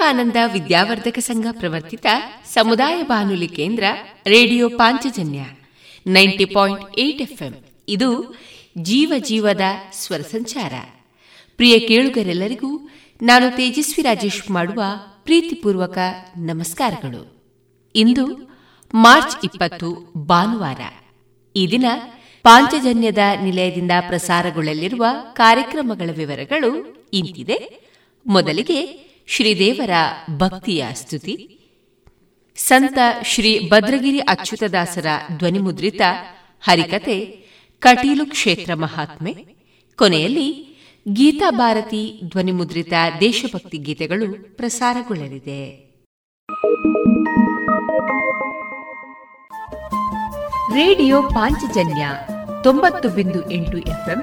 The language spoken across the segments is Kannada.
ವಿವೇಕಾನಂದ ವಿದ್ಯಾವರ್ಧಕ ಸಂಘ ಪ್ರವರ್ತಿತ ಸಮುದಾಯ ಬಾನುಲಿ ಕೇಂದ್ರ radio Panchajanya ninety point eight FM. ಇದು ಜೀವ ಜೀವದ ಸ್ವರ ಸಂಚಾರ. ಪ್ರಿಯ ಕೇಳುಗರೆಲ್ಲರಿಗೂ ನಾನು ತೇಜಸ್ವಿ ರಾಜೇಶ್ ಮಾಡುವ ಪ್ರೀತಿಪೂರ್ವಕ ನಮಸ್ಕಾರಗಳು. ಇಂದು ಮಾರ್ಚ್ ಇಪ್ಪತ್ತು, ಭಾನುವಾರ. ಈ ದಿನ ಪಾಂಚಜನ್ಯದ ನಿಲಯದಿಂದ ಪ್ರಸಾರಗೊಳ್ಳಲಿರುವ ಕಾರ್ಯಕ್ರಮಗಳ ವಿವರಗಳು ಇಂತಿದೆ. ಮೊದಲಿಗೆ ಶ್ರೀದೇವರ ಭಕ್ತಿಯ ಸ್ತುತಿ. ಸಂತ ಶ್ರೀ ಭದ್ರಗಿರಿ ಅಚ್ಯುತದಾಸರ ಧ್ವನಿಮುದ್ರಿತ ಹರಿಕತೆ, ಕಟೀಲು ಕ್ಷೇತ್ರ ಮಹಾತ್ಮೆ. ಕೊನೆಯಲ್ಲಿ ಗೀತಾ ಭಾರತಿ ಧ್ವನಿಮುದ್ರಿತ ದೇಶಭಕ್ತಿ ಗೀತೆಗಳು ಪ್ರಸಾರಗೊಳ್ಳಲಿದೆ. ರೇಡಿಯೋ ಪಾಂಚಜನ್ಯ ತೊಂಬತ್ತು ಬಿಂದು ಎಂಟು ಎಫ್ಎಂ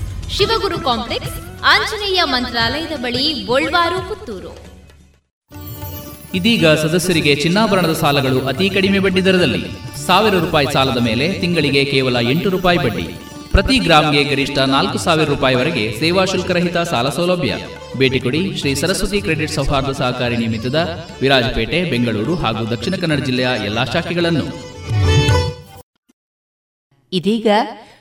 Shivaguru complex Anjaneya ಮಂತ್ರಾಲಯದ ಬಳಿ ಪುತ್ತೂರು. ಇದೀಗ ಸದಸ್ಯರಿಗೆ ಚಿನ್ನಾಭರಣದ ಸಾಲಗಳು ಅತಿ ಕಡಿಮೆ ಬಡ್ಡಿ ದರದಲ್ಲಿ. ಸಾವಿರ ರೂಪಾಯಿ ಸಾಲದ ಮೇಲೆ ತಿಂಗಳಿಗೆ ಕೇವಲ ಎಂಟು ರೂಪಾಯಿ ಬಡ್ಡಿ. ಪ್ರತಿ ಗ್ರಾಮ್ಗೆ ಗರಿಷ್ಠ ನಾಲ್ಕು ಸಾವಿರ ರೂಪಾಯಿವರೆಗೆ ಸೇವಾ ಶುಲ್ಕರಹಿತ ಸಾಲ ಸೌಲಭ್ಯ. ಭೇಟಿ ಕೊಡಿ ಶ್ರೀ ಸರಸ್ವತಿ ಕ್ರೆಡಿಟ್ ಸೌಹಾರ್ದ ಸಹಕಾರಿ ನಿಮಿತ್ತದ ವಿರಾಜಪೇಟೆ ಬೆಂಗಳೂರು ಹಾಗೂ ದಕ್ಷಿಣ ಕನ್ನಡ ಜಿಲ್ಲೆಯ ಎಲ್ಲಾ ಶಾಖೆಗಳನ್ನು. ಇದೀಗ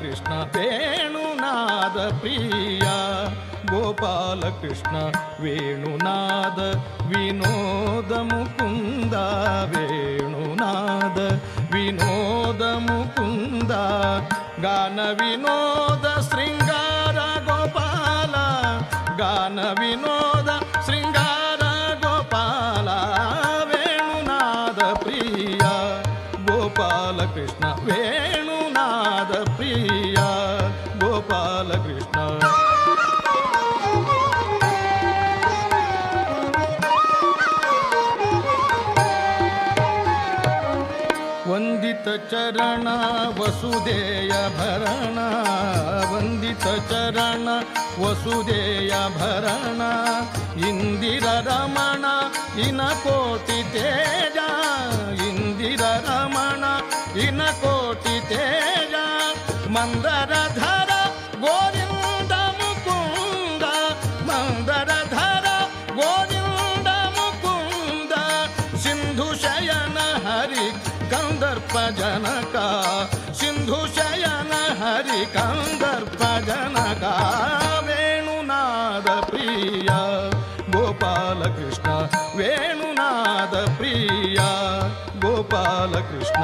ಕೃಷ್ಣ ವೇಣುನಾದ ಪ್ರಿಯ. ಗೋಪಾಲ ಕೃಷ್ಣ ವೇಣುನಾದ, ವಿನೋದ ಮುಕುಂದ, ವೇಣುನಾದ, ವಿನೋದ ಮುಕುಂದ. ಗಾನ ವಿನೋದ ಶೃಂಗಾರ ಗೋಪಾಲ, ಗಾನ ವಿನೋದ ವಂದಿತ ಚರಣ ವಸುದೇಯ ಭರಣ ವಂದಿತ ಚರಣ ವಸುದೇಯ ಭರಣ ಇಂದಿರ ರಮಣ ಇನ ಕೋಟಿ ತೇಜ ಇಂದಿರ ರಮಣ ಇನ हरिकन्दर्पजनका वेणुनाद प्रिया गोपालकृष्ण वेणुनाद प्रिया गोपालकृष्ण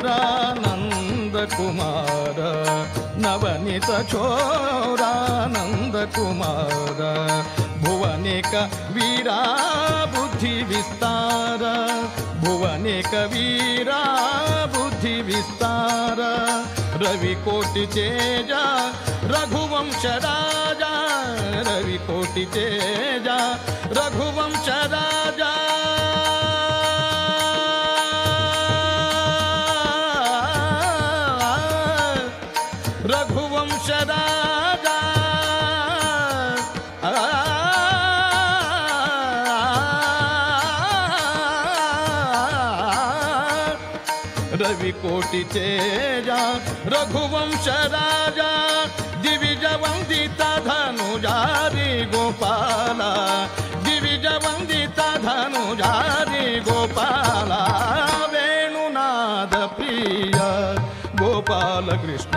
नवनीतचोरानन्द कुमार नवनीत चोरानन्द कुमार भुवनेक वीरा बुद्धि विस्तार। भुवनक वीरा बुद्धि विस्तार। रघुवंश राजा। रघुवंशराजा रविटि रघुवंश राजा। ಸ್ತುತಿಚೇಜ ರಘುವಂಶ ರಾಜ ದಿವಿಜ ವಂದಿತ ಧನುಜಾರಿ ಗೋಪಾಲ ದಿವಿಜ ವಂದಿತ ಧನುಜಾರಿ ಗೋಪಾಲ ವೇಣುನಾದ ಪ್ರಿಯ ಗೋಪಾಲ ಕೃಷ್ಣ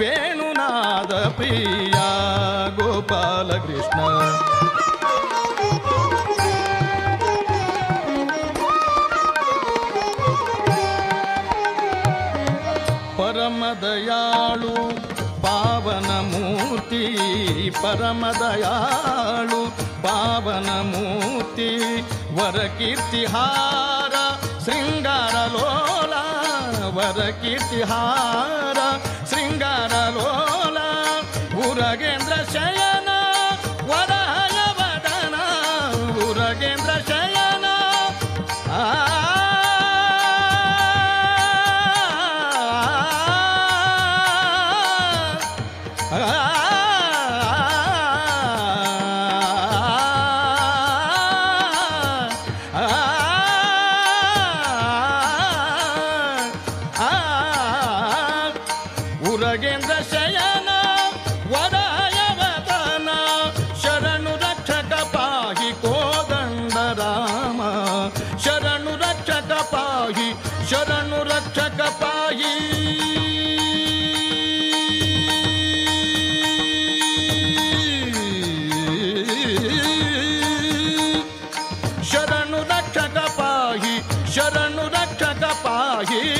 ವೇಣುನಾದ ಪ್ರಿಯ ಗೋಪಾಲ ಕೃಷ್ಣ ಪರಮದಯಾಳು ಪಾವನ ಮೂರ್ತಿ ವರ ಕೀರ್ತಿಹಾರ ಶೃಂಗಾರ ಲೋಲ ವರ ಕೀರ್ತಿಹಾರ ಶೃಂಗಾರ ಲೋಲ ಉರಗೇಂದ್ರ ಶಯನ yeah.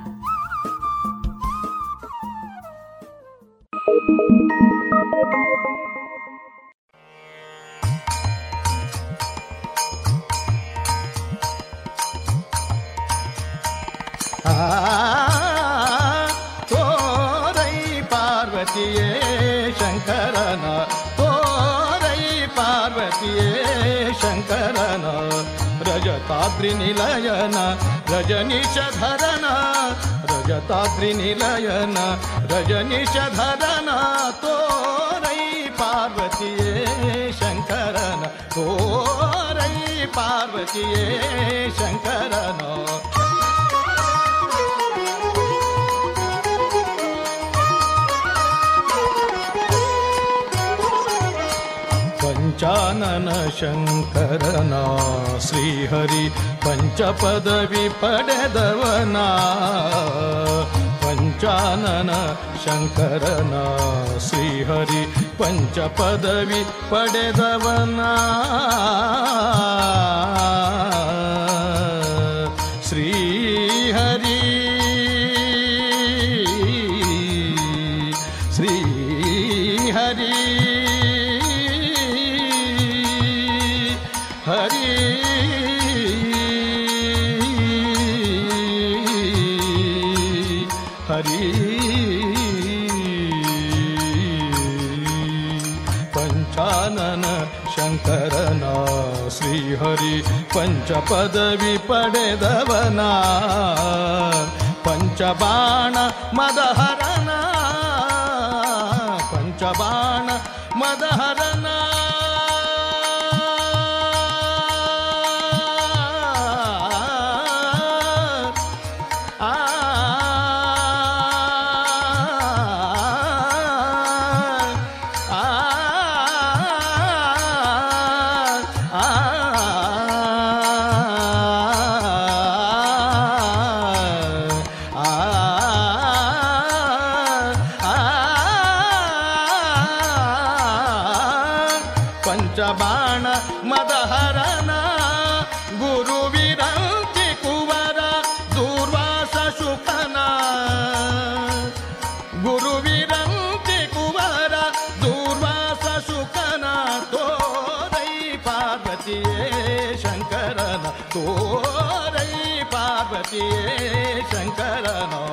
ताद्रि निलयन रजनिश धरना तोरै पार्वतीये शङ्करन तोरै पार्वतीये शङ्करन। ಪಾರ್ವತಿಯೇ ಶಂಕರನ ಪಂಚಾನನ ಶಂಕರನ ಶ್ರೀಹರಿ ಪಂಚಪದವಿ ಪಡೆದವನ ಪಂಚಾನನ ಶಂಕರನ ಶ್ರೀಹರಿ ಶ್ರೀಹರಿ ಪಂಚಪದವಿ ಪಡೆದವನ ಪಂಚಬಾಣ ಮದಹರನ ಶಂಕರನೋ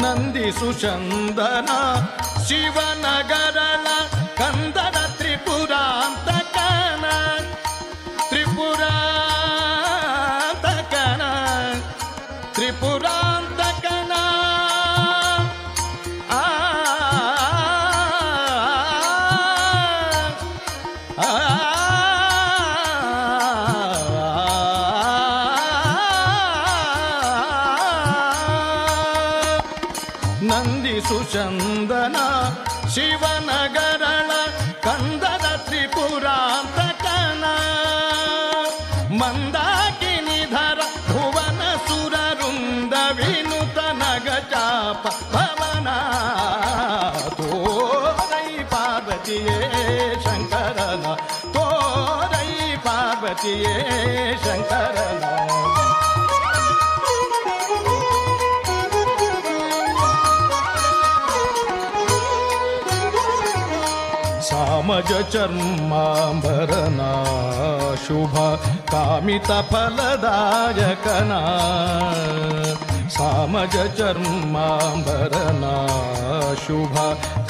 ನಂದಿ ಸುಚಂದನ ಶಿವನಗರ शङ्कर शामज चर्माबरना शुभा कामि सामजचर्माम्बरनाशुभ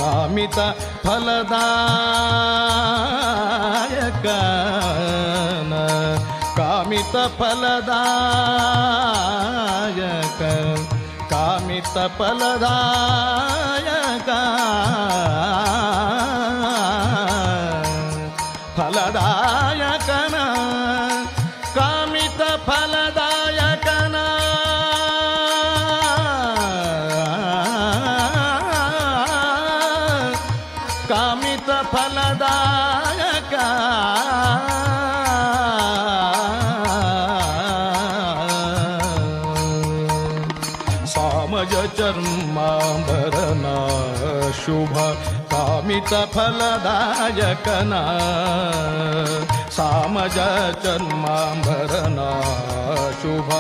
कामित फलदायक कामित फलदायक कामित फलदायका शुभ कामि तफलदायकना शामजन्मा भरणा शुभ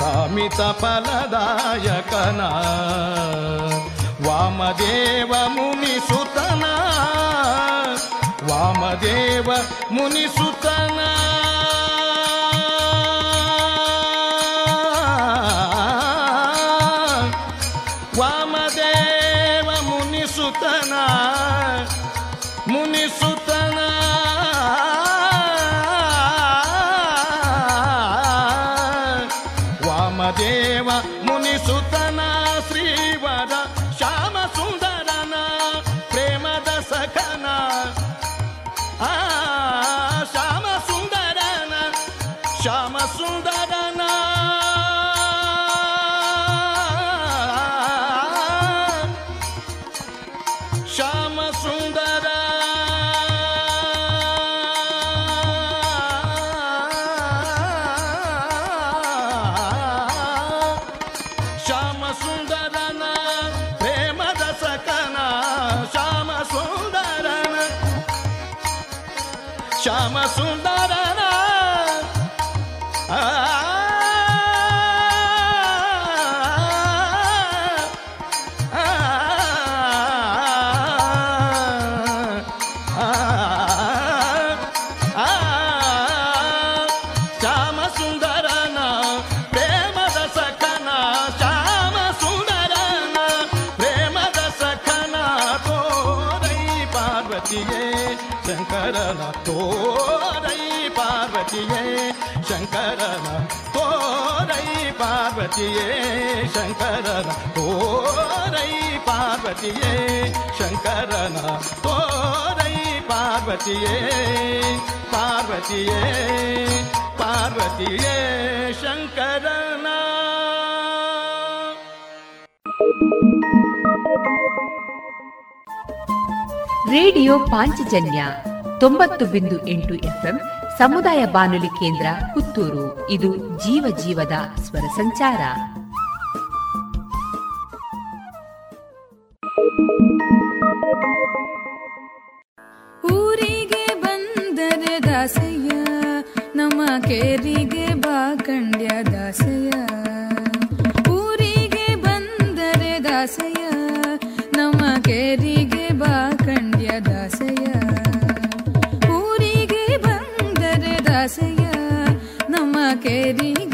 कामि तफलदायकना वदेव मुनि वामदेव मुनिसुतना சங்கரனா தோரை பார்வதியே சங்கரனா தோரை பார்வதியே சங்கரனா தோரை பார்வதியே சங்கரனா தோரை பார்வதியே பார்வதியே பார்வதியே சங்கரனா. ರೇಡಿಯೋ ಪಾಂಚಜನ್ಯ ತೊಂಬತ್ತು ಬಿಂದು ಎಂಟು ಎಫ್ಎಂ ಸಮುದಾಯ ಬಾನುಲಿ ಕೇಂದ್ರ ಪುತ್ತೂರು. ಇದು ಜೀವ ಜೀವದ ಸ್ವರ ಸಂಚಾರ. ಊರಿಗೆ ಬಂದರೆ ದಾಸಯ್ಯ, ನಮ್ಮ ಕೇರಿಗೆ ಬಾಕಂಡ್ಯ ದಾಸಯ್ಯ. ಊರಿಗೆ ಬಂದರೆ ದಾಸಯ್ಯ, ನಮ್ಮ ಕೇರಿ ನಮ್ಮ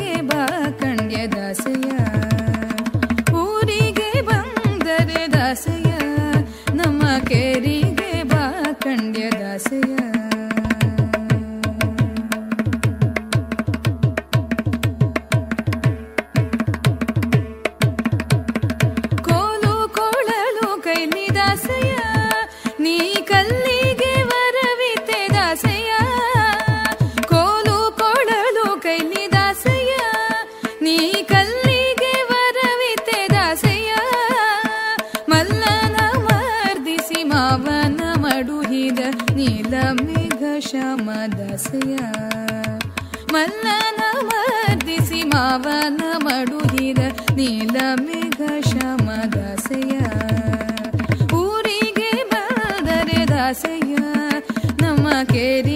ದಾಸಯ್ಯ ಮಲ್ಲನ ಮರ್ದಿಸಿ ಮಾವನ ಮಡುಗಿರ ನೀಲ ಮೇಘ ಶಮ ದಾಸಯ. ಊರಿಗೆ ಬಂದರೆ ದಾಸಯ್ಯ ನಮ್ಮ ಕೇರಿಗೆ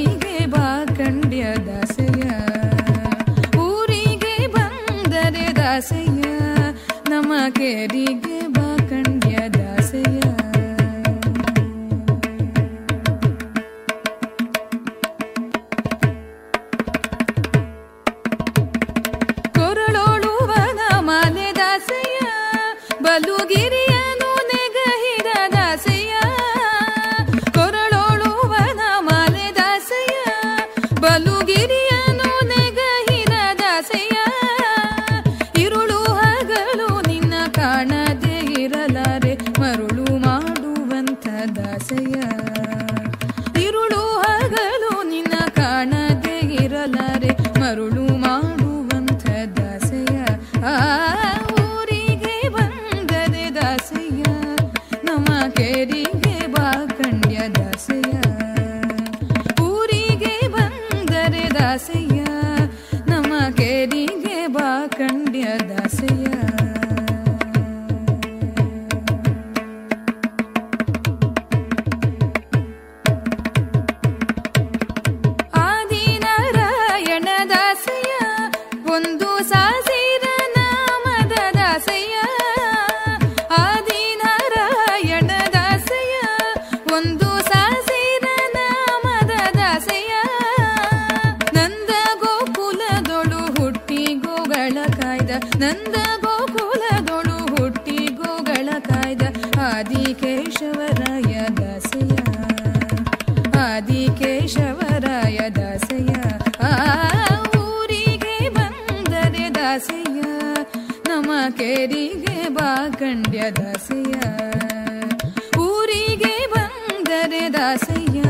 ದಾಸಯ್ಯ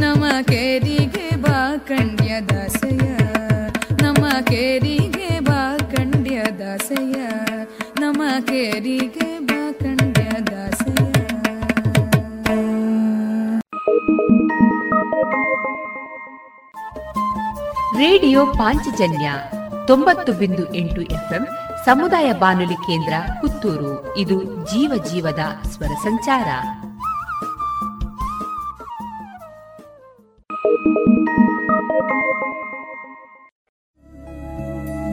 ನಮ ಕೇರಿಗೆ ಬಾ ಕಂಡ್ಯ ದಾಸಯ್ಯ ನಮ ಕೇರಿಗೆ ಬಾ ಕಂಡ್ಯ ದಾಸಯ್ಯ ನಮ ಕೇರಿಗೆ ಬಾ ಕಂಡ್ಯ ದಾಸಯ್ಯ ರೇಡಿಯೋ ಪಾಂಚಜನ್ಯ ತೊಂಬತ್ತು ಬಿಂದು ಎಂಟು ಎಫ್ಎಂ ಸಮುದಾಯ ಬಾನುಲಿ ಕೇಂದ್ರ ಪುತ್ತೂರು. ಇದು ಜೀವ ಜೀವದ ಸ್ವರ ಸಂಚಾರ.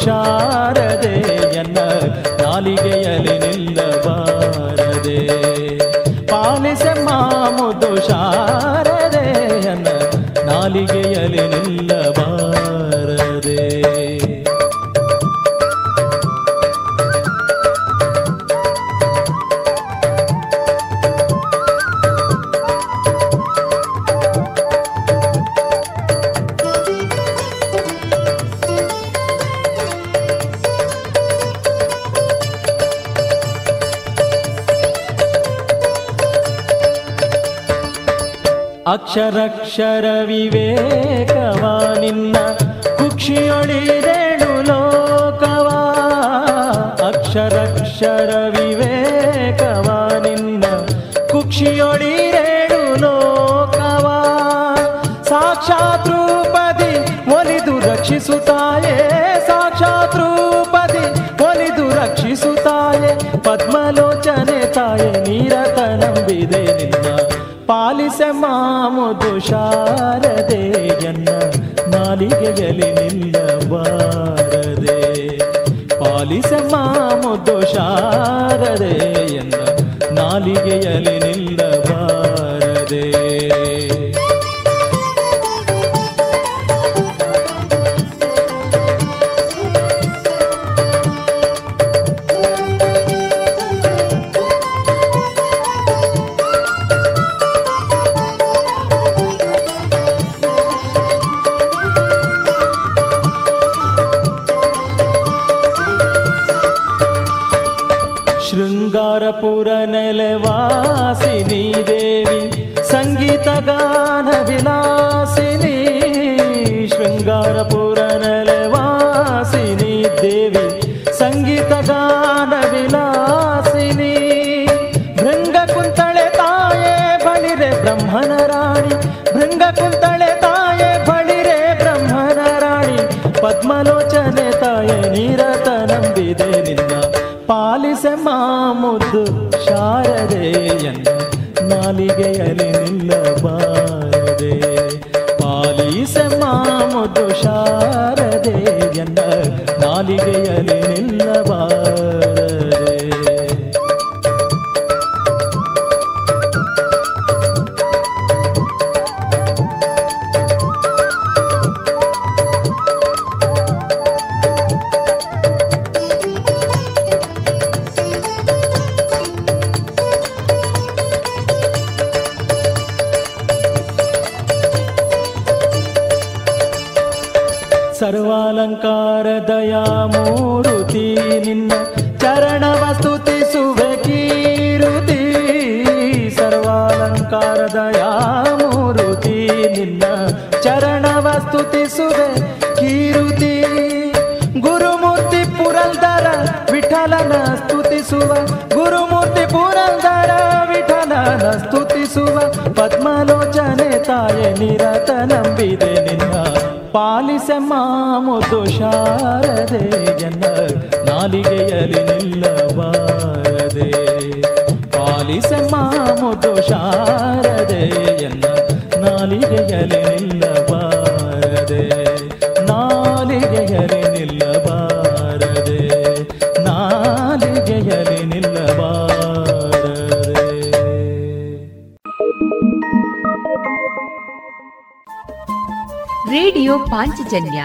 ಮಾಮುದು ಶಾರದೆ ಎನ್ನ ನಾಲಿಗೆಯಲ್ಲಿ ನಿಲ್ಲಬಾರದೆ ಪಾಲಿಸೆ ಮಾಮುದು ಶಾರದೆ ಎನ್ನ ನಾಲಿಗೆಯಲ್ಲಿ ನಿಲ್ಲಬಾರದೆ ಅಕ್ಷರಕ್ಷರ ವಿವೇಕವ ನಿನ್ನ ಕುಕ್ಷಿಯೊಳಿದೇಳು ಲೋಕವ? ಅಕ್ಷರಕ್ಷರ ವಿವೇಕವ ನಿನ್ನ ಕುಕ್ಷಿಯೊಳಿರೇಳು ಲೋಕವಾ? ಸಾಕ್ಷಾತ್ ರೂಪದಿ ಒಲಿದು ರಕ್ಷಿಸುತ್ತಾಯೇ? ಸಾಕ್ಷಾತ್ ರೂಪದಿ ಒಲಿದು ರಕ್ಷಿಸುತ್ತಾಯೆ? ಪದ್ಮಲೋಚನೆ ತಾಯೆ, ನೀರತ ನಂಬಿದೆ ನಿನ್ನ ಪಾಲಿಸ ಮಾಮುದು ಶಾರದೆ ಎನ್ನ ನಾಲಿಗೆಯಲ್ಲಿ ನಿಲ್ಲಬಾರದೆ ಪಾಲಿಸ ಮಾಮುದು ಶಾರದೆ ಎನ್ನ ನಾಲಿಗೆಯಲ್ಲಿ ನಿಲ್ಲಬಾರದೆ ನಂಬಿದೆ ನಿನ್ನ ಪಾಲಿಸೆ ಮಾಮುದು ಶಾರದೆಯನ್ನ ನಾಲಿಗೆಯಲ್ಲಿ ನಿಲ್ಲಬಾರದೆ ಪಾಲಿಸೆ ಮಾಮುದು ಶಾರದೆಯನ್ನ ನಾಲಿಗೆಯಲ್ಲಿ ನಿಲ್ಲಬಾರದೆ ಮಾಮುದು ಶಾರದೆ ಜನ ನಾಲಿಗೆಯಲ್ಲಿ ನಿಲ್ಲಬಾರದೆ. ಪಾಲಿಸ ಮಾಮುದು ಶಾರದೆ ಎನ್ನ ನಾಲಿಗೆಯಲ್ಲಿ ನಿಲ್ಲಬಾರದೆ. ನಾಲಿಗೆಯಲ್ಲಿ ನಿಲ್ಲಬಾರದೆ. ನಾಲಿಗೆಯಲ್ಲಿ ನಿಲ್ಲಬಾರದೆ. ರೇಡಿಯೋ ಪಾಂಚಜನ್ಯ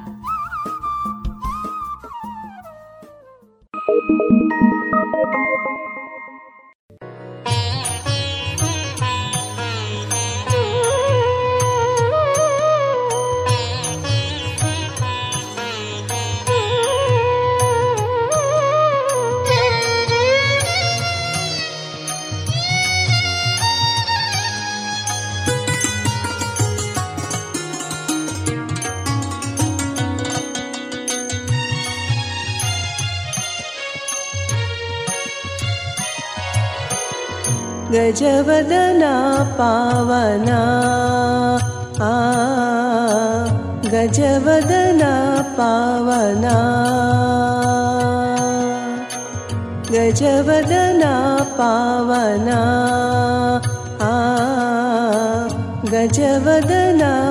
पावना। गजवदना पावना। आ गजवदना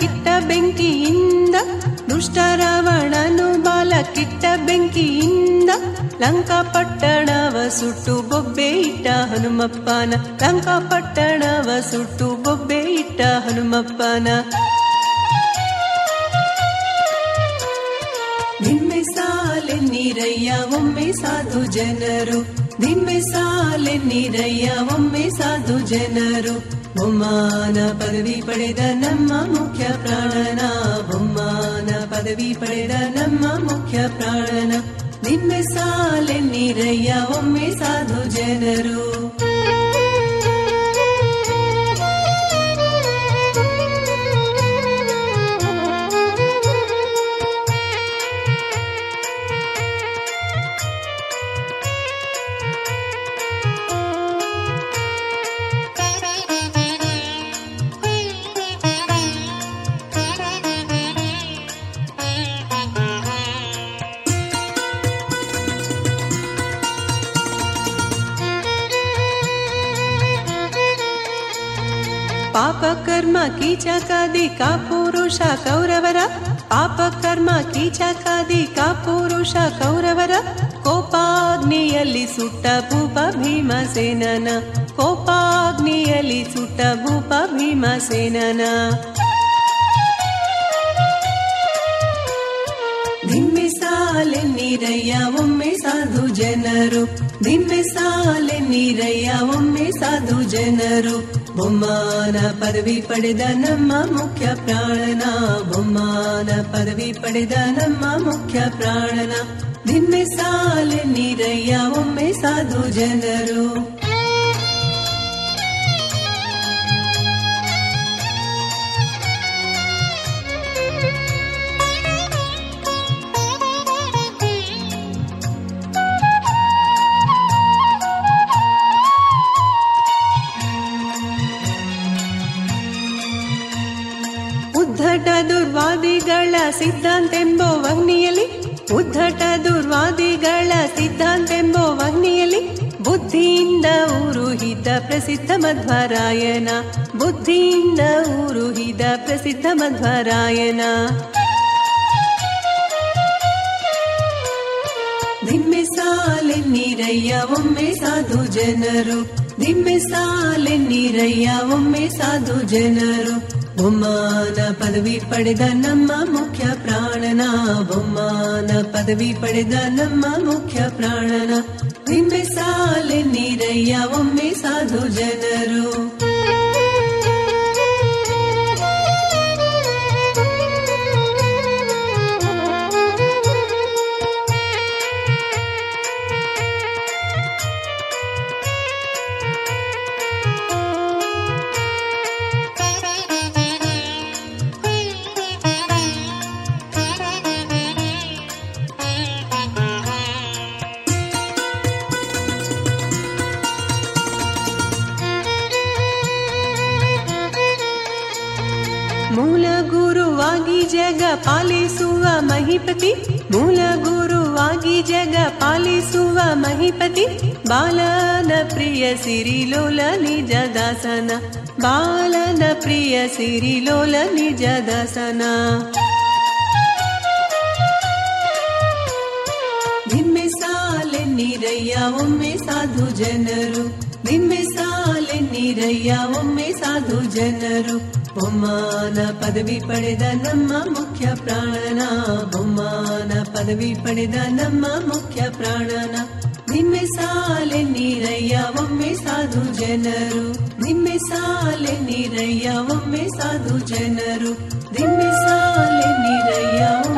ಕಿಟ್ಟ ಬೆಂಕಿಯಿಂದ, ದುಷ್ಟರವಣನು ಬಾಲ ಕಿಟ್ಟ ಬೆಂಕಿಯಿಂದ ಲಂಕಾ ಪಟ್ಟಣವ ಸುಟ್ಟು ಬೊಬ್ಬೆ ಇಟ್ಟ ಹನುಮಪ್ಪನ ಲಂಕಾ ಪಟ್ಟಣವ ಸುಟ್ಟು ಬೊಬ್ಬೆ ಇಟ್ಟ ಹನುಮಪ್ಪನ. ನಿಮ್ಮೆ ಸಾಲೆ ನೀರಯ್ಯ, ಒಮ್ಮೆ ಸಾಧು ಜನರು. ನಿಮ್ಮೆ ಸಾಲೆ ನೀರಯ್ಯ, ಒಮ್ಮೆ ಸಾಧು ಜನರು. ಬೊಮ್ಮಾನ ಪದವಿ ಪಡೆದ ನಮ್ಮ ಮುಖ್ಯ ಪ್ರಾಣನ, ಬೊಮ್ಮಾನ ಪದವಿ ಪಡೆದ ನಮ್ಮ ಮುಖ್ಯ ಪ್ರಾಣನ. ನಿನ್ನೆ ಸಾಲೆ ನೀರಯ್ಯ, ಒಮ್ಮೆ ಸಾಧು ಜನರು. ಕರ್ಮ ಕೀಚಕಾದಿ ಕಾ ಪುರುಷ ಕೌರವರ, ಪಾಪ ಕರ್ಮ ಕೀಚಕಾದಿಕ ಪುರುಷ ಕೌರವರ, ಕೋಪಾಗ್ನಿಯಲ್ಲಿ ಸುಟ್ಟ ಭೂಪ ಭೀಮಸೇನನ, ಕೋಪಾಗ್ನಿಯಲ್ಲಿ ಸುಟ್ಟ ಭೂಪ ಭೀಮಸೇನನ. ದಿಮ್ಮೆ ಸಾಲೆ ನೀರಯ್ಯ, ಒಮ್ಮೆ ಸಾಧು ಜನರು. ದಿಮ್ಮೆ ಸಾಲೆ ನೀರಯ್ಯ, ಒಮ್ಮೆ ಸಾಧು ಜನರು. ಬೊಮ್ಮಾನ ಪದವಿ ಪಡೆದ ನಮ್ಮ ಮುಖ್ಯ ಪ್ರಾಣನ ಬೊಮ್ಮಾನ ಪದವಿ ಪಡೆದ ನಮ್ಮ ಮುಖ್ಯ ಪ್ರಾಣನ ದಿಮ್ಮೆ ಸಾಲೆ ನೀರಯ್ಯ ಒಮ್ಮೆ ಸಾಧು ಜನರು ಸಿದ್ಧಾಂತೆಂಬೋ ವಗ್ನಿಯಲ್ಲಿ ಉದ್ಧಟ ದುರ್ವಾದಿಗಳ ಸಿದ್ಧಾಂತೆಂಬೋ ವಗ್ನಿಯಲ್ಲಿ ಬುದ್ಧಿಯಿಂದ ಊರುಹಿದ ಪ್ರಸಿದ್ಧ ಮಧ್ವರಾಯನ, ಬುದ್ಧಿಯಿಂದ ಊರುಹಿದ ಪ್ರಸಿದ್ಧ ಮಧ್ವರಾಯನ. ನಿಮ್ಮೆ ಸಾಲೆ ನೀರಯ್ಯ, ಒಮ್ಮೆ ಸಾಧು ಜನರು. ನಿಮ್ಮೆ ಸಾಲೆ ನೀರಯ್ಯ, ಒಮ್ಮೆ ಸಾಧು ಜನರು. ಬೊಮ್ಮಾನ ಪದವಿ ಪಡೆದ ನಮ್ಮ ಮುಖ್ಯ ಪ್ರಾಣನ ಬೊಮ್ಮಾನ ಪದವಿ ಪಡೆದ ನಮ್ಮ ಮುಖ್ಯ ಪ್ರಾಣನ ನಿಮ್ಮೆ ಸಾಲೆ ನೀರಯ್ಯ ಒಮ್ಮೆ ಸಾಧು ಜನರು ಜಗ ಪಾಲಿಸುವ ಮಹಿಪತಿ ಮೂಲ ಗುರುವಾಗಿ ಜಗ ಪಾಲಿಸುವ ಮಹಿಪತಿ ಬಾಲನ ಪ್ರಿಯ ಸಿರಿಲೋಲ ನಿಜ ದಾಸನ ಬಾಲನ ಪ್ರಿಯ ಸಿರಿಲೋಲ ನಿಜ ದಾಸನ ನಿಮ್ಮೆ ಸಾಲೆ ನೀರಯ್ಯ ಒಮ್ಮೆ ಸಾಧು ಜನರು ನಿಮ್ಮೆ ಸಾಲೆ ನೀರಯ್ಯ, ಒಮ್ಮೆ ಸಾಧು ಜನರು. ಒಮ್ಮಾನ ಪದವಿ ಪಡೆದ ನಮ್ಮ ಮುಖ್ಯ ಪ್ರಾಣನ ಬೊಮ್ಮಾನ ಪದವಿ ಪಡೆದ ನಮ್ಮ ಮುಖ್ಯ ಪ್ರಾಣನ. ನಿಮ್ಮೆ ಸಾಲೆ ನೀರಯ್ಯ, ಒಮ್ಮೆ ಸಾಧು ಜನರು. ನಿಮ್ಮೆ ಸಾಲೆ ನೀರಯ್ಯ, ಒಮ್ಮೆ ಸಾಧು ಜನರು. ನಿಮ್ಮೆ ಸಾಲೆ ನೀರಯ್ಯ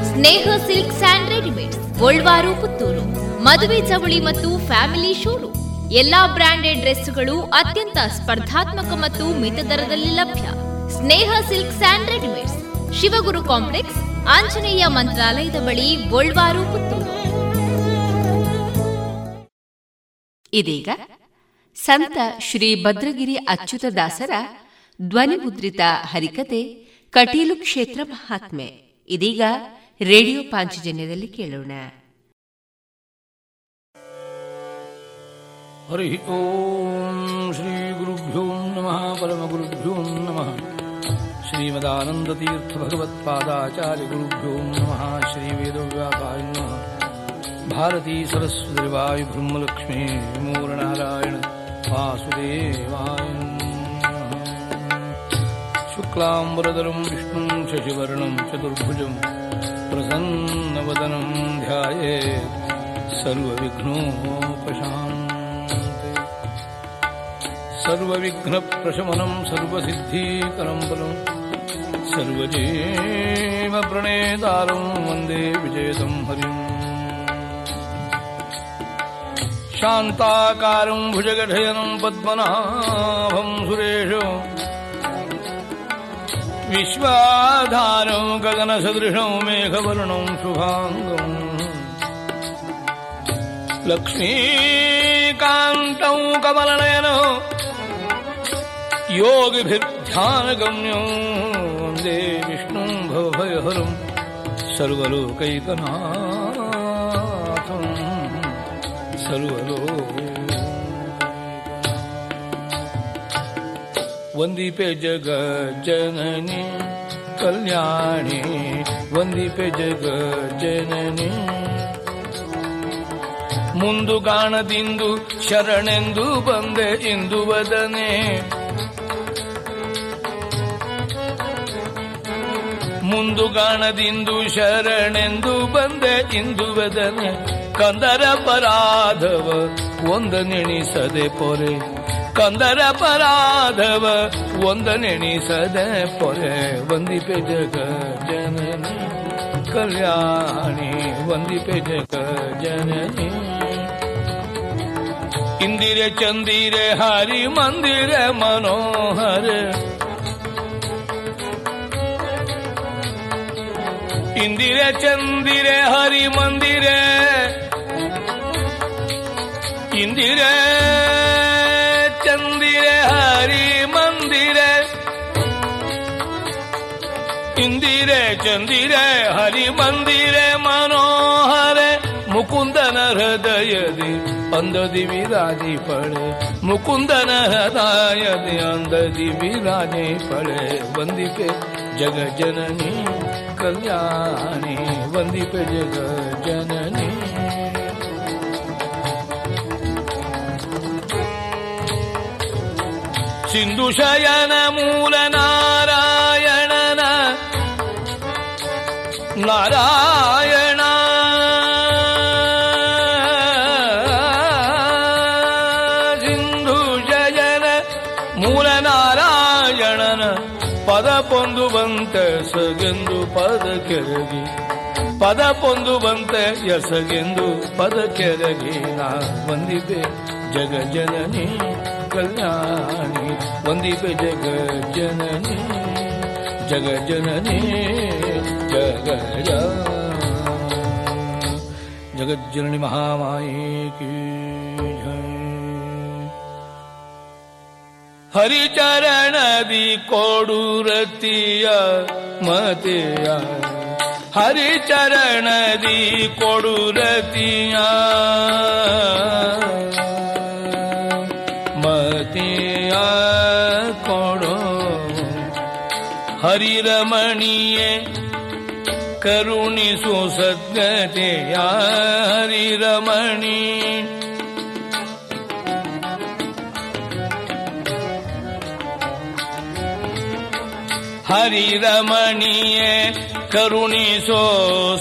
ಸ್ನೇಹ ಸಿಲ್ಕ್ ಸ್ಯಾಂಡ್ ರೆಡಿಮೇಡ್ಸ್, ಗೋಲ್ವಾರು, ಪುತ್ತೂರು. ಮದುವೆ ಚವಳಿ ಮತ್ತು ಫ್ಯಾಮಿಲಿ ಶೋರೂಮ್. ಎಲ್ಲಾ ಬ್ರಾಂಡೆಡ್ ಡ್ರೆಸ್ಗಳು ಅತ್ಯಂತ ಸ್ಪರ್ಧಾತ್ಮಕ ಮತ್ತು ಮಿತ ದರದಲ್ಲಿ ಲಭ್ಯ. Sneha silk and readymades, Shivaguru complex, Anjaneya ಮಂತ್ರಾಲಯದ ಬಳಿ ಗೋಲ್ವಾರು, ಪುತ್ತೂರು. ಇದೀಗ ಸಂತ ಶ್ರೀ ಭದ್ರಗಿರಿ ಅಚ್ಯುತದಾಸರ ಧ್ವನಿಮುದ್ರಿತ ಹರಿಕತೆ, ಕಟೀಲು ಕ್ಷೇತ್ರ ಮಹಾತ್ಮೆ. ಇದೀಗ ರೇಡಿಯೋ ಪಾಂಚಜನ್ಯದಲ್ಲಿ ಕೇಳೋಣ ಹರಿ ಓಂ ಶ್ರೀ ಗುರುಭ್ಯೋ ನಮಃ ಪರಮ ಗುರುಭ್ಯೋ ನಮಃ ಶ್ರೀಮದಾನಂದ ತೀರ್ಥ ಭಗವತ್ಪಾದಾಚಾರ್ಯ ಗುರುಭ್ಯೋ ನಮಃ ಶ್ರೀ ವೇದವ್ಯಾಪಾರಿ ನಮಃ ಭಾರತೀ ಸರಸ್ವತಿ ವಾಯು ಬ್ರಹ್ಮಲಕ್ಷ್ಮೀ ಮೂರ್ನಾರಾಯಣ ವಾಸುದೇವಾಯ ಶುಕ್ಲಾಂಬರದರಂ ವಿಷ್ಣು ಶಶಿವರ್ಣಂ ಚತುರ್ಭುಜಂ प्रसन्नवदनं ध्याये सर्वविघ्नोपशान्ते। सर्वविघ्नप्रशमनं सर्वसिद्धीकरं फलं सर्वजीवप्रणेतारं वन्दे विजयतं हरिम्। शान्ताकारं भुजगढयनं पद्मनाभं सुरेशो विश्वाधारौ गगनसदृशौ मेघवर्णौ शुभाङ्गम्। लक्ष्मीकान्तौ कमलनयनौ योगिभिर्ध्यानगम्यौ वन्दे विष्णुं भवभयहरं सर्वलोकैकनाथं सर्वलोक वन्दिपे जगज्जननी कल्याणी वन्दिपे ಜಗಜ್ಜನನಿ ಮುಂದು ಕಾಣದಿಂದು ಶರಣೆಂದು ಬಂದೆ ಇಂದು ವದನೆ ಮುಂದು ಕಾಣದಿಂದು ಶರಣೆಂದು ಬಂದೆ ಇಂದು ವದನೆ ಕಂದರ ಪರಾಧವ ಒಂದನೆಣಿಸದೆ ಪೊರೆ ಕಂದರ ಪರಾಧವ ಒಂದನೆಣಿಸದೆ ಪೊರೆ ವಂದಿಪೆ ಜಗ ಜನನಿ ಕಲ್ಯಾಣಿ ವಂದಿಪೆ ಜಗ ಜನನಿ ಇಂದಿರೆ ಚಂದಿರೆ ಹರಿ ಮಂದಿರ ಮನೋಹರ ಇಂದಿರೆ ಚಂದಿರೆ ಹರಿ ಮಂದಿರೆ ಇಂದಿರೆ ಇಂದಿರೆ ಚಂದಿರೆ, ಹರಿ ಮಂದಿರೆ, ಮನೋಹರ, ಮುಕುಂದನ ಹೃದಯದಿ ಅಂದದಿ ವಿರಾಜಿ ಪಡೆ ಮುಕುಂದನ ಹೃದಯದಿ ಅಂದದಿ ವಿರಾಜಿ ಪಡೆ ವಂದಿಪೆ ಜಗ ಜನನಿ ಕಲ್ಯಾಣಿ, ವಂದಿಪೆ ಜಗ ಜನನಿ. ಸಿಂಧು ಶಯನ ಮೂಲ ನಾರಾಯಣ. ಸಿಂಧು ಜಯನ ಮೂಲ ನಾರಾಯಣನ ಪದ ಪೊಂದು ಬಂತೆ ಸಗೆಂದು ಪದ ಕೆರಗಿ. ಪದ ಪೊಂದು ಬಂತ ಎಸಗೆಂದು ಪದ ಕೆರಗಿ ನಾ ಬಂದಿದೆ ಜಗ ಜನನಿ ಕಲ್ಯಾಣಿ. ವಂದಿಪೆ ಜಗ ಜನನಿ ಜಗ ಜನನಿ ಜಗ ಜಗಜ್ಜನನಿ ಮಹಾಮಾಯಿ ಕೀ ಜೈ ಹರಿಚರಣದಿ ಕೊಡುರತಿಯ ಮತೆಯ ಹರಿಚರಣದಿ ಕೊಡುರತಿಯ ಹರಿರಮಣಿಯೇ ಕರುಣಿಸು ಸದ್ಗತೆಯ ಹರಿರಮಣಿ ಹರಿರಮಣಿಯೇ ಕರುಣಿಸೋ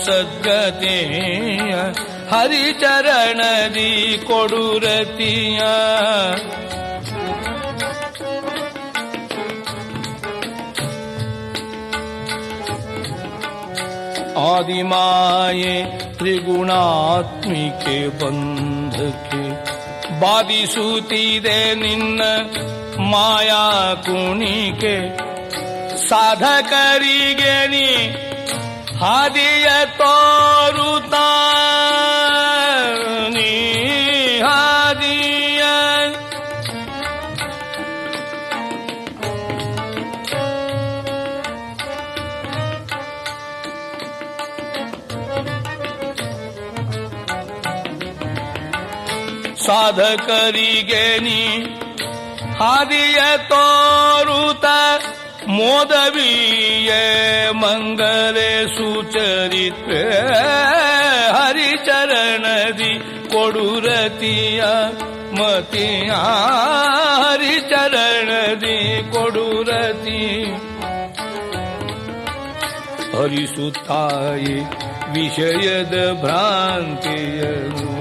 ಸದ್ಗತೆಯ ಹರಿಚರಣದಿ ಕೊಡುರತಿಯ ಆದಿಮಾಯೆ ತ್ರಿಗುಣಾತ್ಮಿಕೆ ಬಂಧಕ್ಕೆ ಬಾಧಿಸುತ್ತಿದೆ ನಿನ್ನ ಮಾಯಾ ಕುಣಿಕೆ. ಸಾಧಕರಿಗೆ ನೀ ಹಾದಿಯ ತೋರುತ್ತಾ ಸಾಧಕರಿಗೆ ನೀ ಹಾದಿಯ ತೋರುತ ಮೋದವಿಯ ಮಂಗಲೆ ಸುಚರಿತ್ರೆ ಹರಿಚರಣದಿ ಕೊಡುರತಿಯ ಮತಿಯ ಹರಿಚರಣದಿ ಕೊಡುರತಿ. ಹರಿಸುತ್ತಾಯಿ ವಿಷಯದ ಭ್ರಾಂತಿಯನು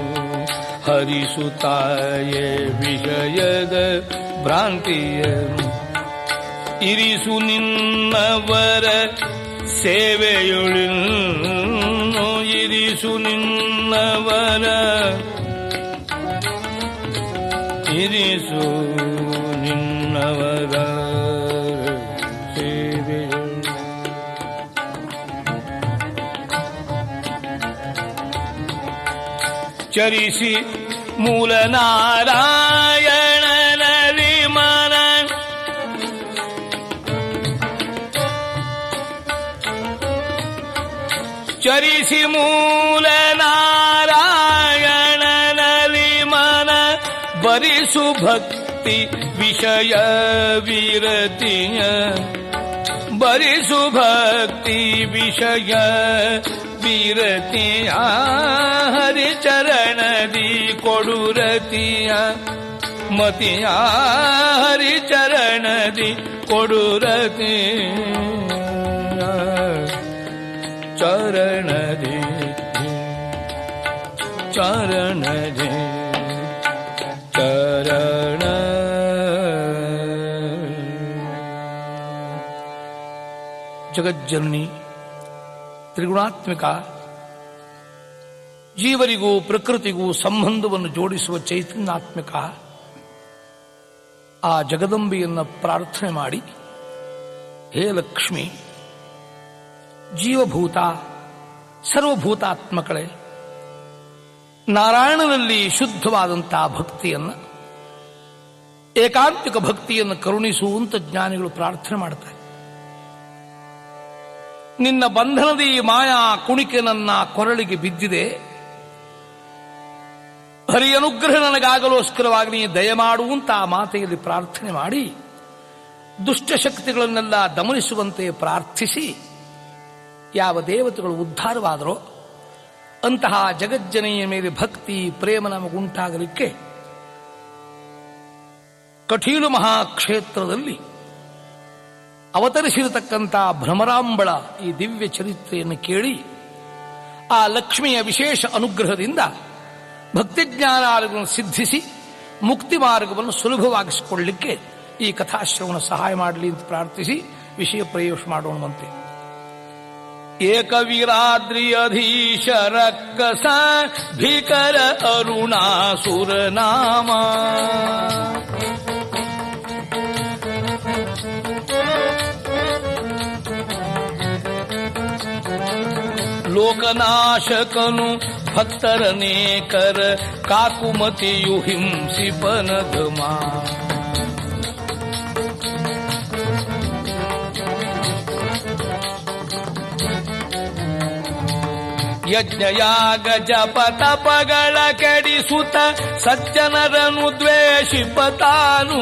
ಹರಿಸುತ್ತಾಯೇ ವಿಷಯದ ಭ್ರಾಂತಿಯ ಇರಿಸು ನಿನ್ನವರ ಸೇವೆಯೊಳು ಇರಿಸು ನಿನ್ನವರ. ಇರಿಸು ನಿನ್ನವರ ಚರಿಸಿ मूलनारायण नारायण लिमान मूलनारायण मूलनारायणनलिमान बरी भक्ति विषय विरति बरी भक्ति विषय ಭಕ್ತಿ ವಿಷಯ ವಿರತಿಯ ಹರಿಚರಣದಿ ಕೊಡುರತಿಯ ಮತಿಯ ಹರಿಚರಣದಿ ಕೊಡುರತಿ ಚರಣದಿ ಚರಣದಿ ಚರಣ ಜಗಜ್ಜನನಿ ತ್ರಿಗುಣಾತ್ಮಿಕ, ಜೀವರಿಗೂ ಪ್ರಕೃತಿಗೂ ಸಂಬಂಧವನ್ನು ಜೋಡಿಸುವ ಚೈತನ್ಯಾತ್ಮಿಕ, ಆ ಜಗದಂಬೆಯನ್ನು ಪ್ರಾರ್ಥನೆ ಮಾಡಿ, ಹೇ ಲಕ್ಷ್ಮಿ, ಜೀವಭೂತ, ಸರ್ವಭೂತಾತ್ಮಕಳೆ, ನಾರಾಯಣನಲ್ಲಿ ಶುದ್ಧವಾದಂತಹ ಭಕ್ತಿಯನ್ನು, ಏಕಾಂತಿಕ ಭಕ್ತಿಯನ್ನು ಕರುಣಿಸುವಂತ ಜ್ಞಾನಿಗಳು ಪ್ರಾರ್ಥನೆ ಮಾಡ್ತಾರೆ. ನಿನ್ನ ಬಂಧನದ ಈ ಮಾಯಾ ಕುಣಿಕೆ ನನ್ನ ಕೊರಳಿಗೆ ಬಿದ್ದಿದೆ. ಹರಿ ಅನುಗ್ರಹ ನನಗಾಗಲೋಸ್ಕರವಾಗಿ ನೀ ದಯಮಾಡುವಂತ ಆ ಮಾತೆಯಲ್ಲಿ ಪ್ರಾರ್ಥನೆ ಮಾಡಿ ದುಷ್ಟಶಕ್ತಿಗಳನ್ನೆಲ್ಲ ದಮನಿಸುವಂತೆ ಪ್ರಾರ್ಥಿಸಿ, ಯಾವ ದೇವತೆಗಳು ಉದ್ಧಾರವಾದರೋ ಅಂತಹ ಜಗಜ್ಜನೆಯ ಮೇಲೆ ಭಕ್ತಿ ಪ್ರೇಮ ನಮಗುಂಟಾಗಲಿಕ್ಕೆ ಕಠೀಲು ಮಹಾಕ್ಷೇತ್ರದಲ್ಲಿ ಅವತರಿಸಿರತಕ್ಕಂಥ ಭ್ರಮರಾಂಬಳ ಈ ದಿವ್ಯ ಚರಿತ್ರೆಯನ್ನು ಕೇಳಿ ಆ ಲಕ್ಷ್ಮಿಯ ವಿಶೇಷ ಅನುಗ್ರಹದಿಂದ ಭಕ್ತಿಜ್ಞಾನಾರ್ಗವನ್ನು ಸಿದ್ಧಿಸಿ ಮುಕ್ತಿ ಮಾರ್ಗವನ್ನು ಸುಲಭವಾಗಿಸಿಕೊಳ್ಳಲಿಕ್ಕೆ ಈ ಕಥಾಶ್ರವಣ ಸಹಾಯ ಮಾಡಲಿ ಅಂತ ಪ್ರಾರ್ಥಿಸಿ ವಿಷಯ ಪ್ರಯೋಗ ಮಾಡೋಣವಂತೆ ಏಕವೀರಾದ್ರಿಯಧೀಶ ಕಸ ಭೀಕರ ಅರುಣಾಸುರ ನಾಮ ಲೋಕನಾಶಕನು ಭಕ್ತರನೇಕರ ಕಾಕುಮತಿಯು ಹಿಂಸಿಪನಗಮಾ ಯಜ್ಞಯಾಗ ಜಪ ತಪಗಳ ಕೆಡಿಸುತ್ತ ಸಜ್ಜನರನು ದ್ವೇಷಿಪತಾನು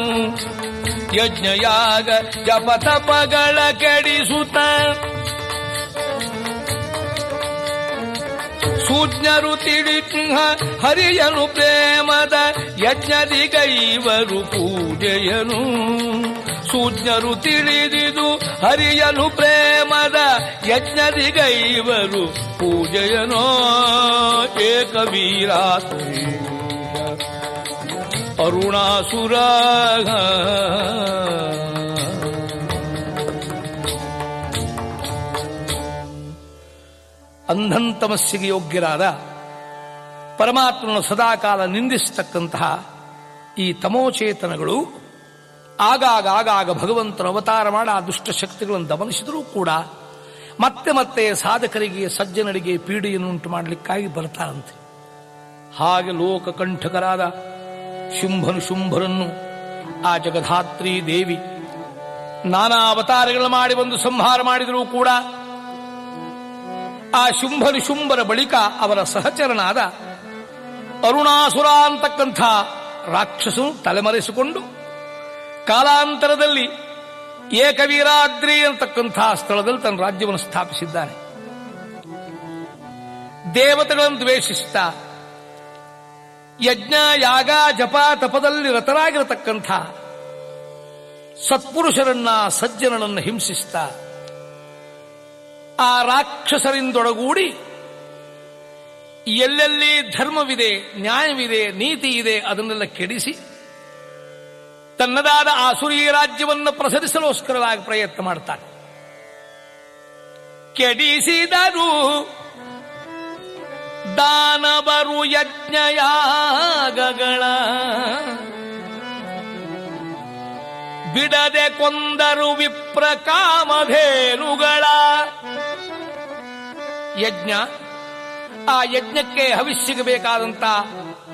ಯಜ್ಞಯಾಗ ಜಪ ತಪಗಳ ಕೆಡಿಸುತ್ತ ಸೂಜ್ಞರು ತಿಳಿಹ ಹರಿಯನು ಪ್ರೇಮದ ಯಜ್ಞದಿಗೈವರು ಪೂಜೆಯನು. ಸೂಜ್ಞರು ತಿಳಿದಿದು ಹರಿಯನು ಪ್ರೇಮದ ಯಜ್ಞದಿಗೈವರು ಪೂಜೆಯನೋ. ಏಕವೀರ ಅರುಣಾಸುರ ಅಂಧಂತಮಸ್ಸಿಗೆ ಯೋಗ್ಯರಾದ ಪರಮಾತ್ಮನ ಸದಾಕಾಲ ನಿಂದಿಸತಕ್ಕಂತಹ ಈ ತಮೋಚೇತನಗಳು ಆಗಾಗ ಆಗಾಗ ಭಗವಂತನ ಅವತಾರ ಮಾಡ ಆ ದುಷ್ಟ ಶಕ್ತಿಗಳನ್ನು ದಮನಿಸಿದರೂ ಕೂಡ ಮತ್ತೆ ಮತ್ತೆ ಸಾಧಕರಿಗೆ, ಸಜ್ಜನರಿಗೆ ಪೀಡೆಯನ್ನುಂಟು ಮಾಡಲಿಕ್ಕಾಗಿ ಬರ್ತಾರಂತೆ ಹಾಗೆ ಲೋಕಕಂಠಕರಾದ ಶುಂಭನು ಶುಂಭರನ್ನು, ಆ ಜಗಧಾತ್ರಿ ದೇವಿ ನಾನಾ ಅವತಾರಗಳು ಮಾಡಿ ಬಂದು ಸಂಹಾರ ಮಾಡಿದರೂ ಕೂಡ ಆ ಶುಂಭರು ಶುಂಭರ ಬಳಿಕ ಅವರ ಸಹಚರನಾದ ಅರುಣಾಸುರ ಅಂತಕ್ಕಂಥ ರಾಕ್ಷಸನು ತಲೆಮರೆಸಿಕೊಂಡು ಕಾಲಾಂತರದಲ್ಲಿ ಏಕವೀರಾದ್ರಿ ಅಂತಕ್ಕಂಥ ಸ್ಥಳದಲ್ಲಿ ತನ್ನ ರಾಜ್ಯವನ್ನು ಸ್ಥಾಪಿಸಿದ್ದಾನೆ. ದೇವತೆಗಳನ್ನು ದ್ವೇಷಿಸ್ತಾ ಯಜ್ಞ, ಯಾಗ, ಜಪ, ತಪದಲ್ಲಿ ರತರಾಗಿರತಕ್ಕಂಥ ಸತ್ಪುರುಷರನ್ನ ಸಜ್ಜನರನ್ನು ಹಿಂಸಿಸ್ತಾ ಆ ರಾಕ್ಷಸರಿಂದೊಡಗೂಡಿ ಎಲ್ಲೆಲ್ಲಿ ಧರ್ಮವಿದೆ, ನ್ಯಾಯವಿದೆ ನೀತಿ ಇದೆ ಅದನ್ನೆಲ್ಲ ಕೆಡಿಸಿ ತನ್ನದಾದ ಆಸುರಿ ರಾಜ್ಯವನ್ನು ಪ್ರಸರಿಸಲೋಸ್ಕರವಾಗಿ ಪ್ರಯತ್ನ ಮಾಡ್ತಾನೆ. ಕೆಡಿಸಿದರು ದಾನವರು ಯಜ್ಞಯಾಗಗಳ ಬಿಡದೆ ಕೊಂದರು ವಿಪ್ರ ಕಾಮಧೇನುಗಳ. ಯಜ್ಞ, ಆ ಯಜ್ಞಕ್ಕೆ ಹವಿಷ್ಯಗೆ ಬೇಕಾದಂತಹ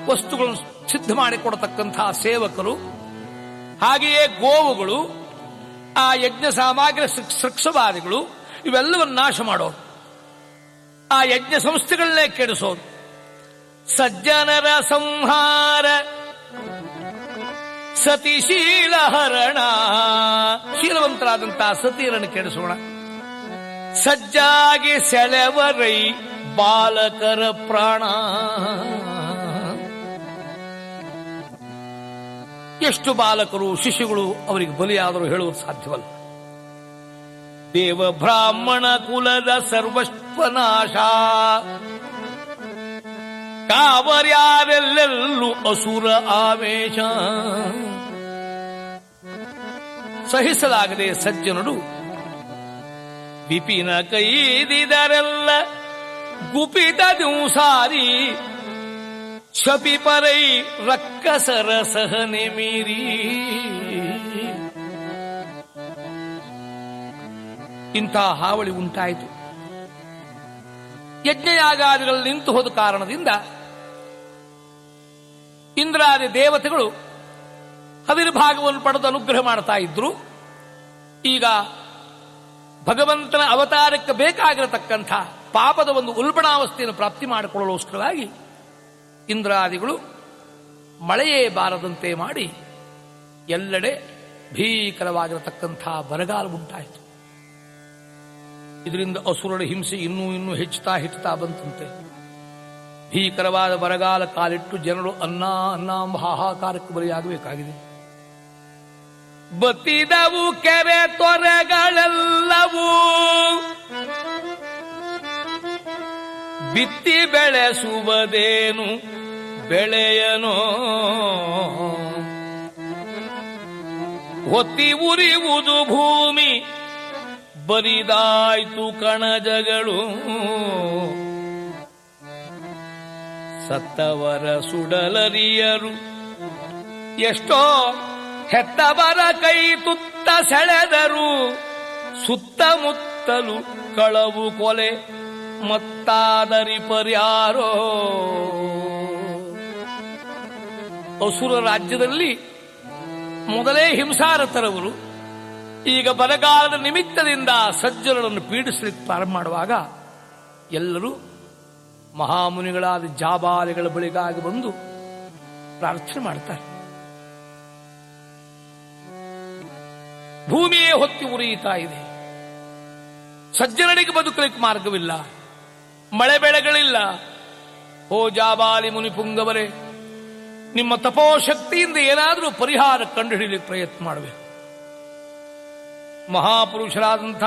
ವಸ್ತುಗಳನ್ನು ಸಿದ್ಧ ಮಾಡಿಕೊಡತಕ್ಕಂತಹ ಸೇವಕರು, ಹಾಗೆಯೇ ಗೋವುಗಳು, ಆ ಯಜ್ಞ ಸಾಮಗ್ರಿ ಸೃಕ್ಷವಾದಿಗಳು ಇವೆಲ್ಲವನ್ನು ನಾಶ ಮಾಡೋರು. ಆ ಯಜ್ಞ ಸಂಸ್ಥೆಗಳನ್ನೇ ಕೆಡಿಸೋದು ಸಜ್ಜನರ ಸಂಹಾರ. ಸತಿಶೀಲ ಹರಣ. ಶೀಲವಂತರಾದಂತಹ ಸತಿಯರನ್ನು ಕೆಡಿಸೋಣ ಸಜ್ಜಾಗಿ ಸೆಳೆವರೈ ಬಾಲಕರ ಪ್ರಾಣ. ಎಷ್ಟು ಬಾಲಕರು ಶಿಶುಗಳು ಅವರಿಗೆ ಬಲಿಯಾದರೂ ಹೇಳುವುದು ಸಾಧ್ಯವಲ್ಲ. ದೇವ ಬ್ರಾಹ್ಮಣ ಕುಲದ ಸರ್ವಸ್ವನಾಶ. ಕಾವರ್ಯಾರೆಲ್ಲೆಲ್ಲೂ ಅಸುರ ಆವೇಶ. ಸಹಿಸಲಾಗದೆ ಸಜ್ಜನರು ವಿಪಿನ ಕೈದಿದರೆಲ್ಲ ಗುಪಿತ ದಿವಸಾರಿ ಶಪಿಪರೈ ರಕ್ಕಸರ ಸಹನೆ ಮೀರಿ. ಇಂತಹ ಹಾವಳಿ ಉಂಟಾಯಿತು. ಯಜ್ಞಯಾಗಾದಿಗಳು ನಿಂತು ಹೋದ ಕಾರಣದಿಂದ ಇಂದ್ರಾದಿ ದೇವತೆಗಳು ಹವಿರ್ಭಾಗವನ್ನು ಪಡೆದು ಅನುಗ್ರಹ ಮಾಡ್ತಾ ಇದ್ರು. ಈಗ ಭಗವಂತನ ಅವತಾರಕ್ಕೆ ಬೇಕಾಗಿರತಕ್ಕಂಥ ಪಾಪದ ಒಂದು ಉಲ್ಬಣಾವಸ್ಥೆಯನ್ನು ಪ್ರಾಪ್ತಿ ಮಾಡಿಕೊಳ್ಳಲೋಸ್ಕರವಾಗಿ ಇಂದ್ರಾದಿಗಳು ಮಳೆಯೇ ಬಾರದಂತೆ ಮಾಡಿ ಎಲ್ಲೆಡೆ ಭೀಕರವಾಗಿರತಕ್ಕಂಥ ಬರಗಾಲ ಉಂಟಾಯಿತು. ಇದರಿಂದ ಅಸುರರ ಹಿಂಸೆ ಇನ್ನೂ ಇನ್ನೂ ಹೆಚ್ಚುತ್ತಾ ಹೆಚ್ಚುತ್ತಾ ಬಂತಂತೆ. ಭೀಕರವಾದ ಬರಗಾಲ ಕಾಲಿಟ್ಟು ಜನರು ಅನ್ನ ಅನ್ನ ಹಾಹಾಕಾರಕ್ಕೆ ಬಲಿಯಾಗಬೇಕಾಗಿದೆ. ಬತ್ತಿದವು ಕೆರೆ ತೊರೆಗಳೆಲ್ಲವೂ. ಬಿತ್ತಿ ಬೆಳೆಸುವುದೇನು ಬೆಳೆಯನೋ. ಹೊತ್ತಿ ಉರಿಯುವುದು ಭೂಮಿ ಬರಿದಾಯ್ತು ಕಣಜಗಳು. ಸತ್ತವರ ಸುಡಲರಿಯರು ಎಷ್ಟೋ ಹೆತ್ತವರ ಕೈ ತುತ್ತ ಸೆಳೆದರು. ಸುತ್ತಮುತ್ತಲು ಕಳವು ಕೊಲೆ ಮತ್ತಾದರಿ ಪರ್ಯಾರೋ ಅಸುರ ರಾಜ್ಯದಲ್ಲಿ ಮೊದಲೇ ಹಿಂಸಾರತರವರು ಈಗ ಬರಗಾಲದ ನಿಮಿತ್ತದಿಂದ ಸಜ್ಜನರನ್ನು ಪೀಡಿಸಲಿಕ್ಕೆ ಪ್ರಾರಂಭ ಮಾಡುವಾಗ ಎಲ್ಲರೂ ಮಹಾಮುನಿಗಳಾದ ಜಾಬಾಲಿಗಳ ಬಳಿಗಾಗಿ ಬಂದು ಪ್ರಾರ್ಥನೆ ಮಾಡ್ತಾರೆ. ಭೂಮಿಯೇ ಹೊತ್ತಿ ಉರಿಯುತ್ತಾ ಇದೆ. ಸಜ್ಜನರಿಗೆ ಬದುಕಲಿಕ್ಕೆ ಮಾರ್ಗವಿಲ್ಲ. ಮಳೆ ಬೆಳೆಗಳಿಲ್ಲ. ಓ ಜಾಬಾಲಿ ಮುನಿಪುಂಗವರೇ ನಿಮ್ಮ ತಪೋಶಕ್ತಿಯಿಂದ ಏನಾದರೂ ಪರಿಹಾರ ಕಂಡುಹಿಡಿಯಲಿಕ್ಕೆ ಪ್ರಯತ್ನ ಮಾಡಬೇಕು ಮಹಾಪುರುಷರಾದಂಥ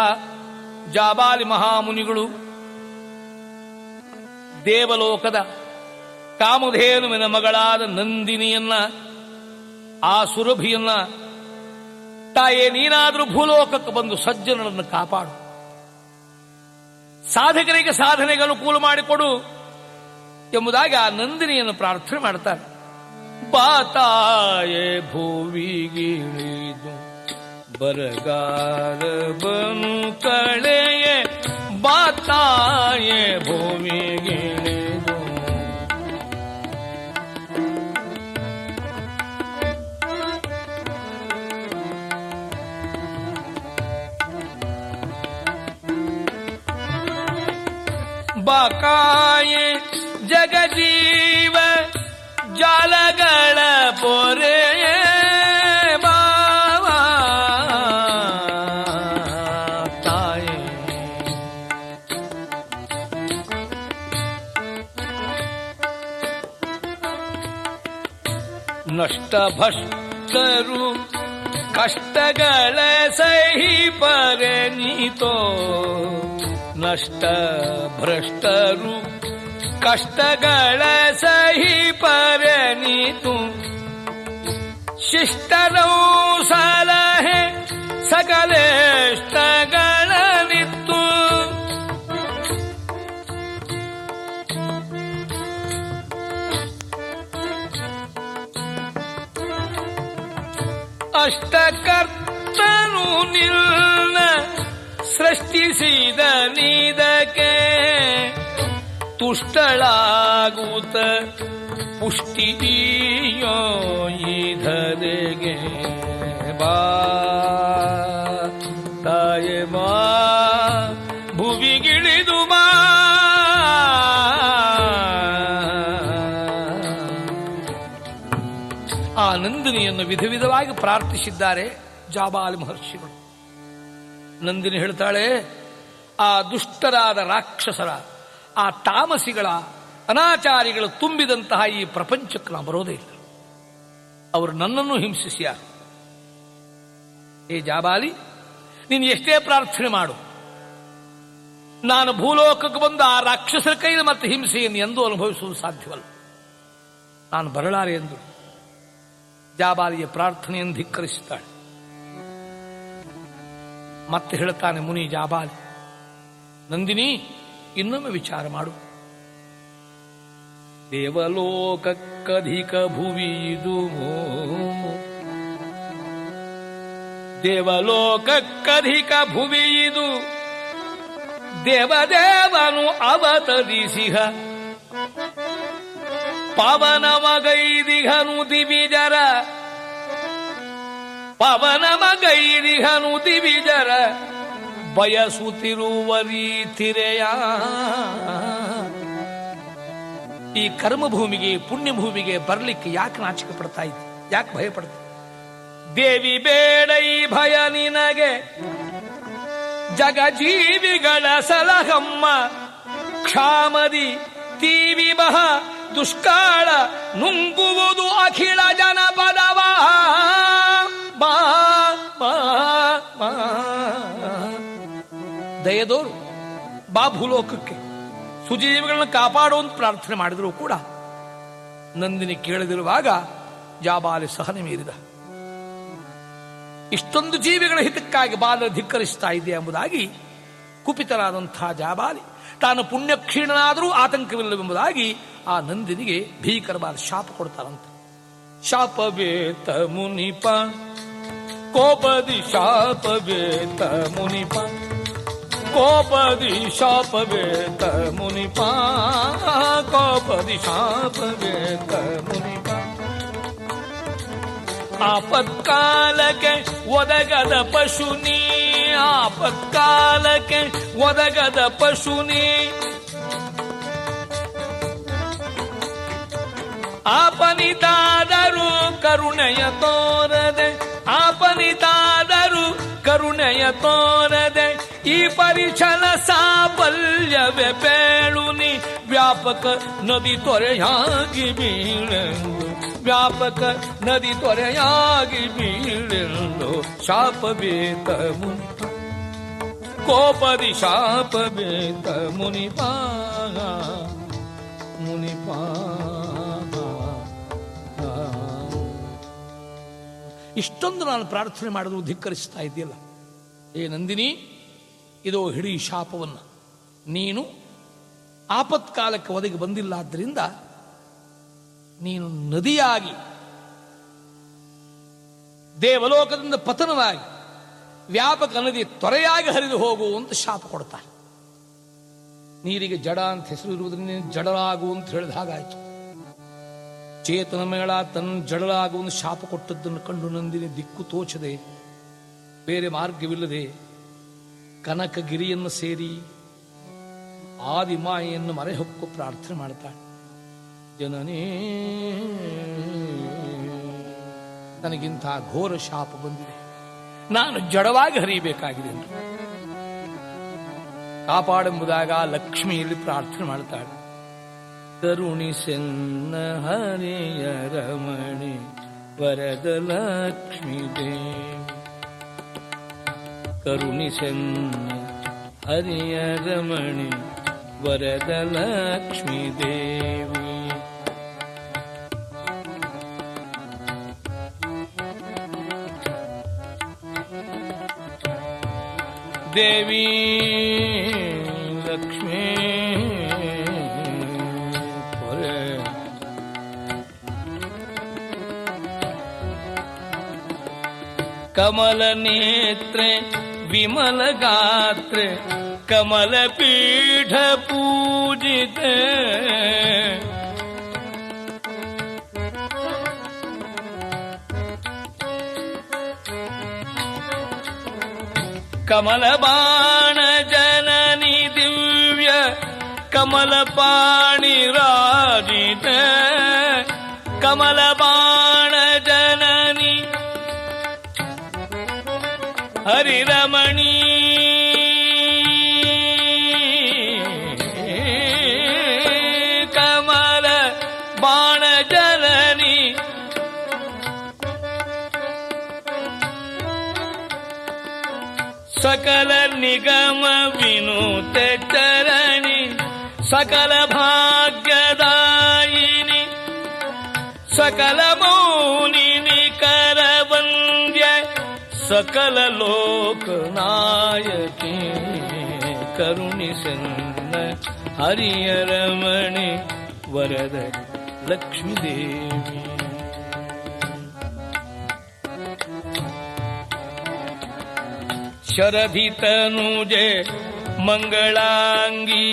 ಜಾಬಾಲಿ ಮಹಾಮುನಿಗಳು ದೇವಲೋಕದ ಕಾಮಧೇನುವಿನ ಮಗಳಾದ ನಂದಿನಿಯನ್ನ, ಆ ಸುರಭಿಯನ್ನ, ತಾಯೇ ನೀನಾದರೂ ಭೂಲೋಕಕ್ಕೆ ಬಂದು ಸಜ್ಜನರನ್ನು ಕಾಪಾಡು. ಸಾಧಕರಿಗೆ ಸಾಧನೆಗೆ ಅನುಕೂಲ ಮಾಡಿಕೊಡು ಎಂಬುದಾಗಿ ಆ ನಂದಿನಿಯನ್ನು ಪ್ರಾರ್ಥನೆ ಮಾಡ್ತಾರೆ. ಬಾತಾಯೇ ಭೂವಿಗಿಳಿದು. ಬರಗಾಲ ಬನು ಕಳೆಯ ಬಾತಾಯ ಭೂಮಿಗೆ ಬಾಕಾಯೆ ಜಗಜೀವ ಜಾಲಗಳ ಪೊರೆ ನಷ್ಟ ಭಷ್ಟರು ಕಷ್ಟಗಳ ಸಹಿ ಪರನಿತೋ ನಷ್ಟ ಭ್ರಷ್ಟರು ಕಷ್ಟಗಳ ಸಹಿ ಪರನಿತು ಶಿಷ್ಟರೌ ಸಲಹೆ ಸಕಲೇಷ್ಟಗಳನಿತ್ತು ನಿಲ್ನ ಸೃಷ್ಟಿಸಿದ ನೀದಕ್ಕೆ ತುಷ್ಟಳಾಗುತ್ತ ಪುಷ್ಟಿಯೋ ಈಧದೆಗೆ ಬಾ. ತಾಯೆ ಬಾ, ಭುವಿಗಿಳಿದು ಬಾ. ಆ ನಂದಿನಿಯನ್ನು ವಿಧ ವಿಧವಾಗಿ ಪ್ರಾರ್ಥಿಸಿದ್ದಾರೆ. ಜಾಬಾಲಿ ಮಹರ್ಷಿಗಳು. ನಂದಿನಿ ಹೇಳ್ತಾಳೆ, ಆ ದುಷ್ಟರಾದ ರಾಕ್ಷಸರ, ಆ ತಾಮಸಿಗಳ ಅನಾಚಾರಿಗಳು ತುಂಬಿದಂತಹ ಈ ಪ್ರಪಂಚಕ್ಕೆ ನಾ ಬರೋದೇ ಇಲ್ಲ. ಅವರು ನನ್ನನ್ನು ಹಿಂಸಿಸ್ಯಾರ ಏ ಜಾಬಾಲಿ, ನೀನು ಎಷ್ಟೇ ಪ್ರಾರ್ಥನೆ ಮಾಡು. ನಾನು ಭೂಲೋಕಕ್ಕೆ ಬಂದು ಆ ರಾಕ್ಷಸರ ಕೈಲಿ ಮತ್ತೆ ಹಿಂಸೆಯನ್ನು ಎಂದು ಅನುಭವಿಸುವುದು ಸಾಧ್ಯವಲ್ಲ. ನಾನು ಬರಲಾರೆ ಎಂದು ಜಾಬಾಲಿಯ ಪ್ರಾರ್ಥನೆಯನ್ನು ಧಿಕ್ಕರಿಸುತ್ತಾಳೆ ಮತ್ತೆ ಹೇಳ್ತಾನೆ ಮುನಿ ಜಾಬಾಲಿ, ನಂದಿನಿ, ಇನ್ನೊಮ್ಮೆ ವಿಚಾರ ಮಾಡು. ದೇವಲೋಕಕ್ಕಧಿಕ ಭುವಿದು ದೇವಲೋಕಕ್ಕಧಿಕ ಭುವಿಯಿದು ದೇವದೇವನು ಅವತರಿಸಿಹ. ಪವನಮಗೈದಿಹನು ದಿವಿಜರ ಪವನಮಗೈದಿಹನು ದಿವಿಜರ ಬಯಸುತ್ತಿರುವ ರೀತಿರೆಯ. ಈ ಕರ್ಮಭೂಮಿಗೆ, ಪುಣ್ಯಭೂಮಿಗೆ ಬರಲಿಕ್ಕೆ ಯಾಕೆ ನಾಚಿಕೆ ಪಡ್ತಾ ಇತ್ತು ಯಾಕೆ ಭಯ ಪಡ್ತಾ? ದೇವಿ ಬೇಡ ಈ ಭಯ ನಿನಗೆ. ಜಗಜೀವಿಗಳ ಸಲಹಮ್ಮ ಕ್ಷಾಮದಿ ತೀವಿ ಬಹ. ದುಷ್ಕಾಳ ನುಂಗುವುದು ಅಖಿಳ ಜನಪದವ. ಬಾ ದಯದೋರು, ಬಾ ಭೂಲೋಕಕ್ಕೆ. ಸುಜೀವಿಗಳನ್ನ ಕಾಪಾಡುವಂತ ಪ್ರಾರ್ಥನೆ ಮಾಡಿದರೂ ಕೂಡ. ನಂದಿನಿ ಕೇಳದಿರುವಾಗ ಜಾಬಾಲಿ ಸಹನೆ ಮೀರಿದ. ಇಷ್ಟೊಂದು ಜೀವಿಗಳ ಹಿತಕ್ಕಾಗಿ ಬಾಲ ಧಿಕ್ಕರಿಸ್ತಾ ಇದೆ ಎಂಬುದಾಗಿ ಕುಪಿತರಾದಂತಹ ಜಾಬಾಲಿ, ತಾನು ಪುಣ್ಯಕ್ಷೀಣನಾದರೂ ಆತಂಕವಿಲ್ಲವೆಂಬುದಾಗಿ ಆ ನಂದಿನಿಗೆ ಭೀಕರವಾದ ಶಾಪ ಕೊಡ್ತಾರಂತ. ಶಾಪವೇತ ಮುನಿಪ, ಕೋಪದಿ ಶಾಪವೇತ ಮುನಿಪ, ಕೋಪದಿ ಶಾಪವೇತ ಮುನಿಪ, ಕೋಪದಿ ಶಾಪವೇತ ಮುನಿಪ. ಆಪತ್ಕಾಲಕ್ಕೆ ಒದಗದ ಪಶುನಿ, ಆಪತ್ಕಾಲಕ್ಕೆ ಒದಗದ ಪಶುನಿ ಆಪನಿತಾದರೂ ಕರುಣೆಯ ತೋರದೆ, ಆಪನಿತಾದರೂ ಕರುಣೆಯ ತೋರದೆ, ಈ ಪರಿಚಲ ಸಾಫಲ್ಯವೇ ಬೇಳುನಿ ವ್ಯಾಪಕ ನದಿ ತೊರೆಯಾಗಿ ಬೀಳೆಂದು, ವ್ಯಾಪಕ ನದಿ ತೊರೆಯಾಗಿ ಬೀಳೆಂದು ಶಾಪವೇತ ಮುನಿಪ ಕೋಪದಿ ಶಾಪವೇತ ಮುನಿಪಾ ಮುನಿಪ ಇಷ್ಟೊಂದು ನಾನು ಪ್ರಾರ್ಥನೆ ಮಾಡಿದ್ರು ಧಿಕ್ಕರಿಸ್ತಾ ಇದೆಯಲ್ಲ ಏ ನಂದಿನಿ, ಇದು ಹಿಡಿ ಶಾಪವನ್ನು. ನೀನು ಆಪತ್ಕಾಲಕ್ಕೆ ಒದಗಿ ಬಂದಿಲ್ಲ ಆದ್ದರಿಂದ ನೀನು ನದಿಯಾಗಿ, ದೇವಲೋಕದಿಂದ ಪತನವಾಗಿ, ವ್ಯಾಪಕ ನದಿ ತೊರೆಯಾಗಿ ಹರಿದು ಹೋಗು ಅಂತ ಶಾಪ ಕೊಡ್ತಾರೆ ನೀರಿಗೆ ಜಡ ಅಂತ ಹೆಸರು ಇರುವುದರಿಂದ ಜಡರಾಗು ಅಂತ ಹೇಳಿದ ಹಾಗಾಯ್ತು. ಚೇತನ ಮೇಳ ತನ್ನ ಜಡಲಾಗುವ ಶಾಪ ಕೊಟ್ಟದ್ದನ್ನು ಕಂಡು ನಂದಿನಿ ದಿಕ್ಕು ತೋಚದೆ, ಬೇರೆ ಮಾರ್ಗವಿಲ್ಲದೆ ಕನಕಗಿರಿಯನ್ನು ಸೇರಿ ಆದಿಮಾಯಿಯನ್ನು ಮರೆ ಹೊಕ್ಕು ಪ್ರಾರ್ಥನೆ ಮಾಡ್ತಾಳೆ. ಜನನೇ, ನನಗಿಂತ ಘೋರ ಶಾಪ ಬಂದಿದೆ. ನಾನು ಜಡವಾಗಿ ಹರಿಯಬೇಕಾಗಿದೆ ಕಾಪಾಡೆಂಬುದಾಗ ಲಕ್ಷ್ಮಿಯಲ್ಲಿ ಪ್ರಾರ್ಥನೆ ಮಾಡ್ತಾಳೆ. हरियरमणि वरदलक्ष्मि सिंह हरियरमणि वरदलक्ष्मी देवि देवी कमलनेत्रे विमलगात्र विमल गात्र पूजित कमलबाण जननी दिव्य कमलपाणि राजित कमलबाण हरिरमणी। कमल बाणजननी सकल निगम विनूत चरणि। सकल भाग्यदायिनि। सकल मौनिनि करबन्द सकलोकनायके करुणि सन्न हरि रमणे वरद लक्ष्मीदे शरभितनुजे मङ्गलाङ्गी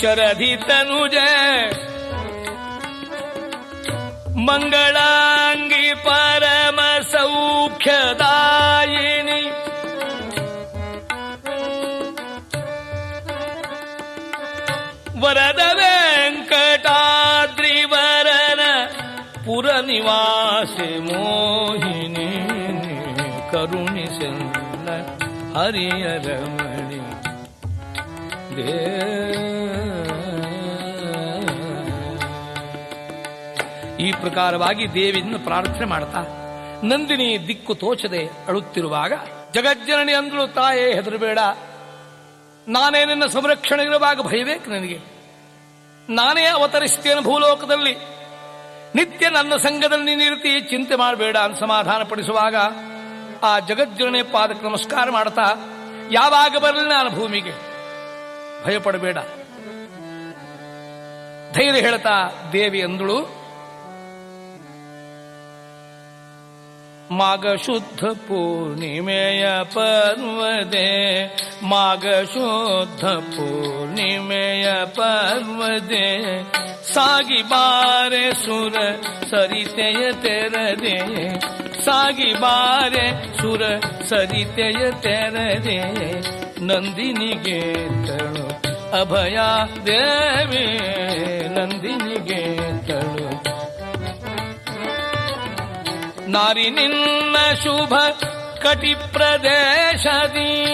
शरधितनुजय ದೇವಿ ಶರಧಿ ತನುಜೆ ಮಂಗಳಾಂಗಿ ಶರಧಿ ತನುಜೆ ಮಂಗಳಾಂಗಿ ಪರಮ ಸೌಖ್ಯದಾಯಿನಿ ವರದ ವೆಂಕಟಾದ್ರಿ ವರನ ಈ ಪ್ರಕಾರವಾಗಿ ದೇವಿಯನ್ನು ಪ್ರಾರ್ಥನೆ ಮಾಡ್ತಾ ನಂದಿನಿ ದಿಕ್ಕು ತೋಚದೆ ಅಳುತ್ತಿರುವಾಗ, ಜಗಜ್ಜನನಿ ಅಂದಳು ತಾಯೇ, ಹೆದರಬೇಡ. ನಾನೇ ನಿನ್ನ ಸಂರಕ್ಷಣೆ ಇರುವಾಗ ಭಯಬೇಕು ನನಗೆ. ನಾನೇ ಅವತರಿಸ್ತೇನೆ ಭೂಲೋಕದಲ್ಲಿ. ನಿತ್ಯ ನನ್ನ ಸಂಘದಲ್ಲಿ ನೀನಿರ್ತಿ ಚಿಂತೆ ಮಾಡಬೇಡ. ಅಂತ ಸಮಾಧಾನ ಪಡಿಸುವಾಗ ಆ ಜಗಜ್ಜನನೇ ಪಾದಕ್ಕೆ ನಮಸ್ಕಾರ ಮಾಡ್ತಾ, ಯಾವಾಗ ಬರಲಿ ನಾನು ಭೂಮಿಗೆ? ಭಯಪಡಬೇಡ. ಧೈರ್ಯ ಹೇಳ್ತಾ ದೇವಿ ಅಂದಳು माघ पर्वदे पूर्णिमे पर्वदे माघ सागि बारे सुर सरितय तेर सागिबारे सुर सरितय तेर नन्दिनी गेन्द्र अभया देवे नन्दििनी गेद्रि ನಾರಿ ನಿನ್ನ ಶುಭ ಕಟಿ ಪ್ರದೇಶದಿ.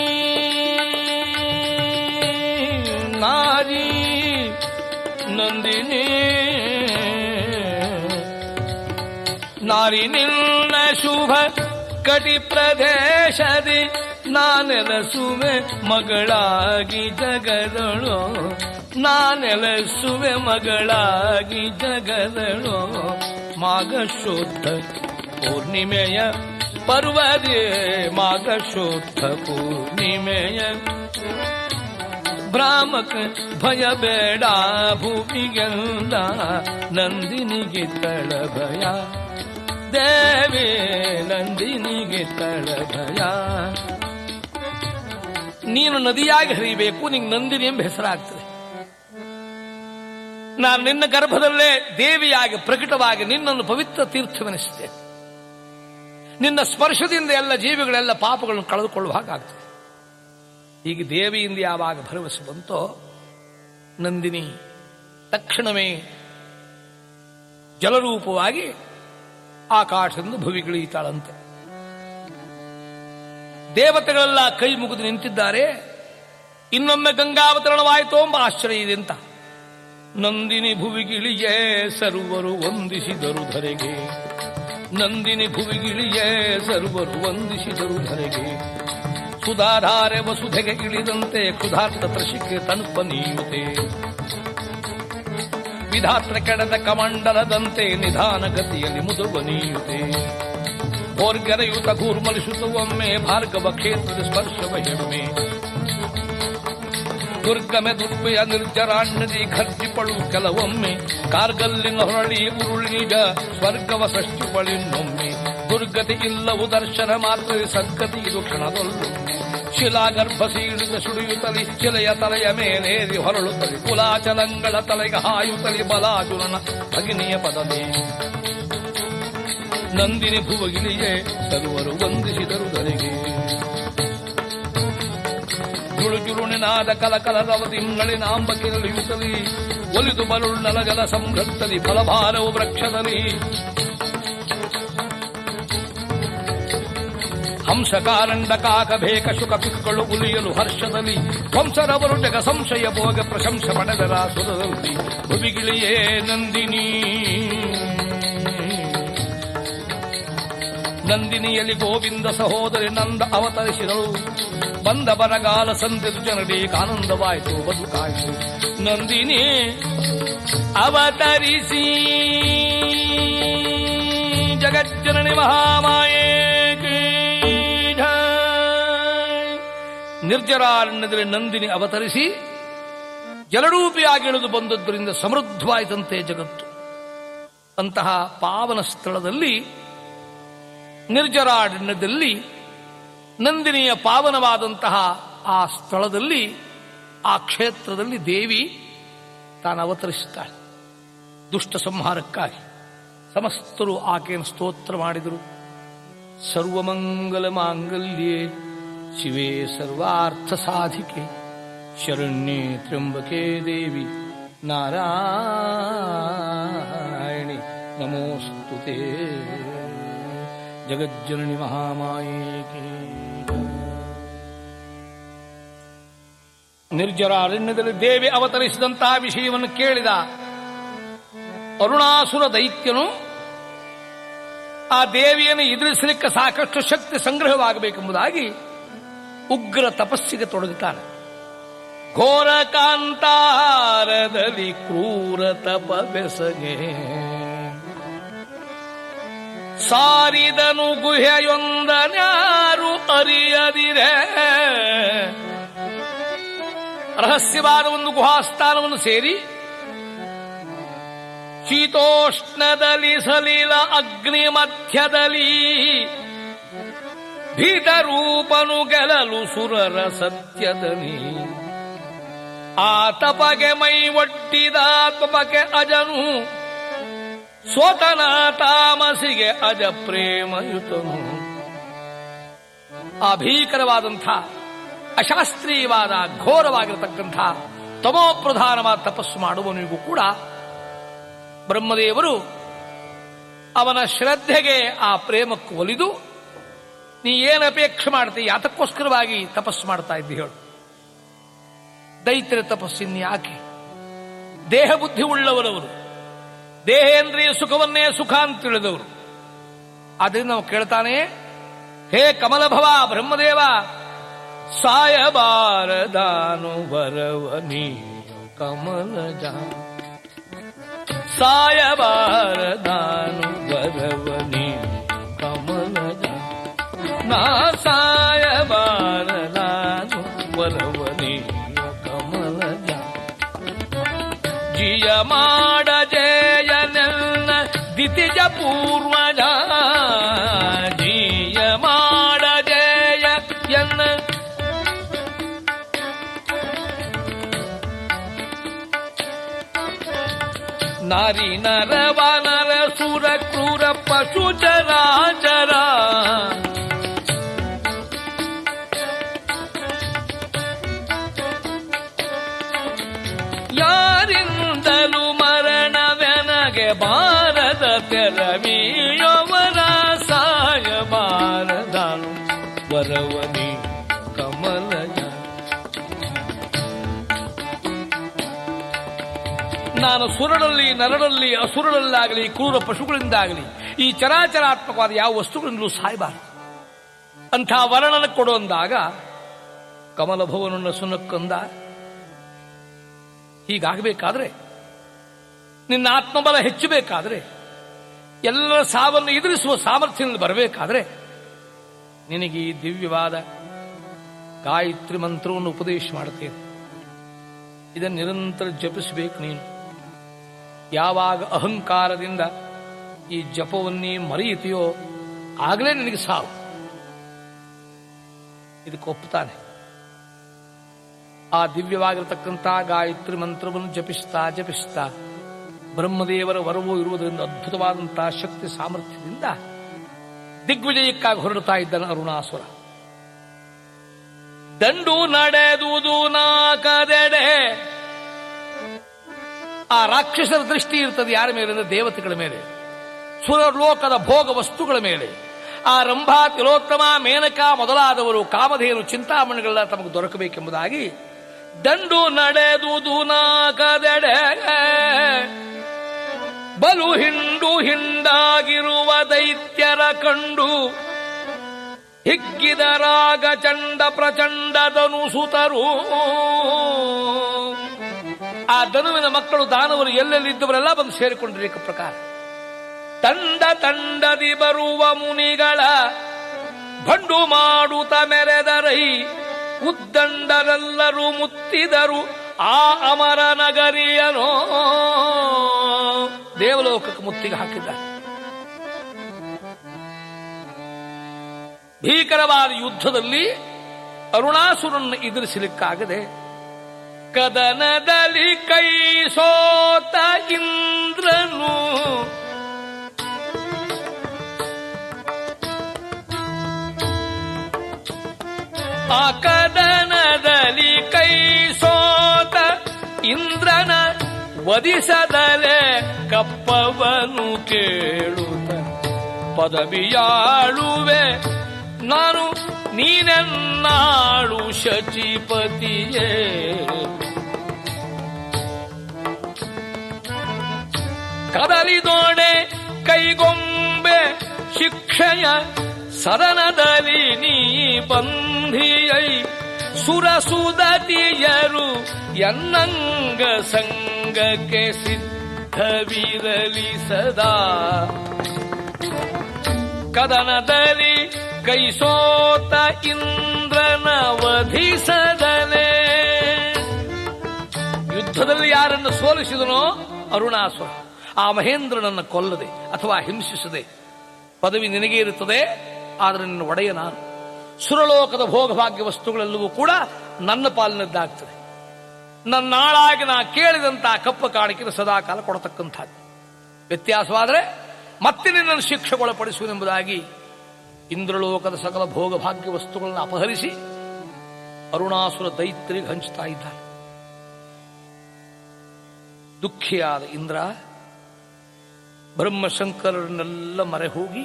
ನಾರಿ ನಂದಿನಿ. ನಾರಿ ನಿನ್ನ ಶುಭ ಕಟಿ ಪ್ರದೇಶದಿ. ನಾನೆಲಸುವೆ ಮಗಳಾಗಿ ಜಗದಳು. ನಾನೆಲಸುವೆ ಮಗಳಾಗಿ ಜಗದಳು. ಮಾಘ ಪೂರ್ಣಿಮೆಯ ಪರ್ವದೇ ಶುದ್ಧ ಪೂರ್ಣಿಮೆಯ. ಭ್ರಾಮಕ ಭಯ ಬೇಡ ಭೂಮಿಗೆಲ್ಲ ನಂದಿನಿಗೆ ತಳ ಭಯ. ದೇವಿ ನಂದಿನಿಗೆ ತಳ ಭಯ. ನೀನು ನದಿಯಾಗಿ ಹರಿಬೇಕು ನಿಂಗೆ ನಂದಿನಿ ಎಂಬ ಹೆಸರಾಗ್ತದೆ. ನಾನು ನಿನ್ನ ಗರ್ಭದಲ್ಲೇ ದೇವಿಯಾಗಿ ಪ್ರಕಟವಾಗಿ ನಿನ್ನನ್ನು ಪವಿತ್ರ ತೀರ್ಥವೆನಿಸುತ್ತೇನೆ. ನಿನ್ನ ಸ್ಪರ್ಶದಿಂದ ಎಲ್ಲ ಜೀವಿಗಳೆಲ್ಲ ಪಾಪಗಳನ್ನು ಕಳೆದುಕೊಳ್ಳುವ ಹಾಗಾಗ್ತದೆ. ಈಗ ದೇವಿಯಿಂದ ಯಾವಾಗ ಭರವಸೆ ಬಂತೋ, ನಂದಿನಿ ತಕ್ಷಣವೇ ಜಲರೂಪವಾಗಿ ಆಕಾಶದಿಂದ ಭುವಿಗಿಳಿಯುತ್ತಾಳಂತೆ. ದೇವತೆಗಳೆಲ್ಲ ಕೈ ಮುಗಿದು ನಿಂತಿದ್ದಾರೆ. ಇನ್ನೊಮ್ಮೆ ಗಂಗಾವತರಣವಾಯಿತು ಎಂಬ ಆಶ್ಚರ್ಯ ಇದೆ ಅಂತ. ನಂದಿನಿ ಭುವಿಗಿಳಿಯೇ, ಸರ್ವರು ವಂದಿಸಿದರು ಧರೆಗೆ. ನಂದಿನಿ ಭುವಿಗಿಳಿಯೇ ಸರ್ವರು ವಂದಿಸಿದರು ಧರೆಗೆ. ಸುಧಾಧಾರೆ ವಸುಧೆಗೆ ಇಳಿದಂತೆ ಕ್ಷುಧಾರ್ಥ ತ್ರಶಿಕೆ ತನುಪ ನೀಯುತೆ. ವಿಧಾತ್ರ ಕೆಡದ ಕಮಂಡಲದಂತೆ ನಿಧಾನ ಗತಿಯಲ್ಲಿ ಮುದುವ ನೀಯುತೆ. ಓರ್ಗರೆಯುತ ಘೂರ್ಮಲಿಸುತ್ತ ಒಮ್ಮೆ ಭಾರ್ಗವ ಕ್ಷೇತ್ರದ ಸ್ಪರ್ಶವ ದುರ್ಗಮೆ ದುರ್ಬೆಯ ನಿರ್ಜರಾಣ್ಯದಿ ಖರ್ಚಿಪಳು ಕೆಲವೊಮ್ಮೆ. ಕಾರ್ಗಲ್ಲಿನ ಹೊರಳಿ ಉರುಳಿಗ ಸ್ವರ್ಗವ ಸೃಷ್ಟಿಪಳಿನ್ನೊಮ್ಮೆ ದುರ್ಗತಿ ಇಲ್ಲವು ದರ್ಶನ ಮಾತ್ರ ಸದ್ಗತಿ ಇದು ಶಿಲಾ ಶಿಲಾಗರ್ಭ ಸೀಳಿದ ಸುಡಿಯುತ್ತಲಿ ಶಿಲೆಯ ತಲೆಯ ಮೇಲೇರಿ ಹೊರಳುತ್ತಲಿ ಕುಲಾಚಲಂಗಳ ತಲೆಗೆ ಹಾಯುತ್ತಲಿ ಬಲಾಜುಲನ ಭಗಿನಿಯ ಪದವೇ. ನಂದಿನಿ ಭುವಗಿಲಿಯೇ ಸರ್ವರು ವಂದಿಸಿದರು ಧರೆಗೆ ಜುಳು ಜುಳುಣಿನಾದ ಕಲಕಲ ರವದಿಂಗಳಿನಾಂಬ ಕಿರಳಿಯುತ್ತಲಿ ಒಲಿದು ಬಲುಳ್ಳಲಗಲ ಸಂಘತ್ತಲಿ ಫಲಭಾರವು ವೃಕ್ಷದಲ್ಲಿ. ಹಂಸಕಾರಂಡ ಕಾಕ ಭೇಕ ಶುಕ ಪಿಕ್ಕಳು ಉಲಿಯಲು ಹರ್ಷದಲ್ಲಿ. ಹಂಸರವರು ಜಗ ಸಂಶಯ ಭೋಗ ಪ್ರಶಂಸ ಪಡೆದರ ಸುರದಲ್ಲಿ ಭುವಿಗಿಳಿಯೇ ನಂದಿನಿ. ನಂದಿನಿಯಲ್ಲಿ ಗೋವಿಂದ ಸಹೋದರಿ ನಂದ ಅವತರಿಸಿದಳು. ಬಂದ ಬರಗಾಲ ಸಂದಿರು ಜನರಿಗೆ ಆನಂದವಾಯಿತು ಬದುಕಾಯಿತು ನಂದಿನಿ, ಅವತರಿಸಿ. ಜಗಜ್ಜನನಿ ಮಹಾಮಾಯೇ. ನಿರ್ಜರಾರಣ್ಯದಲ್ಲಿ ನಂದಿನಿ ಅವತರಿಸಿ ಜಲರೂಪಿಯಾಗಿ ಇಳಿದು ಬಂದದ್ದರಿಂದ ಸಮೃದ್ಧವಾಯಿತಂತೆ ಜಗತ್ತು. ಅಂತಹ ಪಾವನ ಸ್ಥಳದಲ್ಲಿ, ನಿರ್ಜರಾರಣ್ಯದಲ್ಲಿ ನಂದಿನಿಯ ಪಾವನವಾದಂತಹ ಆ ಸ್ಥಳದಲ್ಲಿ, ಆ ಕ್ಷೇತ್ರದಲ್ಲಿ ದೇವಿ ತಾನು ಅವತರಿಸುತ್ತಾಳೆ. ದುಷ್ಟ ಸಂಹಾರಕ್ಕಾಗಿ. ಸಮಸ್ತರು ಆಕೆಯನ್ನು ಸ್ತೋತ್ರ ಮಾಡಿದರು. ಸರ್ವಮಂಗಲ ಮಾಂಗಲ್ಯೆ, ಶಿವೇ ಸರ್ವಾರ್ಥ ಸಾಧಿಕೆ. ಶರಣ್ಯೆ ತ್ರ್ಯಂಬಕೆ ದೇವಿ, ನಾರಾಯಣಿ, ನಮೋಸ್ತುತೆ. ಜಗಜ್ಜನನಿ ಮಹಾಮಾಯೇಕೆ. ನಿರ್ಜರ ಅರಣ್ಯದಲ್ಲಿ ದೇವಿ ಅವತರಿಸಿದಂತಹ ವಿಷಯವನ್ನು ಕೇಳಿದ ಅರುಣಾಸುರ ದೈತ್ಯನು, ಆ ದೇವಿಯನ್ನು ಎದುರಿಸಲಿಕ್ಕೆ ಸಾಕಷ್ಟು ಶಕ್ತಿ ಸಂಗ್ರಹವಾಗಬೇಕೆಂಬುದಾಗಿ ಉಗ್ರ ತಪಸ್ಸಿಗೆ ತೊಡಗುತ್ತಾನೆ ಘೋರ ಕಾಂತಾರದಲ್ಲಿ ಕ್ರೂರ ತಪ ಬೆಸಗೆ. ಸಾರಿದನು ಗುಹೆಯೊಂದನ್ಯಾರು ಅರಿಯದಿರೆ. ರಹಸ್ಯವಾದ ಒಂದು ಗುಹಾಸ್ಥಾನವನ್ನು ಸೇರಿ ಶೀತೋಷ್ಣದಲ್ಲಿ ಸಲೀಲ ಅಗ್ನಿ ಮಧ್ಯದಲ್ಲಿ ಭೀತರೂಪನು ಗೆಲಲು ಸುರರ ಸತ್ಯದಲ್ಲಿ ಆ ತಪಗೆ ಮೈ ಒಟ್ಟಿದ ತಪಗೆ ಅಜನು, ಸ್ವತನ ತಾಮಸಿಗೆ ಅಜ ಪ್ರೇಮಯುತನು ಆ ಭೀಕರವಾದಂಥ ಅಶಾಸ್ತ್ರೀಯವಾದ ಘೋರವಾಗಿರತಕ್ಕಂಥ ತಮೋಪ್ರಧಾನವಾದ ತಪಸ್ಸು ಮಾಡುವವನಿಗೂ ಕೂಡ ಬ್ರಹ್ಮದೇವರು ಅವನ ಶ್ರದ್ಧೆಗೆ ಆ ಪ್ರೇಮಕ್ಕೂ ಒಲಿದು, ನೀ ಏನು ಅಪೇಕ್ಷೆ ಮಾಡ್ತೀಯ ಅದಕ್ಕೋಸ್ಕರವಾಗಿ ತಪಸ್ಸು ಮಾಡ್ತಾ ಇದ್ದಿ ಹೇಳು. ದೈತ್ಯರ ತಪಸ್ಸಿನ ಯಾಕೆ? ದೇಹ ಬುದ್ಧಿ ಉಳ್ಳವರವರು. ದೇಹೇಂದ್ರಿಯ ಸುಖವನ್ನೇ ಸುಖ ಅಂತ ತಿಳಿದವರು. ಆದ್ರಿಂದ ನಾವು ಕೇಳ್ತಾನೆ, ಹೇ ಕಮಲಭವ ಬ್ರಹ್ಮದೇವ ಸಾಯಬಾರದಾನು ಬರವ ನೀನು ಕಮಲಜ ಸಾಯಬಾರದಾನು ಬರವ ನೀನು ಕಮಲಜ ನಾ ಸಾಯಬಾರದಾನು ಬರವ ನೀನು ಕಮಲಜ ಜಿಯ ಮಾಡ ಜಯನೆಲ್ಲ ದಿತಿಜ ಪೂರ್ವಜ ನಾರಿ ನರ ವಾನರ ಸುರ ಕ್ರೂರ ಪಶು ಚರಾಚರ ಯಾರಿಂದಲೂ ಮರಣವೆನಗೆ ಬಾರದ ತೆರವಿಯವರ ಸಾಯ ಬಾರದ ವರವನಿ ಕಮಲಜ ನಾನು ಸುರಳಲ್ಲಿ, ನರಳಲ್ಲಿ, ಅಸುರಳಲ್ಲಾಗಲಿ, ಕ್ರೂರ ಪಶುಗಳಿಂದಾಗಲಿ, ಈ ಚರಾಚರಾತ್ಮಕವಾದ ಯಾವ ವಸ್ತುಗಳಿಂದಲೂ ಸಾಯಬಾರದು. ಅಂಥ ವರ್ಣನ ಕೊಡುವಂದಾಗ ಕಮಲಭವನನ್ನು ಸುನಕ್ಕಂದ ಹೀಗಾಗಬೇಕಾದ್ರೆ, ನಿನ್ನ ಆತ್ಮಬಲ ಹೆಚ್ಚಬೇಕಾದ್ರೆ ಎಲ್ಲರ ಸಾವನ್ನು ಎದುರಿಸುವ ಸಾಮರ್ಥ್ಯದಲ್ಲಿ ಬರಬೇಕಾದ್ರೆ, ನಿನಗೆ ಈ ದಿವ್ಯವಾದ ಗಾಯತ್ರಿ ಮಂತ್ರವನ್ನು ಉಪದೇಶ ಮಾಡುತ್ತೇನೆ. ಇದನ್ನು ನಿರಂತರ ಜಪಿಸಬೇಕು ನೀನು. ಯಾವಾಗ ಅಹಂಕಾರದಿಂದ ಈ ಜಪವನ್ನೇ ಮರೆಯುತ್ತೀಯೋ ಆಗಲೇ ನಿನಗೆ ಸಾವು. ಇದಕ್ಕೆ ಒಪ್ಪುತ್ತಾನೆ. ಆ ದಿವ್ಯವಾಗಿರತಕ್ಕಂಥ ಗಾಯತ್ರಿ ಮಂತ್ರವನ್ನು ಜಪಿಸ್ತಾ ಜಪಿಸ್ತಾ ಬ್ರಹ್ಮದೇವರ ವರವು ಇರುವುದರಿಂದ ಅದ್ಭುತವಾದಂತಹ ಶಕ್ತಿ ಸಾಮರ್ಥ್ಯದಿಂದ ದಿಗ್ವಿಜಯಕ್ಕಾಗಿ ಹೊರಡುತ್ತಾ ಇದ್ದಾನೆ ಅರುಣಾಸುರ. ದಂಡು ನಡೆದುದು ನಾಕದೆಡೆ ಆ ರಾಕ್ಷಸರ ದೃಷ್ಟಿ ಇರ್ತದೆ ಯಾರ ಮೇಲೆ ಅಂದ್ರೆ ದೇವತೆಗಳ ಮೇಲೆ. ಸುರಲೋಕದ ಭೋಗ ವಸ್ತುಗಳ ಮೇಲೆ. ಆ ರಂಭಾ ತಿಲೋತ್ತಮ ಮೇನಕ ಮೊದಲಾದವರು ಕಾಮಧೇನು ಚಿಂತಾಮಣಿಗಳೆಲ್ಲ ತಮಗೆ ದೊರಕಬೇಕೆಂಬುದಾಗಿ ದಂಡು ನಡೆದುದು ನಾಕದೆಡೆ ಬಲು ಹಿಂಡು ಹಿಂಡಾಗಿರುವ ದೈತ್ಯರ ಕಂಡು ಹಿಗ್ಗಿದ ರಾಗ ಚಂಡ ಪ್ರಚಂಡದನು ಧನುಸುತರು ಆ ಧನುವಿನ ಮಕ್ಕಳು ದಾನವರು ಎಲ್ಲೆಲ್ಲಿದ್ದವರೆಲ್ಲ ಬಂದು ಸೇರಿಕೊಂಡಿರಲಿಕ್ಕೆ ಪ್ರಕಾರ. ತಂಡ ತಂಡದಿ ಬರುವ ಮುನಿಗಳ ಬಂಡು ಮಾಡುತ್ತ ಮೆರೆದರೈ ಉದ್ದಂಡರೆಲ್ಲರೂ ಮುತ್ತಿದರು ಆ ಅಮರ ನಗರಿಯನೋ. ದೇವಲೋಕಕ್ಕೆ ಮುತ್ತಿಗೆ ಹಾಕಿದ್ದಾರೆ. ಭೀಕರವಾದ ಯುದ್ಧದಲ್ಲಿ ಅರುಣಾಸುರನ್ನು ಎದುರಿಸಲಿಕ್ಕಾಗದೆ ಕದನದಲ್ಲಿ ಕೈ ಸೋತ ಇಂದ್ರನು. ಆ ಕದನದಲ್ಲಿ ಕೈ ಸೋತ ಇಂದ್ರನ ವದಿಸದಲೆ ಕಪ್ಪವನು ಕೇಳುತ್ತ ಪದವಿಯಾಳುವೆ ನಾನು ನೀನೆನ್ನಾಳು ಶಚಿಪತಿಯೇ? ಕದಲಿದೋಣೆ ಕೈಗೊಂಬೆ ಶಿಕ್ಷೆಯ ಸದನದಲ್ಲಿ ನೀ ಬಂಧಿಯೈ. ಸುರಸುದತಿಯರು ಎನ್ನಂಗ ಸಂಗಕ್ಕೆ ಸಿದ್ಧವಿರಲಿ ಸದಾ. ಕದನದಲ್ಲಿ ಕೈಸೋತ ಇಂದ್ರನ ವಧಿಸದಲೆ ಯುದ್ಧದಲ್ಲಿ ಯಾರನ್ನು ಸೋಲಿಸಿದನೋ ಅರುಣಾಸುರ, ಆ ಮಹೇಂದ್ರನನ್ನು ಕೊಲ್ಲದೆ ಅಥವಾ ಹಿಂಸಿಸದೆ. ಪದವಿ ನಿನಗೆ ಇರುತ್ತದೆ, ಆದರೆ ನಿನ್ನ ಒಡೆಯ ನಾನು. ಸುರಲೋಕದ ಭೋಗಭಾಗ್ಯ ವಸ್ತುಗಳೆಲ್ಲವೂ ಕೂಡ ನನ್ನ ಪಾಲಿನದ್ದಾಗ್ತದೆ. ನನ್ನಾಳಾಗಿ ನಾ ಕೇಳಿದಂತಹ ಕಪ್ಪ ಕಾಣಿಕೆ ಸದಾಕಾಲ ಕೊಡತಕ್ಕಂಥದ್ದು. ವ್ಯತ್ಯಾಸವಾದರೆ ಮತ್ತೆ ನಿನ್ನನ್ನು ಶಿಕ್ಷೆಗೊಳಪಡಿಸುವುದೆಂಬುದಾಗಿ ಇಂದ್ರಲೋಕದ ಸಕಲ ಭೋಗಭಾಗ್ಯ ವಸ್ತುಗಳನ್ನು ಅಪಹರಿಸಿ ಅರುಣಾಸುರ ದೈತ್ರಿಗೆ ಹಂಚುತ್ತಾ ಇದ್ದಾನೆ. ದುಃಖಿಯಾದ ಇಂದ್ರ ಬ್ರಹ್ಮಶಂಕರನ್ನೆಲ್ಲ ಮರೆ ಹೋಗಿ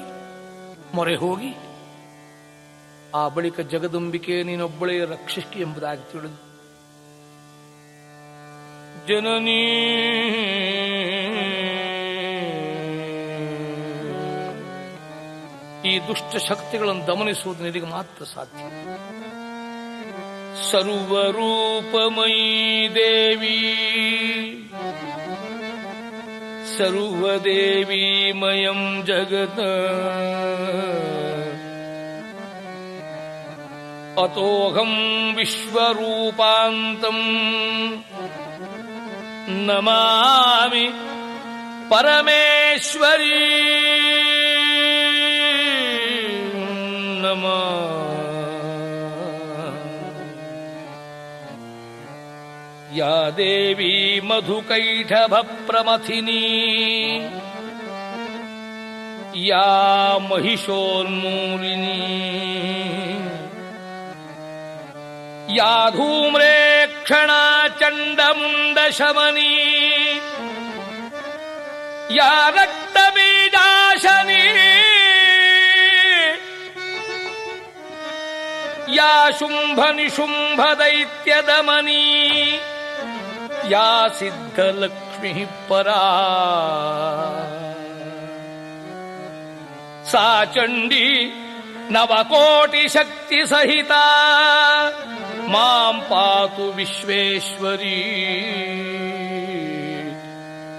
ಮೊರೆ ಹೋಗಿ ಆ ಬಳಿಕ ಜಗದಂಬಿಕೆ ನೀನೊಬ್ಬಳೇ ರಕ್ಷಿಸಿ ಎಂಬುದಾಗಿ ತಿಳಿದು, ಜನನೀ ಈ ದುಷ್ಟ ಶಕ್ತಿಗಳನ್ನು ದಮನಿಸುವುದು ನಿನಗೆ ಮಾತ್ರ ಸಾಧ್ಯ ಸರ್ವರೂಪಮಯೀ ದೇವಿ ಸರ್ವದೇವೀಮಯಂ ಜಗತ ಅತೋಹಂ ವಿಶ್ವರೂಪಾಂತಂ ನಮಾಮಿ ಪರಮೇಶ್ವರೀ या देवी मधुकैठभप्रमथिनी। या महिषोन्मूलिनी। या धूम्रेक्षणा चण्डमुण्डशमनी या रक्तबीजाशनी। या शुम्भनिशुम्भदैत्यदमनी। शुम्भ ಯಾ ಸಿದ್ಧಲಕ್ಷ್ಮಿ मां ಸಾ ಚಂಡಿ ನವಕೋಟಿ ಶಕ್ತಿ ಸಹಿತ. ಮಾಂ ಪಾತು ವಿಶ್ವೇಶ್ವರಿ.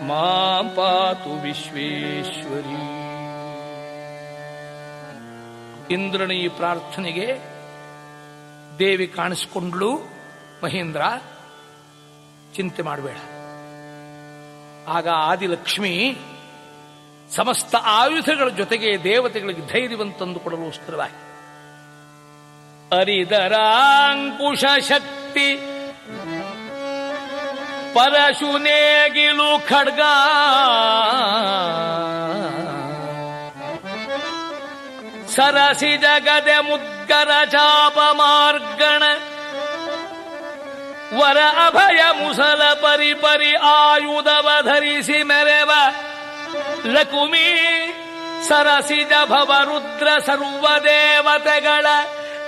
ಮಾಂ ಪಾತು ವಿಶ್ವೇಶ್ವರಿ. ಇಂದ್ರನ ಈ ಪ್ರಾರ್ಥನೆಗೆ ದೇವಿ ಕಾಣಿಸಿಕೊಂಡ್ಲು ಮಹೇಂದ್ರ. ಚಿಂತೆ ಮಾಡಬೇಡ. ಆಗ ಆದಿಲಕ್ಷ್ಮಿ ಸಮಸ್ತ ಆಯುಧಗಳ ಜೊತೆಗೆ ದೇವತೆಗಳಿಗೆ ಧೈರ್ಯವಂತಂದು ಕೊಡಲುಸ್ಕರವಾಗಿ ಅರಿದರಾಂಕುಶ ಶಕ್ತಿ, ಪರಶುನೇಗಿಲು ಖಡ್ಗ, ಸರಸಿ ಜಗದೆ ಮುದ್ಗರ ಚಾಪ ಮಾರ್ಗಣ ವರ ಅಭಯ ಮುಸಲ ಪರಿ ಪರಿ ಆಯುಧವ ಧರಿಸಿ ಮೆರೆವ ಲಕುಮಿ ಸರಸಿಜ ಭವ ರುದ್ರ ಸರ್ವ ದೇವತೆಗಳ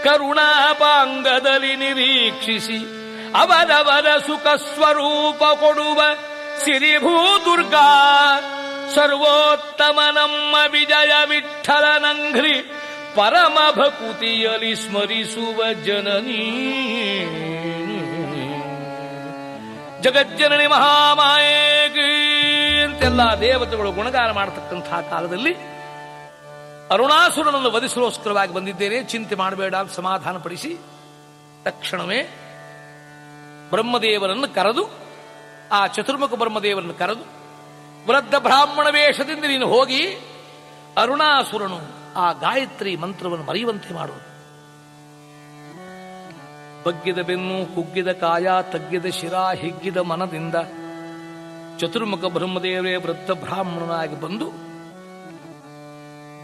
ಕರುಣಾಪಾಂಗದಲ್ಲಿ ನಿರೀಕ್ಷಿಸಿ ಅವರವರ ಸುಖ ಸ್ವರೂಪ ಕೊಡುವ ಸಿರಿಭೂ ದುರ್ಗಾ ಸರ್ವೋತ್ತಮ ನಮ್ಮ ವಿಜಯ ವಿಠಲನಂಘ್ರಿ ಪರಮ ಭಕುತಿಯಲಿ ಸ್ಮರಿಸುವ ಜನನೀ ಜಗಜ್ಜನನಿ ಮಹಾಮಾಯೇಗಿ ಅಂತೆಲ್ಲ ದೇವತೆಗಳು ಗುಣಗಾರ ಮಾಡತಕ್ಕಂತಹ ಕಾಲದಲ್ಲಿ ಅರುಣಾಸುರನನ್ನು ವಧಿಸಲೋಸ್ಕರವಾಗಿ ಬಂದಿದ್ದೇನೆ. ಚಿಂತೆ ಮಾಡಬೇಡ ಅಂತ ಸಮಾಧಾನಪಡಿಸಿ ತಕ್ಷಣವೇ ಬ್ರಹ್ಮದೇವರನ್ನು ಕರೆದು, ಆ ಚತುರ್ಮುಖ ಬ್ರಹ್ಮದೇವರನ್ನು ಕರೆದು, ವೃದ್ಧ ಬ್ರಾಹ್ಮಣ ವೇಷದಿಂದ ನೀನು ಹೋಗಿ ಅರುಣಾಸುರನು ಆ ಗಾಯತ್ರಿ ಮಂತ್ರವನ್ನು ಮರೆಯುವಂತೆ ಮಾಡು ಬಗ್ಗಿದ ಬೆನ್ನು, ಕುಗ್ಗಿದ ಕಾಯ, ತಗ್ಗಿದ ಶಿರ, ಹಿಗ್ಗಿದ ಮನದಿಂದ ಚತುರ್ಮುಖ ಬ್ರಹ್ಮದೇವರೇ ವೃದ್ಧ ಬ್ರಾಹ್ಮಣನಾಗಿ ಬಂದು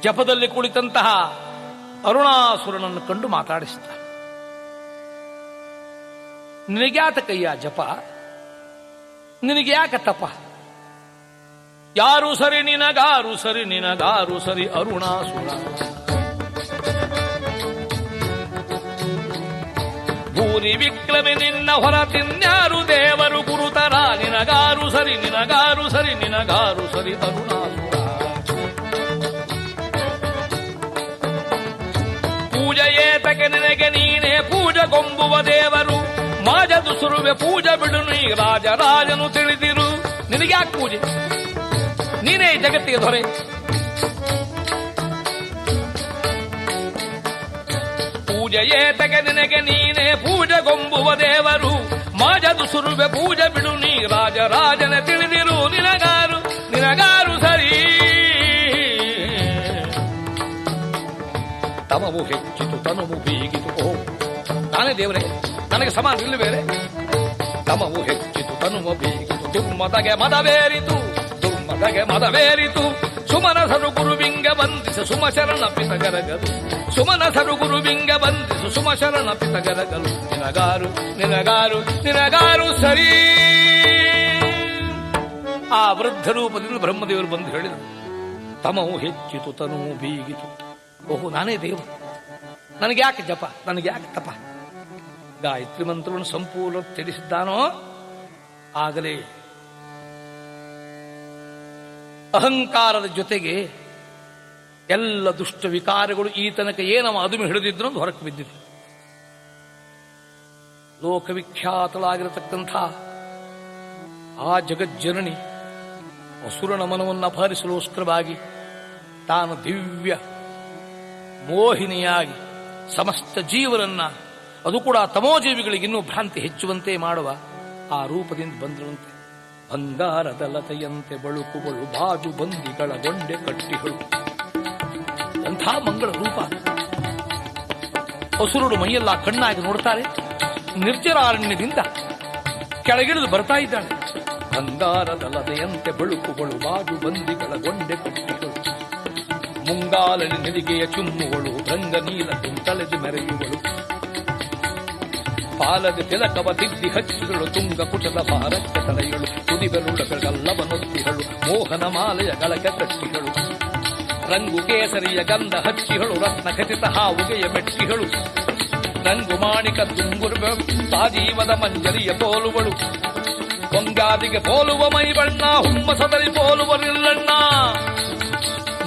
ಜಪದಲ್ಲಿ ಕುಳಿತಂತಹ ಅರುಣಾಸುರನನ್ನು ಕಂಡು ಮಾತಾಡಿಸಿದ ನಿನಗ್ಯಾತ ಕೈಯ ಜಪ? ನಿನಗ್ಯಾಕ ತಪ? ಯಾರು ಸರಿ ನಿನಗಾರು ಸರಿ ನಿನಗಾರು ಸರಿ ಅರುಣಾಸುರ. ಭೂರಿ ವಿಕ್ರಮೆ ನಿನ್ನ ಹೊರ ತಿನ್ಯಾರು ದೇವರು ಗುರುತರ. ನಿನಗಾರು ಸರಿ ನಿನಗಾರು ಸರಿ ನಿನಗಾರು ಸರಿ ಅರುಣಾಸುರ ಪೂಜೆಯೇತಕ್ಕೆ ನಿನಗೆ ನೀನೇ ಪೂಜೆಗೊಂಬುವ ದೇವರು. ಮಾಜದು ಸುರುವೆ ಪೂಜೆ ಬಿಡು ನೀ ರಾಜ ರಾಜನು ತಿಳಿದಿರು. ನಿನಗ್ಯಾಕೆ ಪೂಜೆ? ನೀನೇ ಜಗತ್ತಿಗೆ ದೊರೆ. ಪೂಜೆಯೇ ತಗೆ ನಿನಗೆ ನೀನೇ ಪೂಜೆಗೊಂಬುವ ದೇವರು. ಮಾಜದು ಸುರುವೆ ಪೂಜೆ ಬಿಡು ನೀ ರಾಜ ರಾಜನ ತಿಳಿದಿರು ನಿನಗಾರು ನಿನಗಾರು ಸರಿ. ತಮವು ಹೆಚ್ಚಿತು, ತನುವು ಬೀಗಿತು. ಓ ನಾನೇ ದೇವರೇ, ನನಗೆ ಸಮಾನ ಇಲ್ಲ ಬೇರೆ. ತಮವು ಹೆಚ್ಚಿತು, ತನುವ ಬೀಗಿತು. ದುರ್ಮದಗೆ ಮದವೇರಿತು ದುರ್ಮದಗೆ ಮದವೇರಿತು ಸುಮನಸರು ಗುರುವಿಂಗ ಬಂಧಿಸ ಸುಮಶರಣ ಪಿತಗರಗಲು. ಸುಮನಸರು ಗುರುವಿಂಗ ಬಂಧಿಸು ಸುಮಶರಣ ಪಿತಗರಗಲು. ನಿನಗಾರು ನಿನಗಾರು ನಿನಗಾರು ಸರಿ. ಆ ವೃದ್ಧ ರೂಪದಿಂದ ಬ್ರಹ್ಮದೇವರು ಬಂದು ಹೇಳಿದರು, ತಮವು ಹೆಚ್ಚಿತು ತನೂ ಬೀಗಿತು. ಓಹೋ, ನಾನೇ ದೇವರು. ನನಗೆ ಯಾಕೆ ಜಪ? ನನಗೆ ಯಾಕೆ ತಪ? ಗಾಯತ್ರಿ ಮಂತ್ರವನ್ನು ಸಂಪೂರ್ಣ ತಿಳಿಸಿದ್ದಾನೋ? ಆಗಲೇ ಅಹಂಕಾರದ ಜೊತೆಗೆ ಎಲ್ಲ ದುಷ್ಟ ವಿಕಾರಗಳು ಈ ತನಕ ಏನವ ಅದುಮೆ ಹಿಡಿದಿದ್ರು ಅಂತ ಹೊರಕ್ಕೆ ಬಿದ್ದಿದೆ. ಲೋಕವಿಖ್ಯಾತಳಾಗಿರತಕ್ಕಂಥ ಆ ಜಗಜ್ಜನನಿ ಅಸುರನ ಮನವನ್ನು ಅಪಹರಿಸಲೋಸ್ಕರವಾಗಿ ತಾನು ದಿವ್ಯ ಮೋಹಿನಿಯಾಗಿ ಸಮಸ್ತ ಜೀವರನ್ನ ಅದು ಕೂಡ ತಮೋಜೀವಿಗಳಿಗೆ ಇನ್ನೂ ಭ್ರಾಂತಿ ಹೆಚ್ಚುವಂತೆ ಮಾಡುವ ಆ ರೂಪದಿಂದ ಬಂದಿರುವಂತೆ ಬಂಗಾರದ ಲತೆಯಂತೆ ಬಳುಕುಗಳು ಬಾಜು ಬಂದಿಗಳ ಗೊಂಡೆ ಕಟ್ಟಿಗಳು ಅಂಥ ಮಂಗಳ ರೂಪ. ಹಸುರುಡು ಮೈಯೆಲ್ಲ ಕಣ್ಣಾಗಿ ನೋಡ್ತಾರೆ. ನಿರ್ಜರಾರಣ್ಯದಿಂದ ಕೆಳಗಿಳಿದು ಬರ್ತಾ ಇದ್ದಾಳೆ. ಬಂಗಾರದ ಲತೆಯಂತೆ ಬಳುಕುಗಳು ಬಾಜು ಬಂದಿಗಳ ಗೊಂಡೆ ಕಟ್ಟಿಗಳು ಮುಂಗಾಲನ ನಿಲಿಗೆಯ ಚುಮ್ಮುಗಳು ರಂಗ ನೀಲ ಮೆರೆಯುಗಳು ಪಾಲದ ತಿಲಕವ ತಿದ್ದಿ ಹಚ್ಚಿಗಳು ತುಂಗ ಕುಟದ ಭಾರತ ತಲೆಗಳು ತುದಿ ಮೋಹನ ಮಾಲೆಯ ಗಳಕ ಕಟ್ಟಿಗಳು ರಂಗು ಕೇಸರಿಯ ಗಂಧ ಹಚ್ಚಿಗಳು ರತ್ನ ಖಚಿತ ಹಾವುಗೆಯ ಮೆಟ್ಟಿಗಳು ರಂಗು ಮಾಣಿಕ ತುಂಗುರು ಸಾಜೀವದ ಮಂಜರಿಯ ಪೋಲುಗಳು ಕೊಂಗಾದಿಗೆ ಪೋಲುವ ಮೈ ಬಣ್ಣ ಹುಮ್ಮಸದಲ್ಲಿ ಪೋಲುವ ನಿಲ್ಲಣ್ಣ.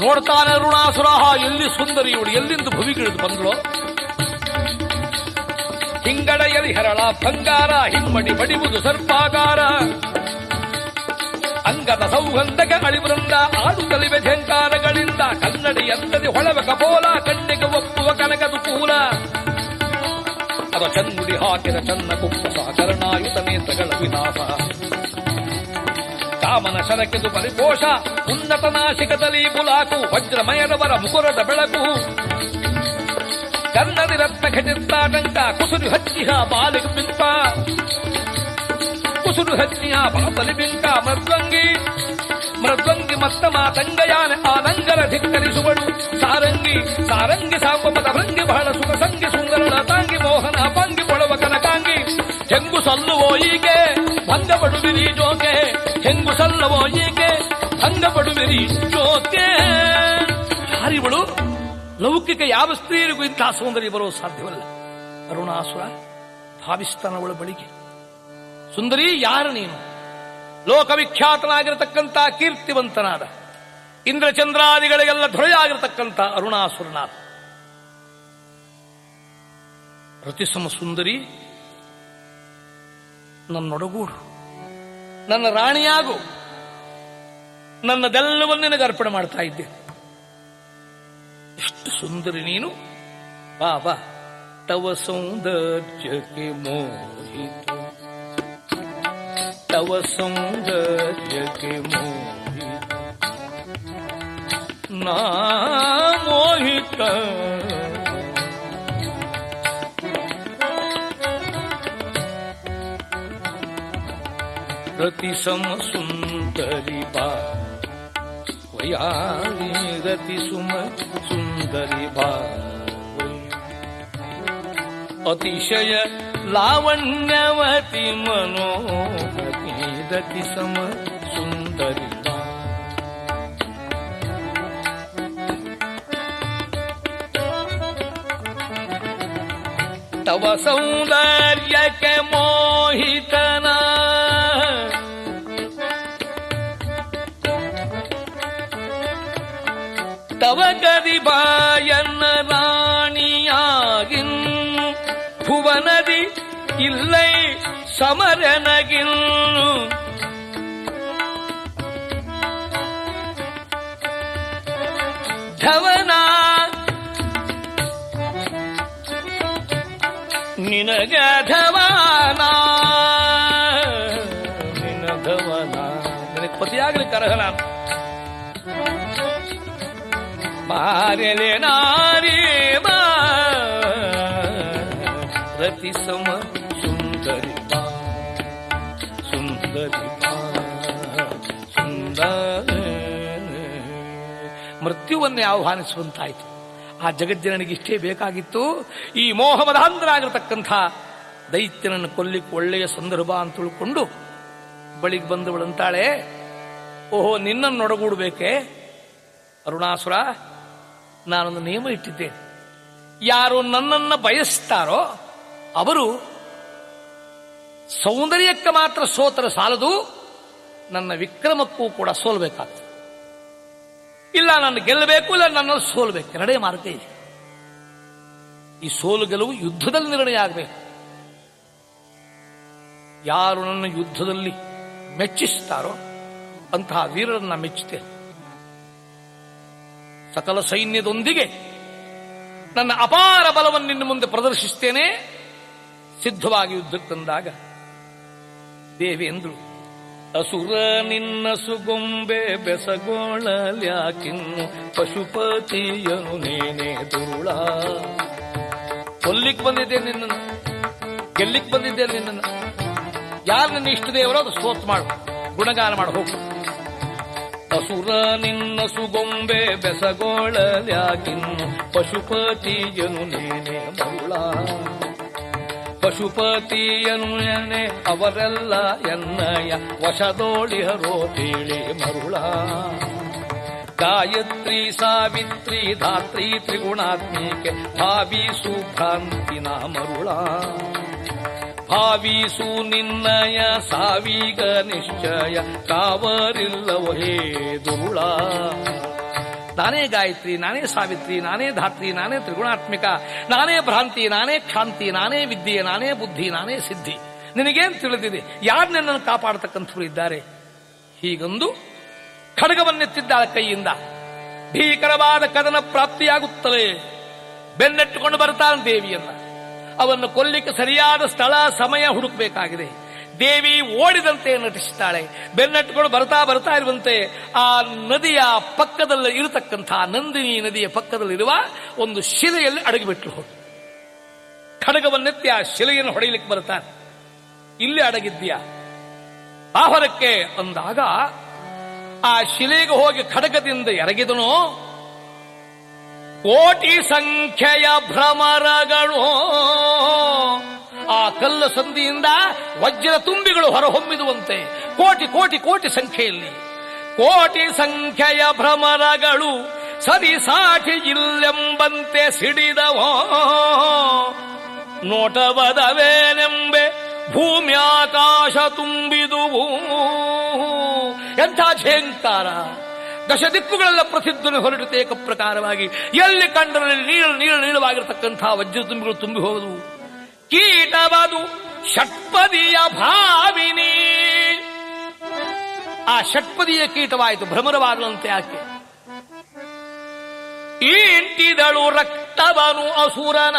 ನೋಡ್ತಾನೆ ಋಣಾಸುರ ಎಲ್ಲಿ ಸುಂದರಿಯೋಡು ಎಲ್ಲಿಂದ ಭುವಿಗಿಳಿದು ಬಂದಳು? ಹಿಂಗಡೆಯಲಿ ಹರಳ ಬಂಗಾರ, ಹಿಮ್ಮಡಿ ಬಡಿವುದು ಸರ್ಪಾಗಾರ. ಅಂಗದ ಸೌಗಂಧಕ ಅಳಿವೃಂದ ಆಡುತ್ತಲಿವೆ ಝಂಕಾರಗಳಿಂದ ಕನ್ನಡಿ ಎಂದದಿ ಹೊಳವ ಕಪೋಲ, ಕಣ್ಣಿಗೆ ಒಪ್ಪುವ ಕನಕದು ಕೂಲ. ಅವ ಚನ್ನುಡಿ ಹಾಕಿದ ಚನ್ನ ಕುಪ್ಪಸ, ಕರುಣಾಯುತ ನೇತ್ರಗಳ ವಿನಾಶ. ಕಾಮನ ಶರಕೆದು ಪರಿಪೋಷ ಉನ್ನತ ನಾಶಿಕದಲ್ಲಿ ಬುಲಾಕು, ವಜ್ರಮಯದವರ ಮುಕುರದ ಬೆಳಕು. ಕನ್ನಡಿ ರತ್ನ ಖಚಿತ್ತಾಟಂಕ ಕುಸುರು ಹಚ್ಚಿಹ ಬಾಲಿಗೆ ಬಿಂಪ ಕುಸುರು ಹಚ್ಚಿಹ ಬಾಬಲಿ ಬಿಂಕ ಮೃದ್ವಂಗಿ. ಮೃದ್ವಂಗಿ ಮತ್ತ ಮಾತಂಗಯಾನ ಆನಂಗರ ಧಿಕ್ಕರಿಸುವಳು. ಸಾರಂಗಿ ಸಾರಂಗಿ ಸಾಂಬಮದ ಭಂಗಿ ಬಹಳ ಸುಖ ಸಂಗಿ ಸುಂದರಳ ತಾಂಗಿ ಮೋಹನ ಪಂಗಿ ಕೊಳವ ಕನಕಾಂಗಿ. ಹೆಂಗು ಸಲ್ಲುವೋ ಈಗೆ ಭಂಗ ಪಡುವಿರಿ ಜೋಕೆ. ಹೆಂಗು ಸಲ್ಲವೋ ಈಗೆ ಭಂಗ ಜೋಕೆ. ಯಾರಿವಳು ಲೌಕಿಕ ಯಾವ ಸ್ತ್ರೀಯರಿಗೂ ಇಂತಹ ಸೌಂದರ್ಯ ಬರೋ ಸಾಧ್ಯವಲ್ಲ. ಅರುಣಾಸುರ ಭಾವಿಸ್ತಾನವಳ ಬಳಿಗೆ. ಸುಂದರಿ, ಯಾರು ನೀನು? ಲೋಕವಿಖ್ಯಾತನಾಗಿರತಕ್ಕಂಥ ಕೀರ್ತಿವಂತನಾದ, ಇಂದ್ರಚಂದ್ರಾದಿಗಳಿಗೆಲ್ಲ ಧ್ವಜಾಗಿರತಕ್ಕಂಥ ಅರುಣಾಸುರನಾದ ರತಿಸಮ ಸುಂದರಿ, ನನ್ನೊಡಗೂಡು. ನನ್ನ ರಾಣಿಯಾಗು. ನನ್ನದೆಲ್ಲವನ್ನು ನಿನಗೆ ಅರ್ಪಣೆ ಮಾಡ್ತಾ ಇದ್ದೆ ಎಷ್ಟು ಸುಂದರಿ ನೀನು ಬಾಬಾ ತವ ಸೌಂದರ್ಯಕ್ಕೆ ಮೋಹಿತ ತವ ಸೌಂದರ್ಯಕ್ಕೆ ಮೋಹಿತ ನಾ ಮೋಹಿತ ರತಿ ಸಮ ಸುಂದರಿ ಬಾ ति सुम सुन्दरि अतिशय लावण्यवती मनोरति सम सुन्दरि तव सौन्दर्य मोहितन ಗದಿಬಾಯನ್ನ ರಾಣಿಯಾಗಿನ್. ಭುವನದಿ ಇಲ್ಲೈ ಸಮರನಗಿನ್. ಧವನ ನಿನಗಧವಾನ ನಿನಗವನ ನಿನಗೆ ಪತಿಯಾಗಲಿ ಅರ್ಹ ಬಾರೆಲೆ ನಾರಿ ಬಾ. ರತಿ ಸಮ ಸುಂದರಿ ಸುಂದರಿ ಸುಂದರ. ಮೃತ್ಯುವನ್ನೇ ಆಹ್ವಾನಿಸುವಂತಾಯಿತು ಆ ಜಗಜ್ಜನನಿಗೆ ಇಷ್ಟೇ ಬೇಕಾಗಿತ್ತು ಈ ಮೋಹಮದಾಂಧ್ರಾಗಿರತಕ್ಕಂಥ ದೈತ್ಯನನ್ನು ಕೊಲ್ಲಿಕ್ಕೆ ಒಳ್ಳೆಯ ಸಂದರ್ಭ ಅಂತ ತಿಳ್ಕೊಂಡು ಬಳಿಗೆ ಬಂದವಳಂತಾಳೆ. ಓಹೋ ನಿನ್ನನ್ನು ನೊಡಗೂಡಬೇಕೆ ಅರುಣಾಸುರ ನಾನೊಂದು ನಿಯಮ ಇಟ್ಟಿದ್ದೇನೆ. ಯಾರು ನನ್ನನ್ನು ಬಯಸ್ತಾರೋ ಅವರು ಸೌಂದರ್ಯಕ್ಕೆ ಮಾತ್ರ ಸೋತರ ಸಾಲದು, ನನ್ನ ವಿಕ್ರಮಕ್ಕೂ ಕೂಡ ಸೋಲ್ಬೇಕಾಗ್ತದೆ. ಇಲ್ಲ, ನಾನು ಗೆಲ್ಲಬೇಕು, ಇಲ್ಲ ನನ್ನ ಸೋಲ್ಬೇಕು. ಎರಡೇ ಮಾರ್ಗ ಇದೆ. ಈ ಸೋಲು ಗೆಲುವು ಯುದ್ಧದಲ್ಲಿ ನಿರ್ಣಯ ಆಗಬೇಕು. ಯಾರು ನನ್ನ ಯುದ್ಧದಲ್ಲಿ ಮೆಚ್ಚಿಸ್ತಾರೋ ಅಂತಹ ವೀರರನ್ನ ಮೆಚ್ಚುತ್ತೇನೆ. ಸಕಲ ಸೈನ್ಯದೊಂದಿಗೆ ನನ್ನ ಅಪಾರ ಬಲವನ್ನು ನಿನ್ನ ಮುಂದೆ ಪ್ರದರ್ಶಿಸ್ತೇನೆ. ಸಿದ್ಧವಾಗಿ ಯುದ್ಧಕ್ಕೆ ತಂದಾಗ ದೇವೇಂದ್ರು ಅಸುರ ನಿನ್ನ ಸುಗೊಂಬೆ ಬೆಸಗೋಳಲ್ಯಾಕಿನ್ನು ಪಶುಪತಿಯನು ನೇನೆ ದುರುಳ ಕೊಲ್ಲಿಕ್ ಬಂದಿದ್ದೆ ನಿನ್ನನ್ನು, ಗೆಲ್ಲಿಕ್ ಬಂದಿದ್ದೆ ನಿನ್ನನ್ನು. ಯಾರು ನನ್ನ ಇಷ್ಟ ದೇವರೋ ಅದು ಸ್ತೋತ್ರ ಮಾಡು, ಗುಣಗಾನ ಮಾಡು, ಹೋಗು. ಅಸುರ ನಿನ್ನ ಸುಗೊಂಬೆ ಬೆಸಗೋಳಲ್ಯಾಕಿನ್ನು ಪಶುಪತಿಯನು ನೇನೆ ಮರುಳ. ಪಶುಪತಿಯನು ಎನೆ ಅವರೆಲ್ಲ ಎನ್ನಯ ವಶದೋಳಿಹರೋ ತಿಳಿ ಮರುಳ. ಗಾಯತ್ರಿ ಸಾವಿತ್ರಿ ಧಾತ್ರಿ ತ್ರಿಗುಣಾತ್ಮಿಕೆ ಭಾವಿ ಸುಭ್ರಾಂತಿನ ಮರುಳ. ಭಾವಿಸು ನಿನ್ನಯ ಸಾವಿಗ ನಿಶ್ಚಯ ಕಾವರಿಲ್ಲವೋ ಹೇ ದುರುಳ ನಾನೇ ಗಾಯತ್ರಿ, ನಾನೇ ಸಾವಿತ್ರಿ, ನಾನೇ ಧಾತ್ರಿ, ನಾನೇ ತ್ರಿಗುಣಾತ್ಮಿಕ, ನಾನೇ ಭ್ರಾಂತಿ, ನಾನೇ ಕ್ಷಾಂತಿ, ನಾನೇ ವಿದ್ಯೆ, ನಾನೇ ಬುದ್ಧಿ, ನಾನೇ ಸಿದ್ಧಿ. ನಿನಗೇನು ತಿಳಿದಿದೆ? ಯಾರು ನನ್ನನ್ನು ಕಾಪಾಡತಕ್ಕಂಥವ್ರು ಇದ್ದಾರೆ? ಹೀಗೊಂದು ಖಡ್ಗವನ್ನೆತ್ತಿದ್ದಾಳೆ ಕೈಯಿಂದ. ಭೀಕರವಾದ ಕದನ ಪ್ರಾಪ್ತಿಯಾಗುತ್ತಲೇ ಬೆನ್ನೆಟ್ಟುಕೊಂಡು ಬರ್ತಾನೆ ದೇವಿಯನ್ನ. ಅವನ್ನು ಕೊಲ್ಲಿಕ್ಕೆ ಸರಿಯಾದ ಸ್ಥಳ, ಸಮಯ ಹುಡುಕಬೇಕಾಗಿದೆ. ದೇವಿ ಓಡಿದಂತೆ ನಟಿಸುತ್ತಾಳೆ. ಬೆನ್ನಟ್ಟುಗಳು ಬರ್ತಾ ಬರ್ತಾ ಇರುವಂತೆ ಆ ನದಿಯ ಪಕ್ಕದಲ್ಲಿ ಇರತಕ್ಕಂತಹ ನಂದಿನಿ ನದಿಯ ಪಕ್ಕದಲ್ಲಿರುವ ಒಂದು ಶಿಲೆಯಲ್ಲಿ ಅಡಗಿಬಿಟ್ಟು ಹೋಗಿ ಖಡಗವನ್ನೆತ್ತಿ ಆ ಶಿಲೆಯನ್ನು ಹೊಡೆಯಲಿಕ್ಕೆ ಬರ್ತಾನೆ ಇಲ್ಲಿ ಅಡಗಿದ್ಯಾ ಹೊರಕ್ಕೆ ಅಂದಾಗ ಆ ಶಿಲೆಗೆ ಹೋಗಿ ಖಡಗದಿಂದ ಎರಗಿದನು ಕೋಟಿ ಸಂಖ್ಯೆಯ ಭ್ರಮರಗಳು. ಆ ಕಲ್ಲ ಸಂಧಿಯಿಂದ ವಜ್ರ ತುಂಬಿಗಳು ಹೊರಹೊಮ್ಮಿದುವಂತೆ ಕೋಟಿ ಕೋಟಿ ಕೋಟಿ ಸಂಖ್ಯೆಯಲ್ಲಿ. ಕೋಟಿ ಸಂಖ್ಯೆಯ ಭ್ರಮರಗಳು ಸರಿ ಸಾಟಿ ಇಲ್ಲೆಂಬಂತೆ ಸಿಡಿದವೋ. ನೋಟವದವೇನೆಂಬೆ ಭೂಮಿ ಆಕಾಶ ತುಂಬಿದುವು. ಎಂಥ ಝೇಂಕಾರ ದಶ ದಿಕ್ಕುಗಳೆಲ್ಲ ಪ್ರಸಿದ್ಧನು ಹೊರಡುತ್ತೆ ಏಕ ಪ್ರಕಾರವಾಗಿ ಎಲ್ಲಿ ಕಂಡರಲ್ಲಿ ನೀಳು ನೀಳು ನೀಳವಾಗಿರ್ತಕ್ಕಂತಹ ವಜ್ರ ತುಂಬಿಗಳು ತುಂಬಿ ಹೋದವು. ಕೀಟವಾದು ಷಟ್ಪದಿಯ ಭಾವಿನಿ. ಆ ಷಟ್ಪದಿಯ ಕೀಟವಾಯಿತು ಭ್ರಮರವಾಗಲಂತೆ ಆಕೆ. ಈಂಟಿದಳು ರಕ್ತವನು ಅಸುರನ.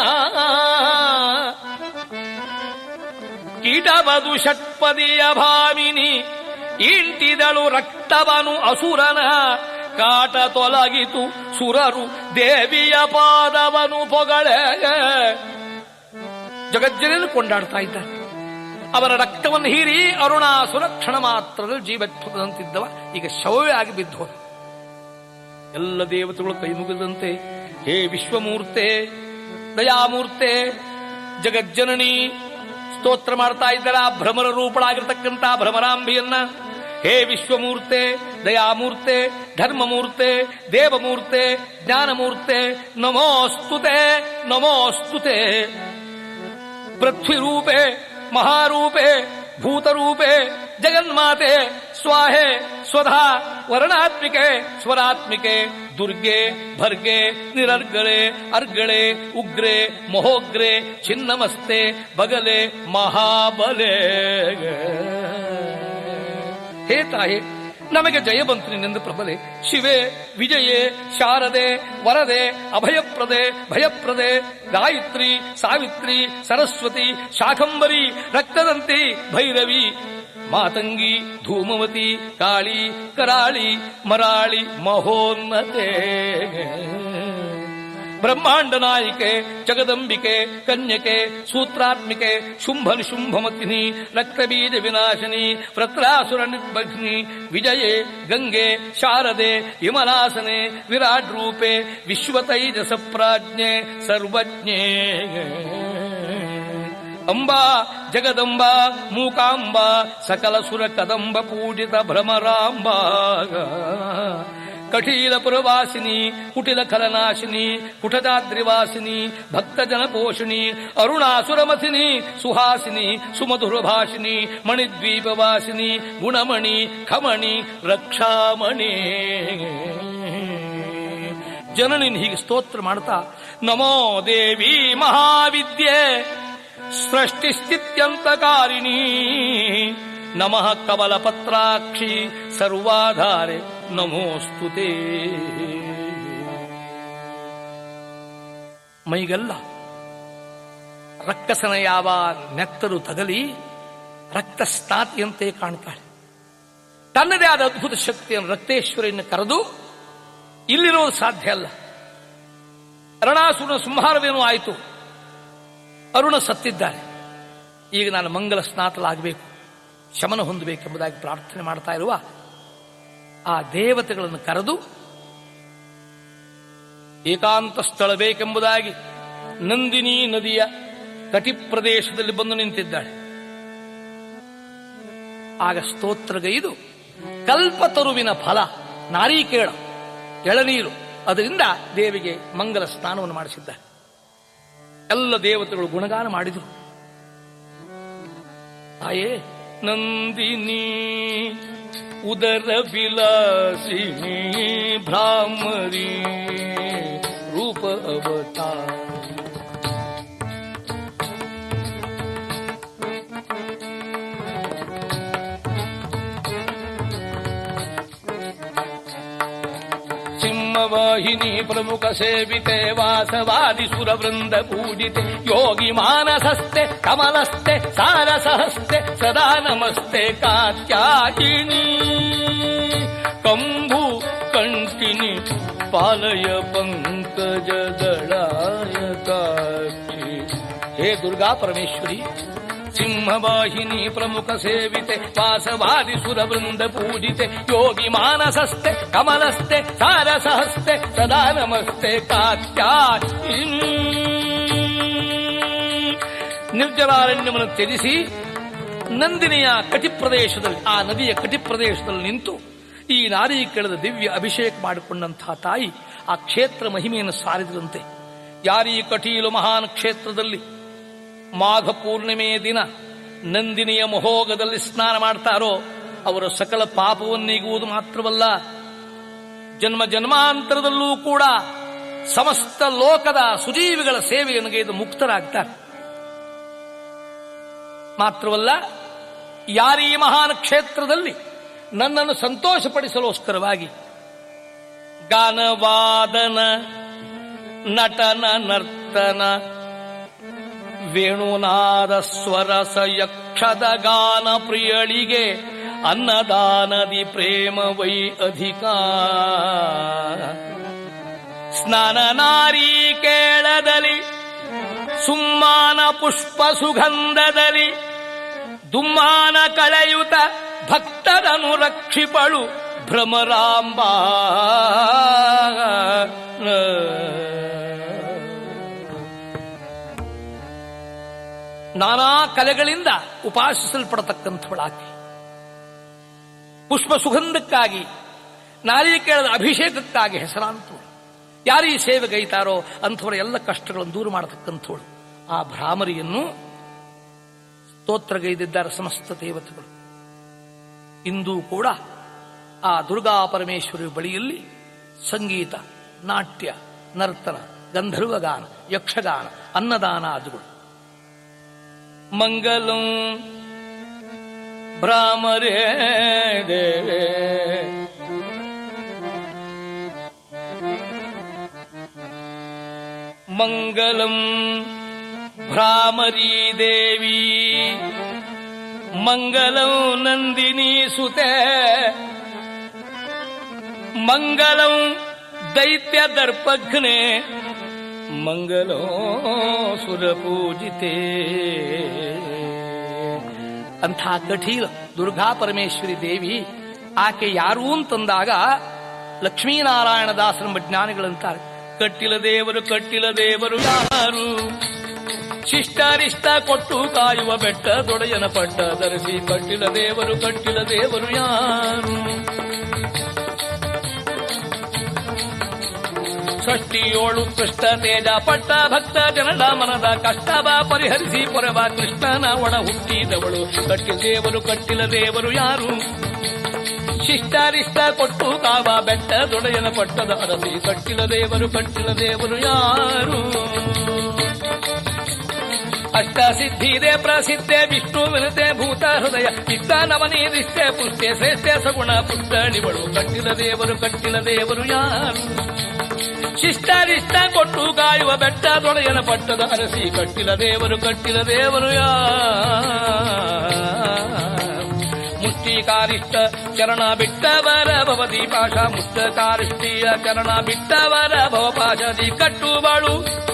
ಕೀಟವಾದು ಷಟ್ಪದಿಯ ಭಾವಿನಿ. ಇಂಟಿದಳು ರಕ್ತವನು ಅಸುರನ. ಕಾಟ ತೊಲಗಿತು ಸುರರು ದೇವಿಯ ಪಾದವನು ಪೊಗಳೆ ಜಗಜ್ಜನನ್ನು ಕೊಂಡಾಡ್ತಾ ಇದ್ದಾರೆ ಅವರ ರಕ್ತವನ್ನು ಹೀರಿ ಅರುಣಾಸುರ ಕ್ಷಣ ಮಾತ್ರದಲ್ಲಿ ಜೀವತ್ವಂತಿದ್ದವ ಈಗ ಶವವೇ ಆಗಿ ಬಿದ್ದು ಎಲ್ಲ ದೇವತೆಗಳು ಕೈ ಮುಗಿದಂತೆ, ಹೇ ವಿಶ್ವಮೂರ್ತೆ, ದಯಾಮೂರ್ತೆ, ಜಗಜ್ಜನನಿ ಸ್ತೋತ್ರ ಮಾಡ್ತಾ ಇದ್ದರ ಭ್ರಮರ ರೂಪಳಾಗಿರ್ತಕ್ಕಂಥ ಭ್ರಮರಾಂಬಿಯನ್ನ. ಹೇ ವಿಶ್ವಮೂರ್ತೆ, ದಯಾಮೂರ್ತೆ, ಧರ್ಮಮೂರ್ತೆ, ದೇವಮೂರ್ತೆ, ಜ್ಞಾನಮೂರ್ತೆ, ನಮೋಸ್ತುತೆ ನಮೋಸ್ತುತೆ. ಪೃಥ್ವಿರೂಪೆ, ಮಹಾರೂಪೆ भूतरूपे, जगन्माते, स्वाहे, स्वधा, वर्णात्मिके, स्वरात्मिके, दुर्गे, भर्गे, निरर्गले, अर्गले, उग्रे, महोग्रे, छिन्नमस्ते, बगले, महाबले। हे ताहे ನಮಗೆ ಜಯ ಬಂತು ನಿನ್ನೆಂದು ಪ್ರಬಲೆ. ಶಿವೆ, ವಿಜಯೇ, ಶಾರದೆ, ವರದೆ, ಅಭಯಪ್ರದೆ, ಭಯಪ್ರದೆ, ಗಾಯತ್ರಿ, ಸಾವಿತ್ರಿ, ಸರಸ್ವತಿ, ಶಾಖಂಬರಿ, ರಕ್ತದಂತಿ ಭೈರವಿ. ಮಾತಂಗಿ, ಧೂಮವತಿ, ಕಾಳಿ, ಕರಾಳಿ, ಮರಾಳಿ, ಮಹೋನ್ನತೆ. ಬ್ರಹ್ಮಾಂಡ ನಾಯಿಕೆ, ಜಗದಂಬಿಕೆ, ಕನ್ಯಕೆ, ಸೂತ್ರಾತ್ಮಿಕೆ, ಶುಂಭ ನಿಶುಂಭಮತಿನಿ ರಕ್ತಬೀಜ ವಿನಾಶಿನಿ, ವೃತ್ರಾಸುರ ನಿರ್ಭಗ್ನಿ, ವಿಜಯೇ, ಗಂಗೆ, ಶಾರದೆ ವಿಮಲಾಸನೆ ವಿರಾಟ್ ರೂಪೆ ವಿಶ್ವತೈಜಸ ಪ್ರಾಜ್ಞೆ, ಸರ್ವಜ್ಞೆ. ಅಂಬಾ, ಜಗದಂಬಾ, ಮೂಕಾಂಬಾ, ಸಕಲ ಸುರ ಕದಂಬ ಪೂಜಿತ ಭ್ರಮರಾಂಬಾ ಕಟೀಲಪುರವಾಸಿನಿ ಕುಟಿಲ ಖಲನಾಶಿನಿ ಕುಟಜಾದ್ರಿವಾಸಿನಿ ಭಕ್ತಜನ ಪೋಷಿಣಿ ಅರುಣಾಸುರಮಥಿನಿ ಸುಹಾಸಿನಿ ಸುಮಧುರ ಭಾಷಿನಿ ಮಣಿದ್ವೀಪವಾಸಿನಿ, ಗುಣಮಣಿ, ಖಮಣಿ, ರಕ್ಷಾಮಣಿ. ಜನನಿನ್ ಹೀಗೆ ಸ್ತೋತ್ರ ಮಾಡ್ತಾ, ನಮೋ ದೇವಿ ಮಹಾವಿದ್ಯೆ, ಸೃಷ್ಟಿಸ್ಥಿತ್ಯಂತಕಾರಿಣಿ, ನಮಃ ಕಮಲಪತ್ರಾಕ್ಷಿ ಸರ್ವಾಧಾರೆ. ನಮೋಸ್ತುತೆ ಮೈಗಲ್ಲ ರಕ್ತಸನ ಯಾವ ನೆತ್ತರು ತಗಲಿ ರಕ್ತಸ್ನಾತಿಯಂತೆ ಕಾಣ್ತಾಳೆ. ತನ್ನದೇ ಆದ ಅದ್ಭುತ ಶಕ್ತಿಯನ್ನು ರಕ್ತೇಶ್ವರಿಯನ್ನು ಕರೆದು ಇಲ್ಲಿರೋದು ಸಾಧ್ಯ ಅಲ್ಲ. ಅರುಣಾಸುರನ ಸಂಹಾರವೇನು ಆಯಿತು. ಅರುಣ ಸತ್ತಿದ್ದಾರೆ ಈಗ ನಾನು ಮಂಗಲ ಸ್ನಾತಲಾಗಬೇಕು, ಶಮನ ಹೊಂದಬೇಕೆಂಬುದಾಗಿ ಪ್ರಾರ್ಥನೆ ಮಾಡ್ತಾ ಇರುವ ಆ ದೇವತೆಗಳನ್ನು ಕರೆದು ಏಕಾಂತ ಸ್ಥಳ ಬೇಕೆಂಬುದಾಗಿ ನಂದಿನಿ ನದಿಯ ಕಟಿ ಪ್ರದೇಶದಲ್ಲಿ ಬಂದು ನಿಂತಿದ್ದಾಳೆ. ಆಗ ಸ್ತೋತ್ರಗೈದು ಕಲ್ಪತರುವಿನ ಫಲ ನಾರೀಕೇಳ ಎಳನೀರು, ಅದರಿಂದ ದೇವಿಗೆ ಮಂಗಲ ಸ್ನಾನವನ್ನು ಮಾಡಿಸಿದ್ದಾರೆ ಎಲ್ಲ ದೇವತೆಗಳು ಗುಣಗಾನ ಮಾಡಿದರು. ತಾಯೇ, ನಂದಿನಿ उदरविलासिनी भ्रामरी रूप अवतार। हिनी प्रमुख सेविते वासवादि सुरवृन्द पूजिते योगिमानसस्ते कमलस्ते सारसहस्ते सदा नमस्ते कात्याचिनी कम्भु कण्टिनि पालय पङ्कजदलाय कापि हे दुर्गा परमेश्वरी ಸಿಂಹವಾಹಿನಿ ಪ್ರಮುಖ ಸೇವಿತೆ, ವಾಸವಾದಿ ಸುರವೃಂದ ಪೂಜಿತೆ, ಯೋಗಿ ಮಾನಸಸ್ತೆ, ಕಮಲಸ್ತೆ, ಸಾರಸಹಸ್ತೆ, ಸದಾ ನಮಸ್ತೆ ಕಾತ್ಯಾ. ನಿರ್ಜಲಾರಣ್ಯವನ್ನು ತ್ಯಜಿಸಿ ನಂದಿನಿಯ ಕಟಿ ಪ್ರದೇಶದಲ್ಲಿ ಆ ನದಿಯ ಕಟಿ ಪ್ರದೇಶದಲ್ಲಿ ನಿಂತು ಈ ನಾರಿ ಕೆಳದ ದಿವ್ಯ ಅಭಿಷೇಕ ಮಾಡಿಕೊಂಡಂತಹ ತಾಯಿ ಆ ಕ್ಷೇತ್ರ ಮಹಿಮೆಯನ್ನು ಸಾರಿದಂತೆ, ಯಾರೀ ಕಟೀಲು ಮಹಾನ್ ಕ್ಷೇತ್ರದಲ್ಲಿ ಮಾಘ ಪೂರ್ಣಿಮೆಯ ದಿನ ನಂದಿನಿಯ ಮಹೋಗದಲ್ಲಿ ಸ್ನಾನ ಮಾಡ್ತಾರೋ ಅವರ ಸಕಲ ಪಾಪವನ್ನೀಗುವುದು ಮಾತ್ರವಲ್ಲ, ಜನ್ಮ ಜನ್ಮಾಂತರದಲ್ಲೂ ಕೂಡ ಸಮಸ್ತ ಲೋಕದ ಸುಜೀವಿಗಳ ಸೇವೆಯನ್ನು ಗೈದು ಮುಕ್ತರಾಗ್ತಾರೆ. ಮಾತ್ರವಲ್ಲ, ಯಾರೀ ಮಹಾನ್ ಕ್ಷೇತ್ರದಲ್ಲಿ ನನ್ನನ್ನು ಸಂತೋಷಪಡಿಸಲೋಸ್ಕರವಾಗಿ ಗಾನವಾದನ, ನಟನ, ನರ್ತನ ವೇಣುನಾದ ಸ್ವರಸ ಯಕ್ಷದ ಗಾನ ಪ್ರಿಯಳಿಗೆ ಅನ್ನದಾನದಿ ಪ್ರೇಮ ವೈ ಅಧಿಕ. ಸ್ನಾನ ನಾರಿ ಕೇಳದಲಿ, ಸುಮ್ಮಾನ ಪುಷ್ಪ ಸುಗಂಧದಲ್ಲಿ ದುಮ್ಮಾನ ಕಳೆಯುತ ಭಕ್ತರನು ರಕ್ಷಿಪಳು ಭ್ರಮರಾಂಬ. ನಾನಾ ಕಲೆಗಳಿಂದ ಉಪಾಸಿಸಲ್ಪಡತಕ್ಕಂಥವಳಾಕೆ ಪುಷ್ಪ ಸುಗಂಧಕ್ಕಾಗಿ ನಾರಿಕೇಳದ ಅಭಿಷೇಕಕ್ಕಾಗಿ ಹೆಸರಾಂತವಳು. ಯಾರು ಈ ಸೇವೆಗೈತಾರೋ ಅಂಥವರ ಎಲ್ಲ ಕಷ್ಟಗಳನ್ನು ದೂರ ಮಾಡತಕ್ಕಂಥವಳು. ಆ ಭ್ರಾಮರಿಯನ್ನು ಸ್ತೋತ್ರಗೈದಿದ್ದಾರೆ ಸಮಸ್ತ ದೇವತೆಗಳು. ಇಂದೂ ಕೂಡ ಆ ದುರ್ಗಾ ಪರಮೇಶ್ವರಿ ಬಳಿಯಲ್ಲಿ ಸಂಗೀತ, ನಾಟ್ಯ, ನರ್ತನ, ಗಂಧರ್ವಗಾನ, ಯಕ್ಷಗಾನ, ಅನ್ನದಾನ ಆದಿಗಳು. मङ्गलं देवे मङ्गलं भ्रामरी देवी। मङ्गलौ नन्दिनी सुते। मङ्गलं दैत्यदर्पघ्ने ಮಂಗಲೋ ಸುರಪೂಜಿತೆ ಅಂಥ ಕಠೀಲ ದುರ್ಗಾ ಪರಮೇಶ್ವರಿ ದೇವಿ ಆಕೆ ಯಾರು ಅಂತಂದಾಗ ಲಕ್ಷ್ಮೀನಾರಾಯಣ ದಾಸರ ಜ್ಞಾನಿಗಳಂತಾರೆ ಕಟ್ಟಿಲ ದೇವರು ಕಟ್ಟಿಲ ದೇವರು ಯಾರು? ಶಿಷ್ಟರಿಷ್ಟ ಕೊಟ್ಟು ಕಾಯುವ ಬೆಟ್ಟ ದೊಡೆಯನ ಪಟ್ಟ ಧರಿಸಿ ಕಟ್ಟಿಲ ದೇವರು ಕಟ್ಟಿಲ ದೇವರು ಯಾರು? ಷಷ್ಟಿಯೋಳು ಕೃಷ್ಣ ತೇಜ, ಪಟ್ಟ ಭಕ್ತ ಜನದ ಮನದ ಕಷ್ಟವ ಪರಿಹರಿಸಿ ಪೊರವ ಕೃಷ್ಣನ ಒಣ ಹುಟ್ಟಿದವಳು. ಕಟ್ಟಿಲ ದೇವರು ಕಟ್ಟಿಲ ದೇವರು ಯಾರು? ಶಿಷ್ಟರಿಷ್ಟ ಕೊಟ್ಟು ಕಾವ ಬೆಟ್ಟ ದೊಡೆಯನ ಪಟ್ಟದ ಅರಸಿ ಕಟ್ಟಿಲ ದೇವರು ಕಟ್ಟಿಲ ದೇವರು ಯಾರು? ಅಷ್ಟ ಸಿದ್ಧಿದೆ ಪ್ರಸಿದ್ಧೆ ವಿಷ್ಣು ವಿನತೆ ಭೂತ ಹೃದಯ. ಇಷ್ಟ ನವನೀರಿಷ್ಟೆ ಪುಷ್ಟೆ ಶ್ರೇಷ್ಠ ಸಗುಣ ಪುಷ್ಟಣಿಗಳು ಕಟ್ಟಿಲ ದೇವರು ಕಟ್ಟಿಲ ದೇವರು ಯಾರು? ಶಿಷ್ಟರಿಷ್ಟ ಕೊಟ್ಟು ಗಾಯುವ ಬೆಟ್ಟ ದೊಡೆಯನ ಪಟ್ಟದ ಅರಸಿ ಕಟ್ಟಿದ ದೇವರು ಕಟ್ಟಿದ ದೇವರು ಯಾ? ಮುಷ್ಟಿಕಾರಿಷ್ಟ ಚರಣ ಬಿಟ್ಟವರ ಭವತಿ ಪಾಶ ಮುಷ್ಟಕಾರಿಷ್ಟಿಯ ಚರಣ ಬಿಟ್ಟವರ ಭವಪಾಶದಿ ಕಟ್ಟುಬಾಳು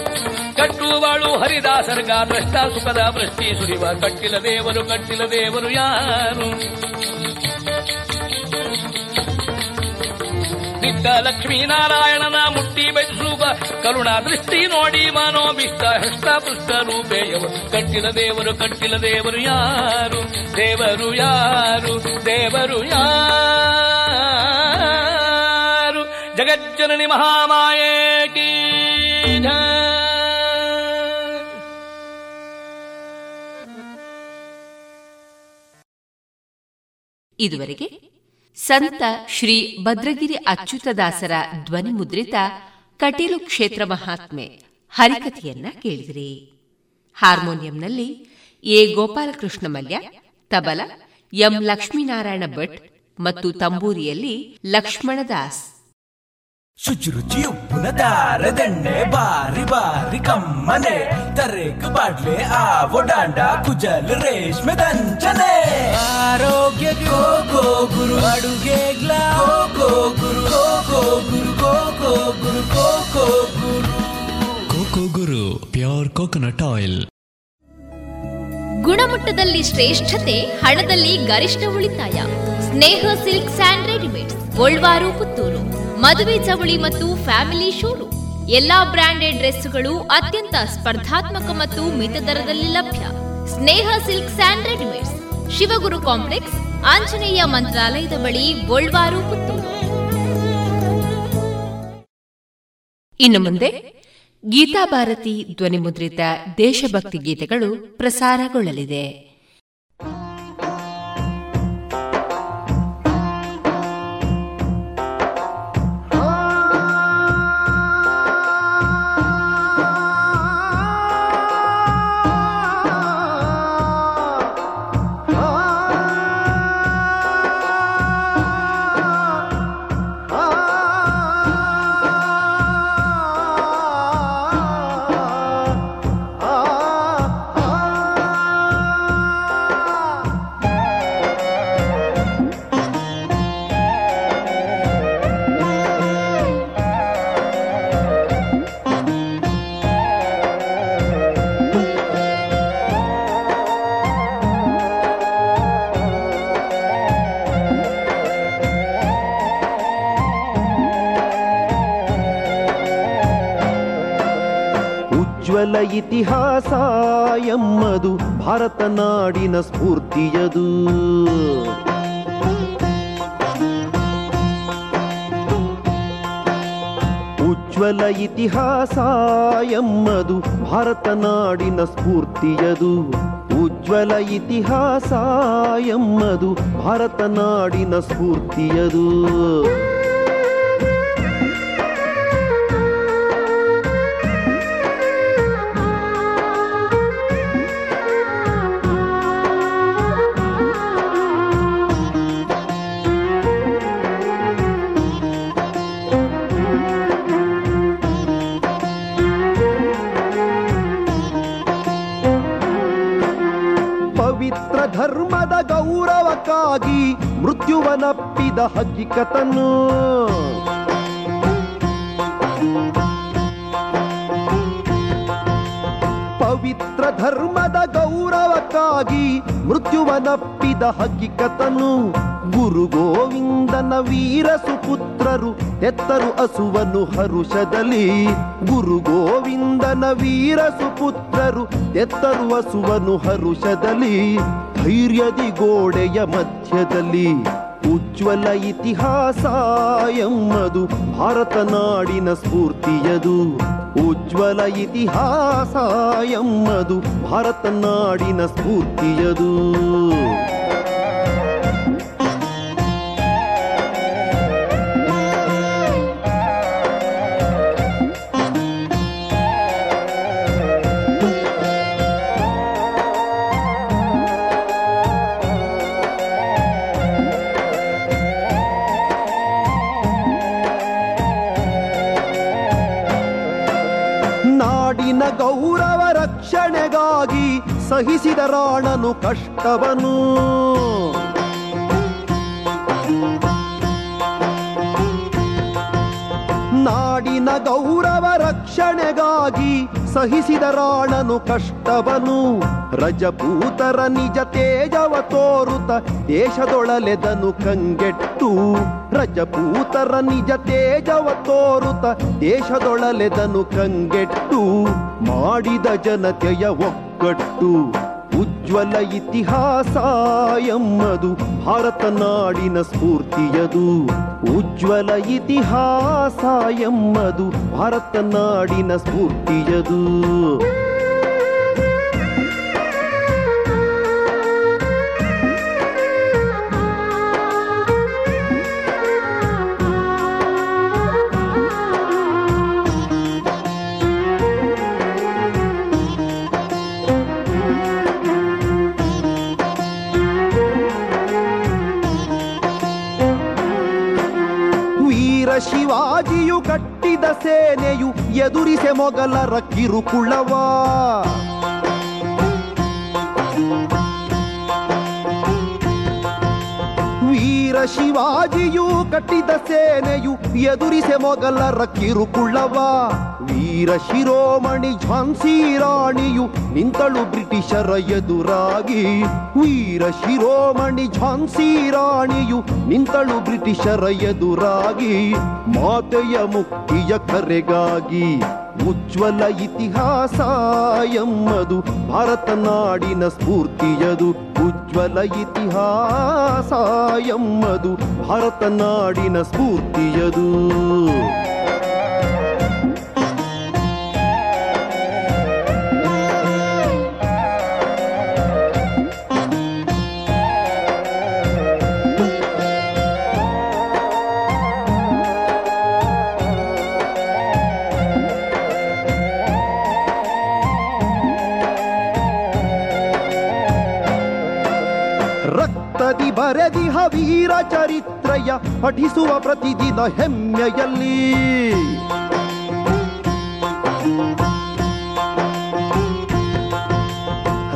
ಕಟ್ಟುವಳು. ಹರಿದಾಸರ್ಗ ಭ್ರಷ್ಟ ಸುಖದ ವೃಷ್ಟಿ ಸುರಿವ ಕಟ್ಟಿಲ ದೇವರು ಕಟ್ಟಿಲ ದೇವರು ಯಾರು? ನಿದ್ದ ಲಕ್ಷ್ಮೀನಾರಾಯಣನ ಮುಟ್ಟಿ ಬೆಳೆಸುವ ಕರುಣಾ ದೃಷ್ಟಿ ನೋಡಿ ಮನೋಭಿಷ್ಟ ಹೃಷ್ಟ ಪುಷ್ಟ ರೂಪೇಯವರು. ಕಟ್ಟಿಲ ದೇವರು ಕಟ್ಟಿಲ ದೇವರು ಯಾರು? ದೇವರು ಯಾರು? ದೇವರು ಯಾರು? ಜಗಜ್ಜನನಿ ಮಹಾಮಾಯೇ. ಇದುವರೆಗೆ ಸಂತ ಶ್ರೀ ಭದ್ರಗಿರಿ ಅಚ್ಯುತದಾಸರ ಧ್ವನಿ ಮುದ್ರಿತ ಕಟೀಲು ಕ್ಷೇತ್ರ ಮಹಾತ್ಮೆ ಹರಿಕಥೆಯನ್ನ ಕೇಳಿದಿರಿ. ಹಾರ್ಮೋನಿಯಂನಲ್ಲಿ ಎ ಗೋಪಾಲಕೃಷ್ಣ ಮಲ್ಯ, ತಬಲ ಎಂ ಲಕ್ಷ್ಮೀನಾರಾಯಣ ಭಟ್ ಮತ್ತು ತಂಬೂರಿಯಲ್ಲಿ ಲಕ್ಷ್ಮಣದಾಸ್. ಶುಚಿರುಚಿ ಉಪ್ಪಿನ ದಂಡೆ ಬಾರಿ ಬಾರಿ ಕಮ್ಮನೆ. ತರೇಕು ಬಾಡ್ಲೆ ಆವೋ ಡಾಂಡ ಕುಜಲ್ ರೇಷ್ಮೆ ದಂಚನೆ. ಆರೋಗ್ಯ ಗೋ ಗೋ ಗುರು ಅಡುಗೆ ಗ್ಲಾ. ಗೋ ಗುರು ಗೋ ಗೋ ಗುರು ಗೋ ಗೋ ಗುರು ಗೋ ಗೋ ಗುರು. Coco Guru pure coconut oil. ಗುಣಮಟ್ಟದಲ್ಲಿ ಶ್ರೇಷ್ಠತೆ ಹಣದಲ್ಲಿ ಗರಿಷ್ಠ ಉಳಿತಾಯ. ಸ್ನೇಹ ಸಿಲ್ಕ್ ಸ್ಯಾಂಡ್ ರೆಡಿಮೇಡ್ಸ್ ಗೋಲ್ವಾರು ಪುತ್ತೂರು. ಮದುವೆ ಚವಳಿ ಮತ್ತು ಫ್ಯಾಮಿಲಿ ಶೋರೂಮ್. ಎಲ್ಲಾ ಬ್ರಾಂಡೆಡ್ ಡ್ರೆಸ್ಗಳು ಅತ್ಯಂತ ಸ್ಪರ್ಧಾತ್ಮಕ ಮತ್ತು ಮಿತ ದರದಲ್ಲಿ ಲಭ್ಯ. Sneha silk and readymades. Shivaguru complex, Anjaneya ಮಂತ್ರಾಲಯದ ಬಳಿ ಗೋಲ್ವಾರು ಪುತ್ತೂರು. ಇನ್ನು ಮುಂದೆ ಗೀತಾಭಾರತಿ ಧ್ವನಿಮುದ್ರಿತ ದೇಶಭಕ್ತಿ ಗೀತೆಗಳು ಪ್ರಸಾರಗೊಳ್ಳಲಿದೆ. ಇತಿಹಾಸ ಎಮ್ಮದು, ಭಾರತ ನಾಡಿನ ಸ್ಫೂರ್ತಿಯದು. ಉಜ್ವಲ ಇತಿಹಾಸ ಎಮ್ಮದು, ಭಾರತ ನಾಡಿನ ಸ್ಫೂರ್ತಿಯದು. ಉಜ್ವಲ ಇತಿಹಾಸ ಎಮ್ಮದು, ಭಾರತ ನಾಡಿನ ಸ್ಫೂರ್ತಿಯದು. ಮೃತ್ಯುವನಪ್ಪಿದ ಹಕ್ಕಿಕತನು ಪವಿತ್ರ ಧರ್ಮದ ಗೌರವಕ್ಕಾಗಿ ಮೃತ್ಯುವನಪ್ಪಿದ ಹಕ್ಕಿಕತನು ಗುರು ಗೋವಿಂದನ ವೀರ ಸುಪುತ್ರರು ಎತ್ತರು ಅಸುವನು ಹರುಷದಲ್ಲಿ. ಗುರು ಗೋವಿಂದನ ವೀರ ಸುಪುತ್ರರು ಎತ್ತರು ಅಸುವನು ಹರುಷದಲ್ಲಿ. ಧೈರ್ಯದಿ ಗೋಡೆಯ ಮಧ್ಯದಲ್ಲಿ ಉಜ್ವಲ ಇತಿಹಾಸ ಎಮ್ಮದು ಭಾರತ ನಾಡಿನ ಸ್ಫೂರ್ತಿಯದು. ಉಜ್ವಲ ಇತಿಹಾಸ ಎಮ್ಮದು ಭಾರತ ನಾಡಿನ ಸ್ಫೂರ್ತಿಯದು. ಸಹಿಸಿದ ರಾಣನು ಕಷ್ಟವನು ನಾಡಿನ ಗೌರವ ರಕ್ಷಣೆಗಾಗಿ ಸಹಿಸಿದ ರಾಣನು ಕಷ್ಟವನು. ರಜಪೂತರ ನಿಜ ತೇಜವ ತೋರುತ ದೇಶದೊಳಲೆದನು ಕಂಗೆಟ್ಟು. ರಜಪೂತರ ನಿಜ ತೇಜವ ತೋರುತ ದೇಶದೊಳಲೆದನು ಕಂಗೆಟ್ಟು. ಮಾಡಿದ ಜನತೆಯ ಒಕ್ಕಟ್ಟು ಉಜ್ವಲ ಇತಿಹಾಸ ಎಮ್ಮದು ಭಾರತ ನಾಡಿನ ಸ್ಫೂರ್ತಿಯದು. ಉಜ್ವಲ ಇತಿಹಾಸ ಎಮ್ಮದು ಭಾರತ ನಾಡಿನ ಸ್ಫೂರ್ತಿಯದು. ಎದುರಿಸೆ ಮೊಗಲರ ಕಿರುಕುಳವ. ವೀರ ಶಿವಾಜಿಯು ಕಟ್ಟಿದ ಸೇನೆಯು ಎದುರಿಸೆ ಮೊಗಲರ ಕಿರುಕುಳವ. ವೀರ ಶಿರೋಮಣಿ ಝಾನ್ಸಿ ರಾಣಿಯು ನಿಂತಳು ಬ್ರಿಟಿಷರ ಎದುರಾಗಿ. ವೀರ ಶಿರೋಮಣಿ ಝಾನ್ಸಿ ರಾಣಿಯು ನಿಂತಳು ಬ್ರಿಟಿಷರ ಎದುರಾಗಿ. ಮಾತೆಯ ಮುಕ್ತಿಯ ಕರೆಗಾಗಿ ಉಜ್ವಲ ಇತಿಹಾಸ ಎಮ್ಮದು ಭಾರತ ನಾಡಿನ ಸ್ಫೂರ್ತಿಯದು. ಉಜ್ವಲ ಇತಿಹಾಸ ಎಮ್ಮದು ಭಾರತ ನಾಡಿನ ಸ್ಫೂರ್ತಿಯದು. ವೀರ ಚರಿತ್ರೆಯ ಪಠಿಸುವ ಪ್ರತಿದಿನ ಹೆಮ್ಮೆಯಲ್ಲಿ.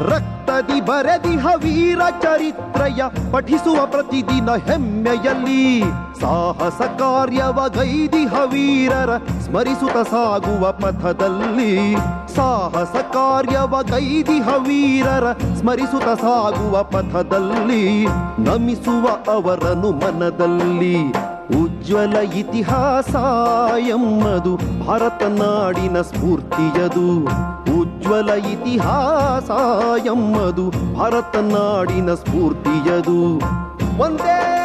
ರಕ್ತದಿ ಬರೆದಿಹ ವೀರ ಚರಿತ್ರೆಯ ಪಠಿಸುವ ಪ್ರತಿದಿನ ಹೆಮ್ಮೆಯಲ್ಲಿ. ಸಾಹಸ ಕಾರ್ಯವ ಗೈದಿಹ ವೀರರ ಸ್ಮರಿಸುತ್ತ ಸಾಗುವ ಪಥದಲ್ಲಿ ಸಾಹಸ ಕಾರ್ಯವ ಕೈದಿಹ ವೀರರ ಸ್ಮರಿಸುತ್ತ ಸಾಗುವ ಪಥದಲ್ಲಿ ನಮಿಸುವ ಅವರನು ಮನದಲ್ಲಿ ಉಜ್ವಲ ಇತಿಹಾಸ ಎಮ್ಮದು ಭಾರತ ನಾಡಿನ ಸ್ಫೂರ್ತಿಯದು. ಉಜ್ವಲ ಇತಿಹಾಸ ಎಮ್ಮದು ಭಾರತ ನಾಡಿನ ಸ್ಫೂರ್ತಿಯದು. ಒಂದೇ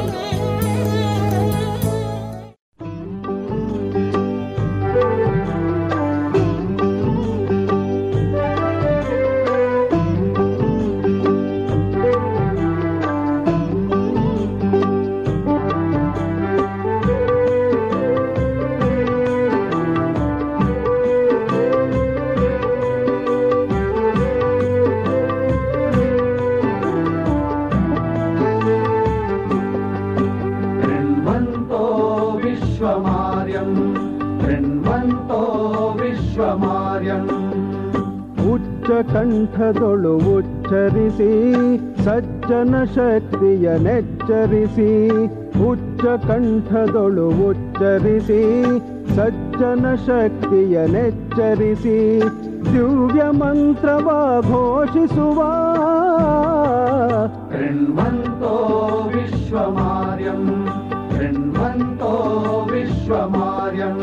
ಸಜ್ಜನ ಶಕ್ತಿಯ ನೆಚ್ಚರಿಸಿ ಉಚ್ಚ ಕಂಠದೊಳು ಉಚ್ಚರಿಸಿ ಸಜ್ಜನ ಶಕ್ತಿಯ ನೆಚ್ಚರಿಸಿ ದಿವ್ಯ ಮಂತ್ರವ ಘೋಷಿಸುವ ೃಣ್ವಂತೋ ವಿಶ್ವಮಾರ್ಯಂ ೃಣ್ವಂತೋ ವಿಶ್ವಮಾರ್ಯಂ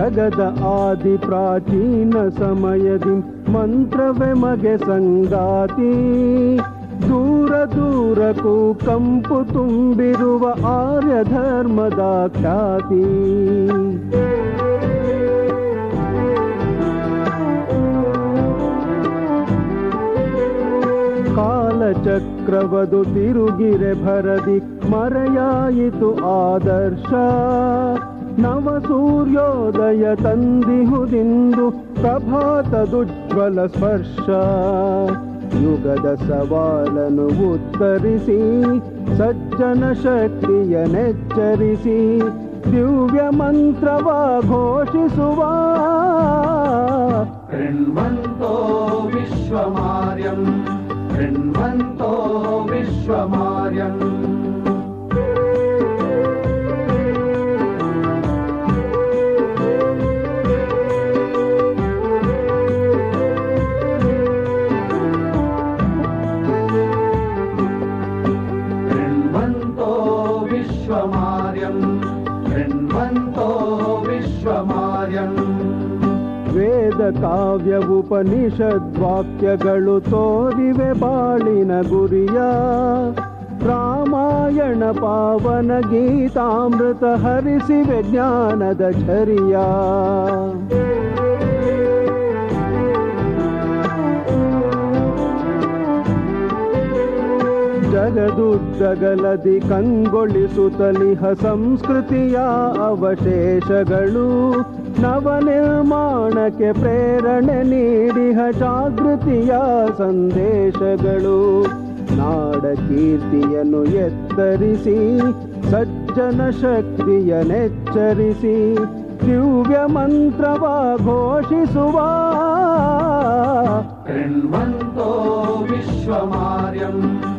ಜಗದ ಆದಿ ಪ್ರಾಚೀನ ಸಮಯದಿ ಮಂತ್ರವೆ ಮಗೆ ಸಂಗಾತಿ. ದೂರ ದೂರಕ್ಕೂ ಕಂಪು ತುಂಬಿರುವ ಆರ್ಯ ಧರ್ಮದ ಖ್ಯಾತಿ. ಕಾಲಚಕ್ರವದು ತಿರುಗಿರೆ ಭರದಿ ಮರೆಯಾಯಿತು ಆದರ್ಶ. ನವ ಸೂರ್ಯೋದಯ ತಂದಿಹುದಿಂದು ಪ್ರಭಾತದುಜ್ವಲ ಸ್ಪರ್ಶ. ಯುಗದ ಸವಾಲನು ಉತ್ತರಿಸಿ, ಸಜ್ಜನ ಶಕ್ತಿಯ ನೆಚ್ಚರಿಸಿ, ದಿವ್ಯ ಮಂತ್ರವ ಘೋಷಿಸುವ. ೃಣ್ವಂತೋ ವಿಶ್ವಮಾರ್ಯಂ ೃಣ್ವಂತೋ ವಿಶ್ವಮಾರ್ಯಂ. ಕಾವ್ಯ ಉಪನಿಷದ್ವಾಕ್ಯಗಳು ತೋರಿವೆ ಬಾಳಿನ ಗುರಿಯ. ರಾಮಾಯಣ ಪಾವನ ಗೀತಾಮೃತ ಹರಿಸಿವೆ ಜ್ಞಾನದ ಛರಿಯ ಜಗದುದ್ದಗಲದಿ ಕಂಗೊಳಿಸುತ್ತಲಿಹ ಸಂಸ್ಕೃತಿಯ ಅವಶೇಷಗಳು ನವನಿರ್ಮಾಣಕ್ಕೆ ಪ್ರೇರಣೆ ನೀಡಿಹ ಜಾಗೃತಿಯ ಸಂದೇಶಗಳು ನಾಡ ಕೀರ್ತಿಯನ್ನು ಎತ್ತರಿಸಿ ಸಜ್ಜನ ಶಕ್ತಿಯ ನೆಚ್ಚರಿಸಿ ದಿವ್ಯ ಮಂತ್ರವ ಘೋಷಿಸುವ ವಿಶ್ವಮಾರ್ಯಂ कृण्वन्तो विश्वमार्यम्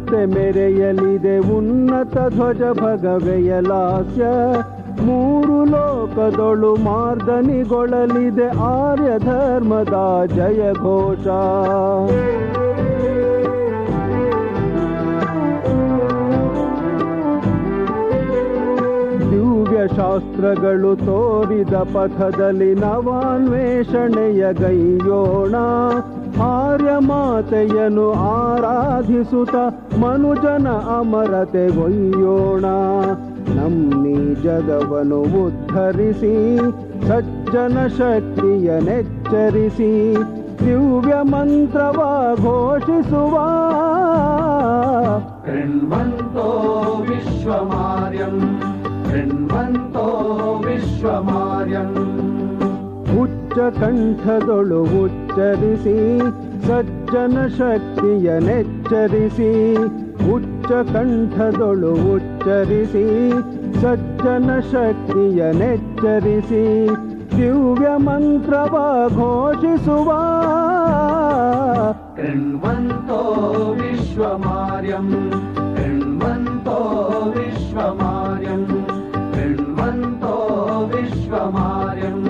ಮತ್ತೆ ಮೆರೆಯಲಿದೆ ಉನ್ನತ ಧ್ವಜ ಭಗವೆಯಲಾಸ್ಯ ಮೂರು ಲೋಕದೊಳು ಮಾರ್ದನಿಗೊಳ್ಳಲಿದೆ ಆರ್ಯ ಧರ್ಮದ ಜಯ ಘೋಷ. ಶಾಸ್ತ್ರಗಳು ತೋರಿದ ಪಥದಲ್ಲಿ ನವಾನ್ವೇಷಣೆಯ ಗೈಯೋಣ. ಆರ್ಯಮಾತೆಯನ್ನು ಆರಾಧಿಸುತ್ತ ಮನುಜನ ಅಮರತೆ ಅಮರತೆಗೊಯ್ಯೋಣ ನಮ್ಮಿ ಜಗವನ್ನು ಉದ್ಧರಿಸಿ, ಸಜ್ಜನ ಶಕ್ತಿಯ ನೆಚ್ಚರಿಸಿ, ದಿವ್ಯ ಮಂತ್ರವ ಘೋಷಿಸುವ. ಕೃಣ್ವಂತೋ ವಿಶ್ವಮಾರ್ಯಂ ಕೃಣ್ವಂತೋ ವಿಶ್ವಮಾರ್ಯಂ. ಉಚ್ಚ ಕಂಠದೊಳು ಉಚ್ಚರಿಸಿ ಸಜ್ಜನ ಶಕ್ತಿಯನೆಚ್ಚರಿಸಿ ಉಚ್ಚ ಕಂಠದೊಳು ಉಚ್ಚರಿಸಿ ಸಜ್ಜನ ಶಕ್ತಿಯನೆಚ್ಚರಿಸಿ ದಿವ್ಯ ಮಂತ್ರವ ಘೋಷಿಸುವ कृण्वन्तो विश्वमार्यम् कृण्वन्तो विश्वमार्यम् कृण्वन्तो विश्वमार्यम् कृण्वन्तो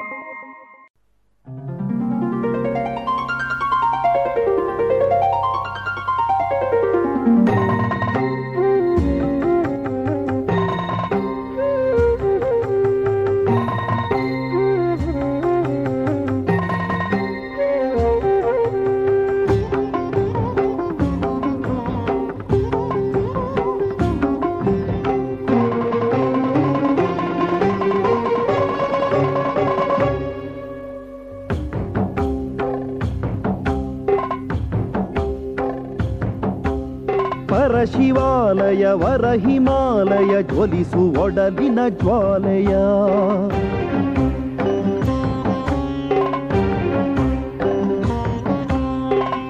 ಪರಶಿವಾಲಯ ವರ ಹಿಮಾಲಯ ಜ್ವಲಿಸು ಒಡಲಿನ ಜ್ವಾಲೆಯ.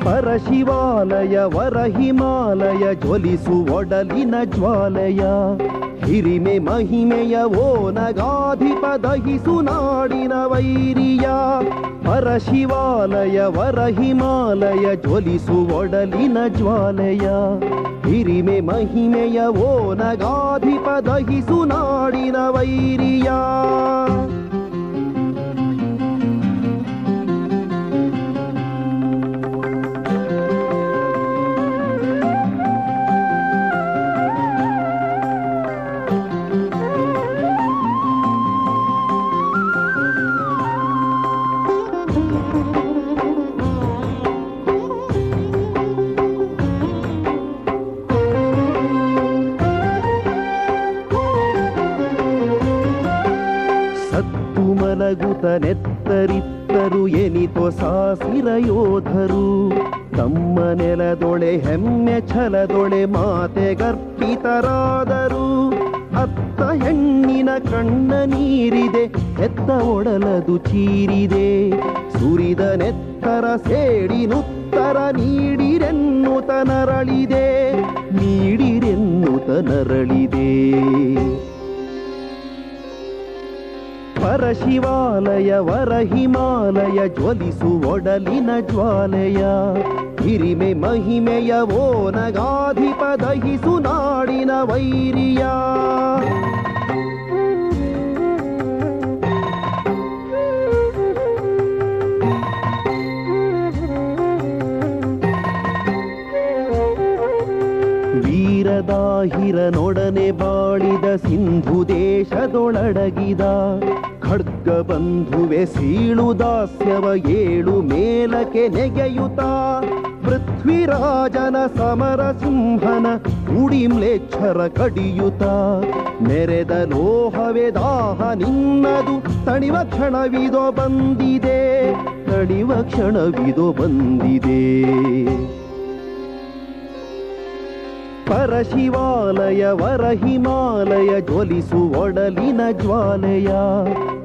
ಪರಶಿವಾಲಯ ವರ ಹಿಮಾಲಯ ಜ್ವಲಿಸು ಒಡಲಿನ ಜ್ವಾಲೆಯ. ಹಿರಿಮೆ ಮಹಿಮೆಯ ಓ ನಗಾಧಿಪ ದಹಿಸು ನಾಡಿನ ವೈರಿಯ. ಪರಶಿವಾಲಯ ವರ ಹಿಮಾಲಯ, ಜ್ವಲಿಸು ಒಡಲಿನ ಜ್ವಾಲಯ. ಹಿರಿಮೆ ಮಹಿಮೆಯ ಓ ನಗಾಧಿಪ ದಹಿಸು ನಾಡಿನ ವೈರಿಯ. ಹಿಮಾಲಯ ಜ್ವಲಿಸು ಒಡಲಿನ ಉಡಿಮ್ಲೆಚ್ಛರ ಕಡಿಯುತ್ತ, ನೆರೆದ ಲೋಹವೇ ದಾಹ ನಿನ್ನದು. ತಣಿವ ಕ್ಷಣವಿದೋ ಬಂದಿದೆ, ತಣಿವ ಕ್ಷಣವಿದೋ ಬಂದಿದೆ. ಪರಶಿವಾಲಯ ವರ ಹಿಮಾಲಯ ಜ್ವಲಿಸು ಒಡಲಿನ ಜ್ವಾಲೆಯ.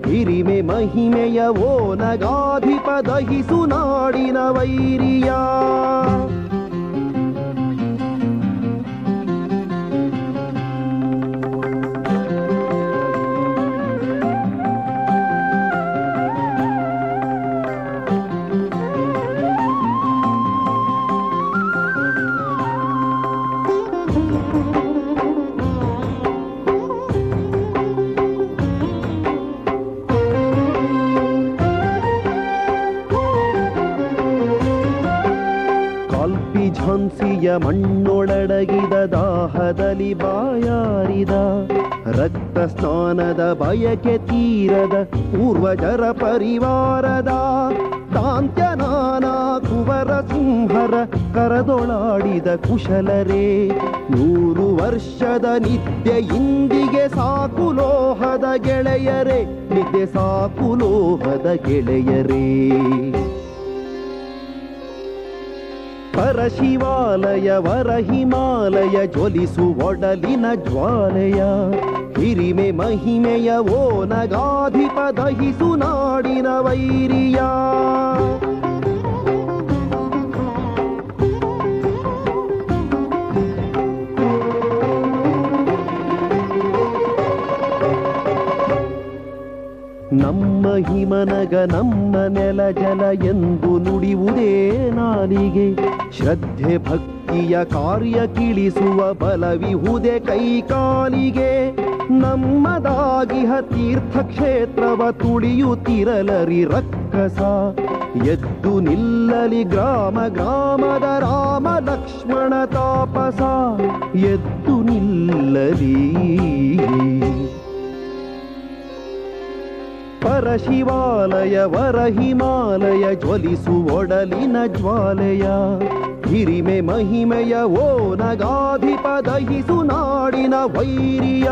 ಹಿರಿಮೆ ಮಹಿಮೆಯ ಓ ನಗಾಧಿಪ ದಹಿಸು ನಾಡಿನ ವೈರಿಯ. ಬಯಕೆ ತೀರದ ಪೂರ್ವಜರ ಪರಿವಾರದ ತಾಂತ್ಯನಾನ ಕುವರ ಸಿಂಹರ ಕರದೊಳಾಡಿದ ಕುಶಲರೇ, ನೂರು ವರ್ಷದ ನಿತ್ಯ ಇಂದಿಗೆ ಸಾಕು ಲೋಹದ ಗೆಳೆಯರೇ ನಿದ್ದೆ ಸಾಕು ಲೋಹದ ಗೆಳೆಯರೇ. ಪರಶಿವಾಲಯ ವರ ಹಿಮಾಲಯ ಜ್ವಲಿಸು ಒಡಲಿನ ಜ್ವಾಲೆಯ ಹಿರಿಮೆ ಮಹಿಮೆಯ ಓ ನಗಾಧಿಪ ದಹಿಸು ನಾಡಿನ ವೈರಿಯ. ನಮ್ಮ ಹಿಮನಗ ನಮ್ಮ ನೆಲ ಜಲ ಎಂದು ನುಡಿಯುವುದೇ ನಾಲಿಗೆ. ಶ್ರದ್ಧೆ ಭಕ್ತಿಯ ಕಾರ್ಯ ಕಿಳಿಸುವ ಬಲವಿಹುದೆ ಕೈಕಾಲಿಗೆ. ನಮ್ಮದಾಗಿಹ ತೀರ್ಥಕ್ಷೇತ್ರವ ತುಳಿಯುತ್ತಿರಲರಿ ರಕ್ಕಸ. ಎದ್ದು ನಿಲ್ಲಲಿ ಗ್ರಾಮ ಗ್ರಾಮದ ರಾಮ ಲಕ್ಷ್ಮಣ ತಾಪಸ. ಎದ್ದು ನಿಲ್ಲಲಿ. ಪರಶಿವಾಲಯ ವರ ಹಿಮಾಲಯ ಜ್ವಲಿಸು ಒಡಲಿನ ಜ್ವಾಲೆಯ. ಹಿರಿಮೆ ಮಹಿಮೆಯ ಓ ನಗಾಧಿಪ ದಹಿಸು ನಾಡಿನ ವೈರಿಯ.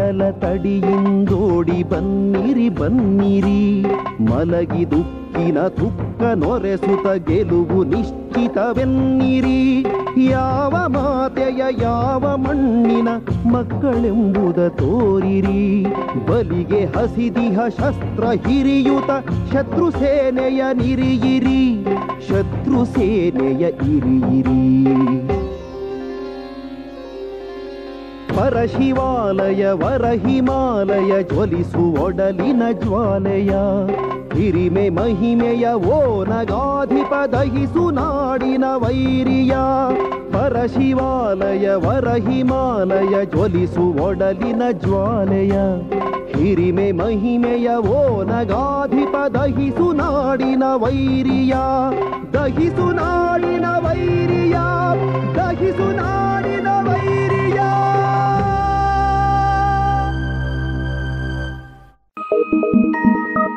ಕಡಲ ತಡಿಯಿಂದೋಡಿ ಬನ್ನಿರಿ ಬನ್ನಿರಿ. ಮಲಗಿ ದುಕ್ಕಿನ ತುಕ್ಕ ನೊರೆಸುತ ಗೆಲುವು ನಿಶ್ಚಿತವೆನ್ನಿರಿ. ಯಾವ ಮಾತೆಯ ಯಾವ ಮಣ್ಣಿನ ಮಕ್ಕಳೆಂಬುದ ತೋರಿರಿ. ಬಲಿಗೆ ಹಸಿದಿಹ ಶಸ್ತ್ರ ಹಿರಿಯುತ ಶತ್ರು ಸೇನೆಯ ನಿರಿಯಿರಿ. ಶತ್ರು ಸೇನೆಯ ಇರಿಯಿರಿ. ಪರಶಿವಾಲಯ ವರ ಹಿಮಾಲಯ ಜ್ವಲಿಸು ಒಡಲಿನ ಜ್ವಾಲೆಯ. ಹಿರಿಮೆ ಮಹಿಮೆಯ, ಓ ನಗಾಧಿಪ ದಹಿಸು ನಾಡಿನ ವೈರಿಯ. ಪರಶಿವಾಲಯ ವರ ಹಿಮಾಲಯ ಜ್ವಲಿಸು ಒಡಲಿನ ಜ್ವಾಲೆಯ. ಹಿರಿಮೆ ಮಹಿಮೆಯ, ಓ ನಗಾಧಿಪ ದಹಿಸು ನಾಡಿನ ವೈರಿಯ. ದಹಿಸು ನಾಡಿನ ವೈರಿಯ, ದಹಿಸು ನಾಡಿನ ವೈರಿಯ.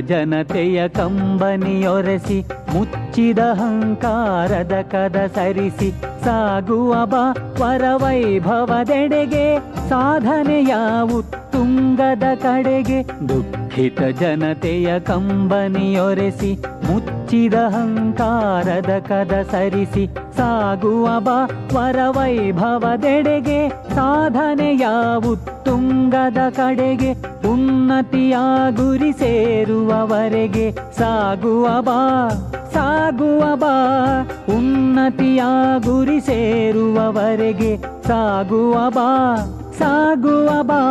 ಜನತೆಯ ಕಂಬನಿಯೊರೆಸಿ, ಮುಚ್ಚಿದ ಹಂಕಾರದ ಕದ ಸರಿಸಿ, ಸಾಗುವ ಬಾ ವರವೈಭವದೆಡೆಗೆ, ಸಾಧನೆಯ ಉತ್ತುಂಗದ ಕಡೆಗೆ, ದುಃಖಿತ ಜನತೆಯ ಕಂಬನಿಯೊರೆಸಿ ಮುಚ್ಚ ಮುಚ್ಚಿದ ಹಂಕಾರದ ಕದ ಸರಿಸಿ ಸಾಗುವ ಬಾ ವರವೈಭವದೆಡೆಗೆ ಸಾಧನೆಯಾವು ತುಂಗದ ಕಡೆಗೆ. ಉನ್ನತಿಯ ಗುರಿ ಸೇರುವವರೆಗೆ. ಸಾಗುವ ಬಾ ಸಾಗುವ ಬಾ. ಉನ್ನತಿಯ ಗುರಿ ಸೇರುವವರೆಗೆ. ಸಾಗುವ ಬಾ ಸಾಗುವ ಬಾ.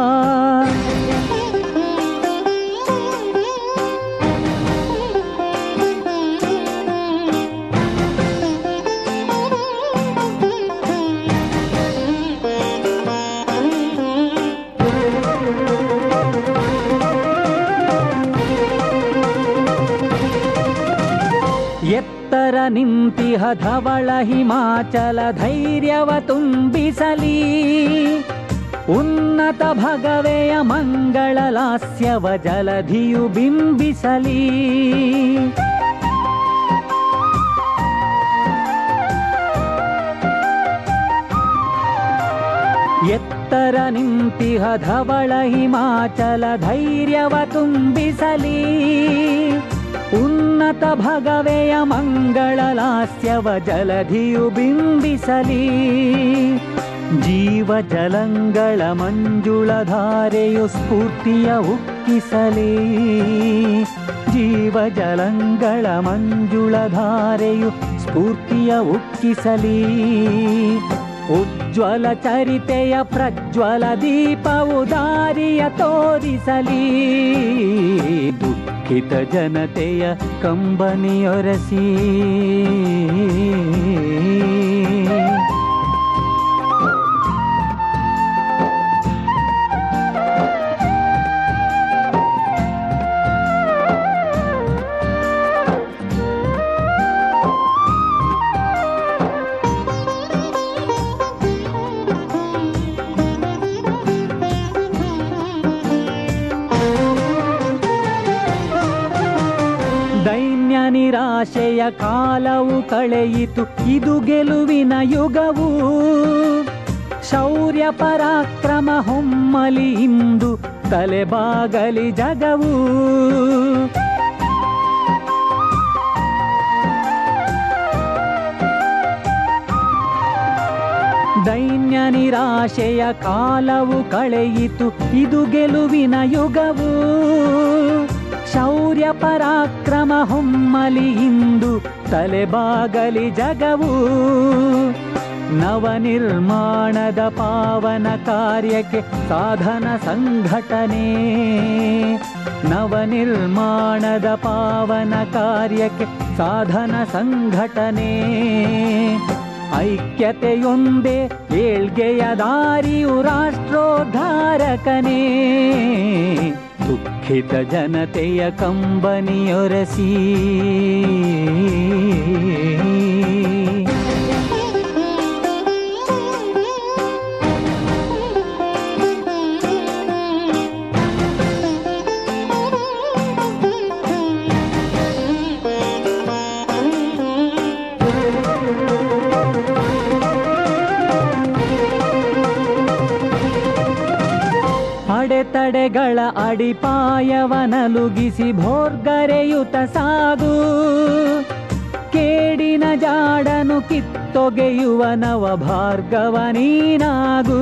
ನಿಂತಿಹ ಧವಳ ಹಿಮಾಚಲ ಧೈರ್ಯವ ತುಂಬಿಸಲಿ. ಉನ್ನತ ಭಗವೆಯ ಮಂಗಳ ಲಾಸ್ಯವ ಜಲಧಿಯು ಬಿಂಬಿಸಲಿ. ಎತ್ತರ ನಿಂತಿಹ ಧವಳ ಹಿಮಾಚಲ ಧೈರ್ಯವ ತುಂಬಿಸಲಿ. ಉನ್ನತ ಭಗವೆಯ ಮಂಗಳ ಲಾಸ್ಯವ ಜಲಧಿಯು ಬಿಂಬಿಸಲಿ. ಜೀವ ಜಲಂಗಳ ಮಂಜುಳಧಾರೆಯು ಸ್ಫೂರ್ತಿಯ ಉಕ್ಕಿಸಲಿ. ಜೀವ ಜಲಂಗಳ ಮಂಜುಳಧಾರೆಯು ಸ್ಫೂರ್ತಿಯ ಉಕ್ಕಿಸಲಿ. ಉಜ್ವಲ ಚರಿತೆಯ ಪ್ರಜ್ವಲ ದೀಪವು ದಾರಿಯ ತೋರಿಸಲಿ. ದುಃಖಿತ ಜನತೆಯ ಕಂಬನಿಯೊರಸಿ. ನಿರಾಶೆಯ ಕಾಲವು ಕಳೆಯಿತು, ಇದು ಗೆಲುವಿನ ಯುಗವು. ಶೌರ್ಯ ಪರಾಕ್ರಮ ಹೊಮ್ಮಲಿ ಇಂದು ತಲೆಬಾಗಲಿ ಜಗವು. ದೈನ್ಯ ನಿರಾಶೆಯ ಕಾಲವು ಕಳೆಯಿತು, ಇದು ಗೆಲುವಿನ ಯುಗವು. ಶೌರ್ಯ ಪರಾಕ್ರಮ ಹೊಮ್ಮಲಿ ಇಂದು ತಲೆಬಾಗಲಿ ಜಗವು. ನವನಿರ್ಮಾಣದ ಪಾವನ ಕಾರ್ಯಕ್ಕೆ ಸಾಧನ ಸಂಘಟನೆ. ನವನಿರ್ಮಾಣದ ಪಾವನ ಕಾರ್ಯಕ್ಕೆ ಸಾಧನ ಸಂಘಟನೆ. ಐಕ್ಯತೆಯೊಂದೇ ಏಳ್ಗೆಯ ದಾರಿಯು ರಾಷ್ಟ್ರೋದ್ಧಾರಕನೇ. ದುಃಖಿತ ಜನತೆಯ ಕಂಬನಿಯೊರಸಿ. ಅಡೆತಡೆಗಳ ಅಡಿಪಾಯವನಲುಗಿಸಿ ಭೋರ್ಗರೆಯುತ ಸಾಗು ಕೇಡಿನ ಜಾಡನು ಕಿತ್ತೊಗೆಯುವ ನವ ಭಾರ್ಗವ ನೀನಾಗು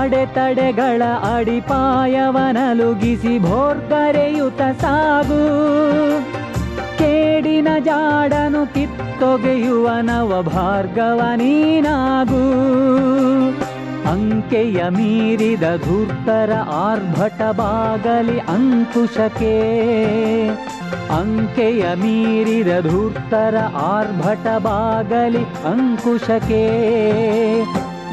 ಅಡೆತಡೆಗಳ ಅಡಿಪಾಯವನಲುಗಿಸಿ ಭೋರ್ಗರೆಯುತ ಸಾಗು. ಕೇಡಿನ ಜಾಡನು ಕಿತ್ತೊಗೆಯುವ ನವ ಭಾರ್ಗವ ನೀನಾಗು. ಅಂಕೆಯ ಮೀರಿದ ಧೂರ್ತರ ಆರ್ಭಟ ಬಾಗಲಿ ಅಂಕುಶಕ್ಕೆ. ಅಂಕೆಯ ಮೀರಿದ ಧೂರ್ತರ ಆರ್ಭಟ ಬಾಗಲಿ ಅಂಕುಶಕ್ಕೆ.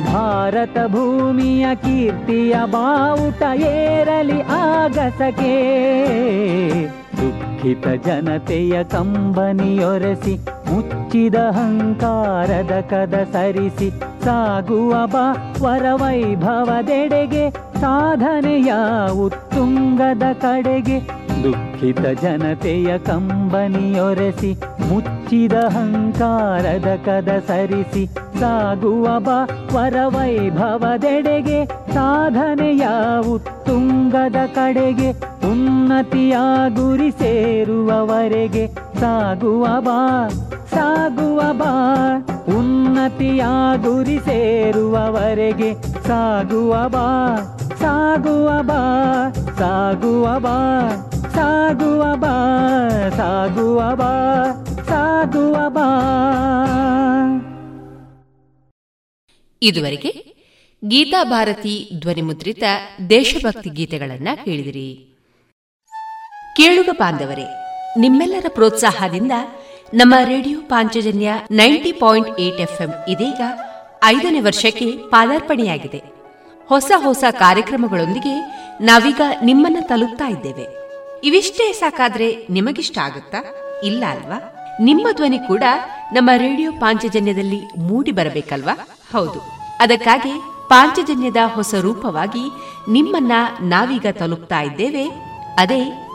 ಭಾರತ ಭೂಮಿಯ ಕೀರ್ತಿಯ ಬಾವುಟ ಏರಲಿ ಆಗಸಕೆ ದುಃಖಿತ ಜನತೆಯ ಕಂಬನಿಯೊರೆಸಿ, ಮುಚ್ಚಿದ ಅಹಂಕಾರದ ಕದ ಸರಿಸಿ, ಸಾಗುವ ಬಾ ವರವೈಭವದೆಡೆಗೆ, ಸಾಧನೆಯ ಉತ್ತುಂಗದ ಕಡೆಗೆ. ದುಃಖಿತ ಜನತೆಯ ಕಂಬನಿಯೊರೆಸಿ, ಮುಚ್ಚಿದ ಅಹಂಕಾರದ ಕದ ಸರಿಸಿ, ಸಾಗುವ ಬಾ ವರವೈಭವದೆಡೆಗೆ, ಸಾಧನೆಯ ಉತ್ತುಂಗದ ಕಡೆಗೆ. ಉನ್ನತಿಯ ಗುರಿ ಸೇರುವವರೆಗೆ ಸಾಗುವ ಬಾ ಸಾಗುವ ಬಾ. ಉನ್ನತಿಯ ಗುರಿ ಸೇರುವವರೆಗೆ ಸಾಗುವ ಬಾ ಸಾಗುವ ಬಾ ಸಾಗುವ ಬಾ ಸಾಗುವ ಬಾ ಸಾಗುವ ಬಾ ಸಾಗುವ ಬಾ. ಇದುವರೆಗೆ ಗೀತಾ ಭಾರತಿ ಧ್ವನಿಮುದ್ರಿತ ದೇಶಭಕ್ತಿ ಗೀತೆಗಳನ್ನ ಕೇಳಿದಿರಿ. ಕೇಳುಗ ಬಾಂಧವರೇ, ನಿಮ್ಮೆಲ್ಲರ ಪ್ರೋತ್ಸಾಹದಿಂದ ನಮ್ಮ radio Panchajanya ninety point eight FM ಇದೀಗ ಐದನೇ ವರ್ಷಕ್ಕೆ ಪಾದಾರ್ಪಣೆಯಾಗಿದೆ. ಹೊಸ ಹೊಸ ಕಾರ್ಯಕ್ರಮಗಳೊಂದಿಗೆ ನಾವೀಗ ನಿಮ್ಮನ್ನ ತಲುಪ್ತಾ ಇದ್ದೇವೆ. ಇವಿಷ್ಟೇ ಸಾಕಾದ್ರೆ ನಿಮಗಿಷ್ಟ ಆಗುತ್ತಾ? ಇಲ್ಲ ಅಲ್ವಾ? ನಿಮ್ಮ ಧ್ವನಿ ಕೂಡ ನಮ್ಮ ರೇಡಿಯೋ ಪಾಂಚಜನ್ಯದಲ್ಲಿ ಮೂಡಿ ಬರಬೇಕಲ್ವಾ? ಹೌದು. ಅದಕ್ಕಾಗಿ ಪಾಂಚಜನ್ಯದ ಹೊಸ ರೂಪವಾಗಿ ನಿಮ್ಮನ್ನ ನಾವೀಗ ತಲುಪ್ತಾ ಇದ್ದೇವೆ. ಅದೇ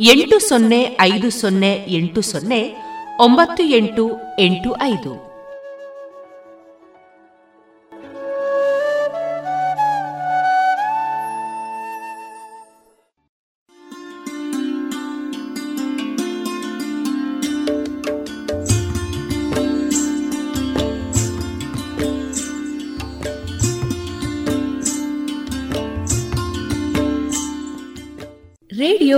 ಎಂಟು ಸೊನ್ನೆ ಐದು ಸೊನ್ನೆ ಎಂಟು ಸೊನ್ನೆ ಒಂಬತ್ತು ಎಂಟು ಎಂಟು ಐದು.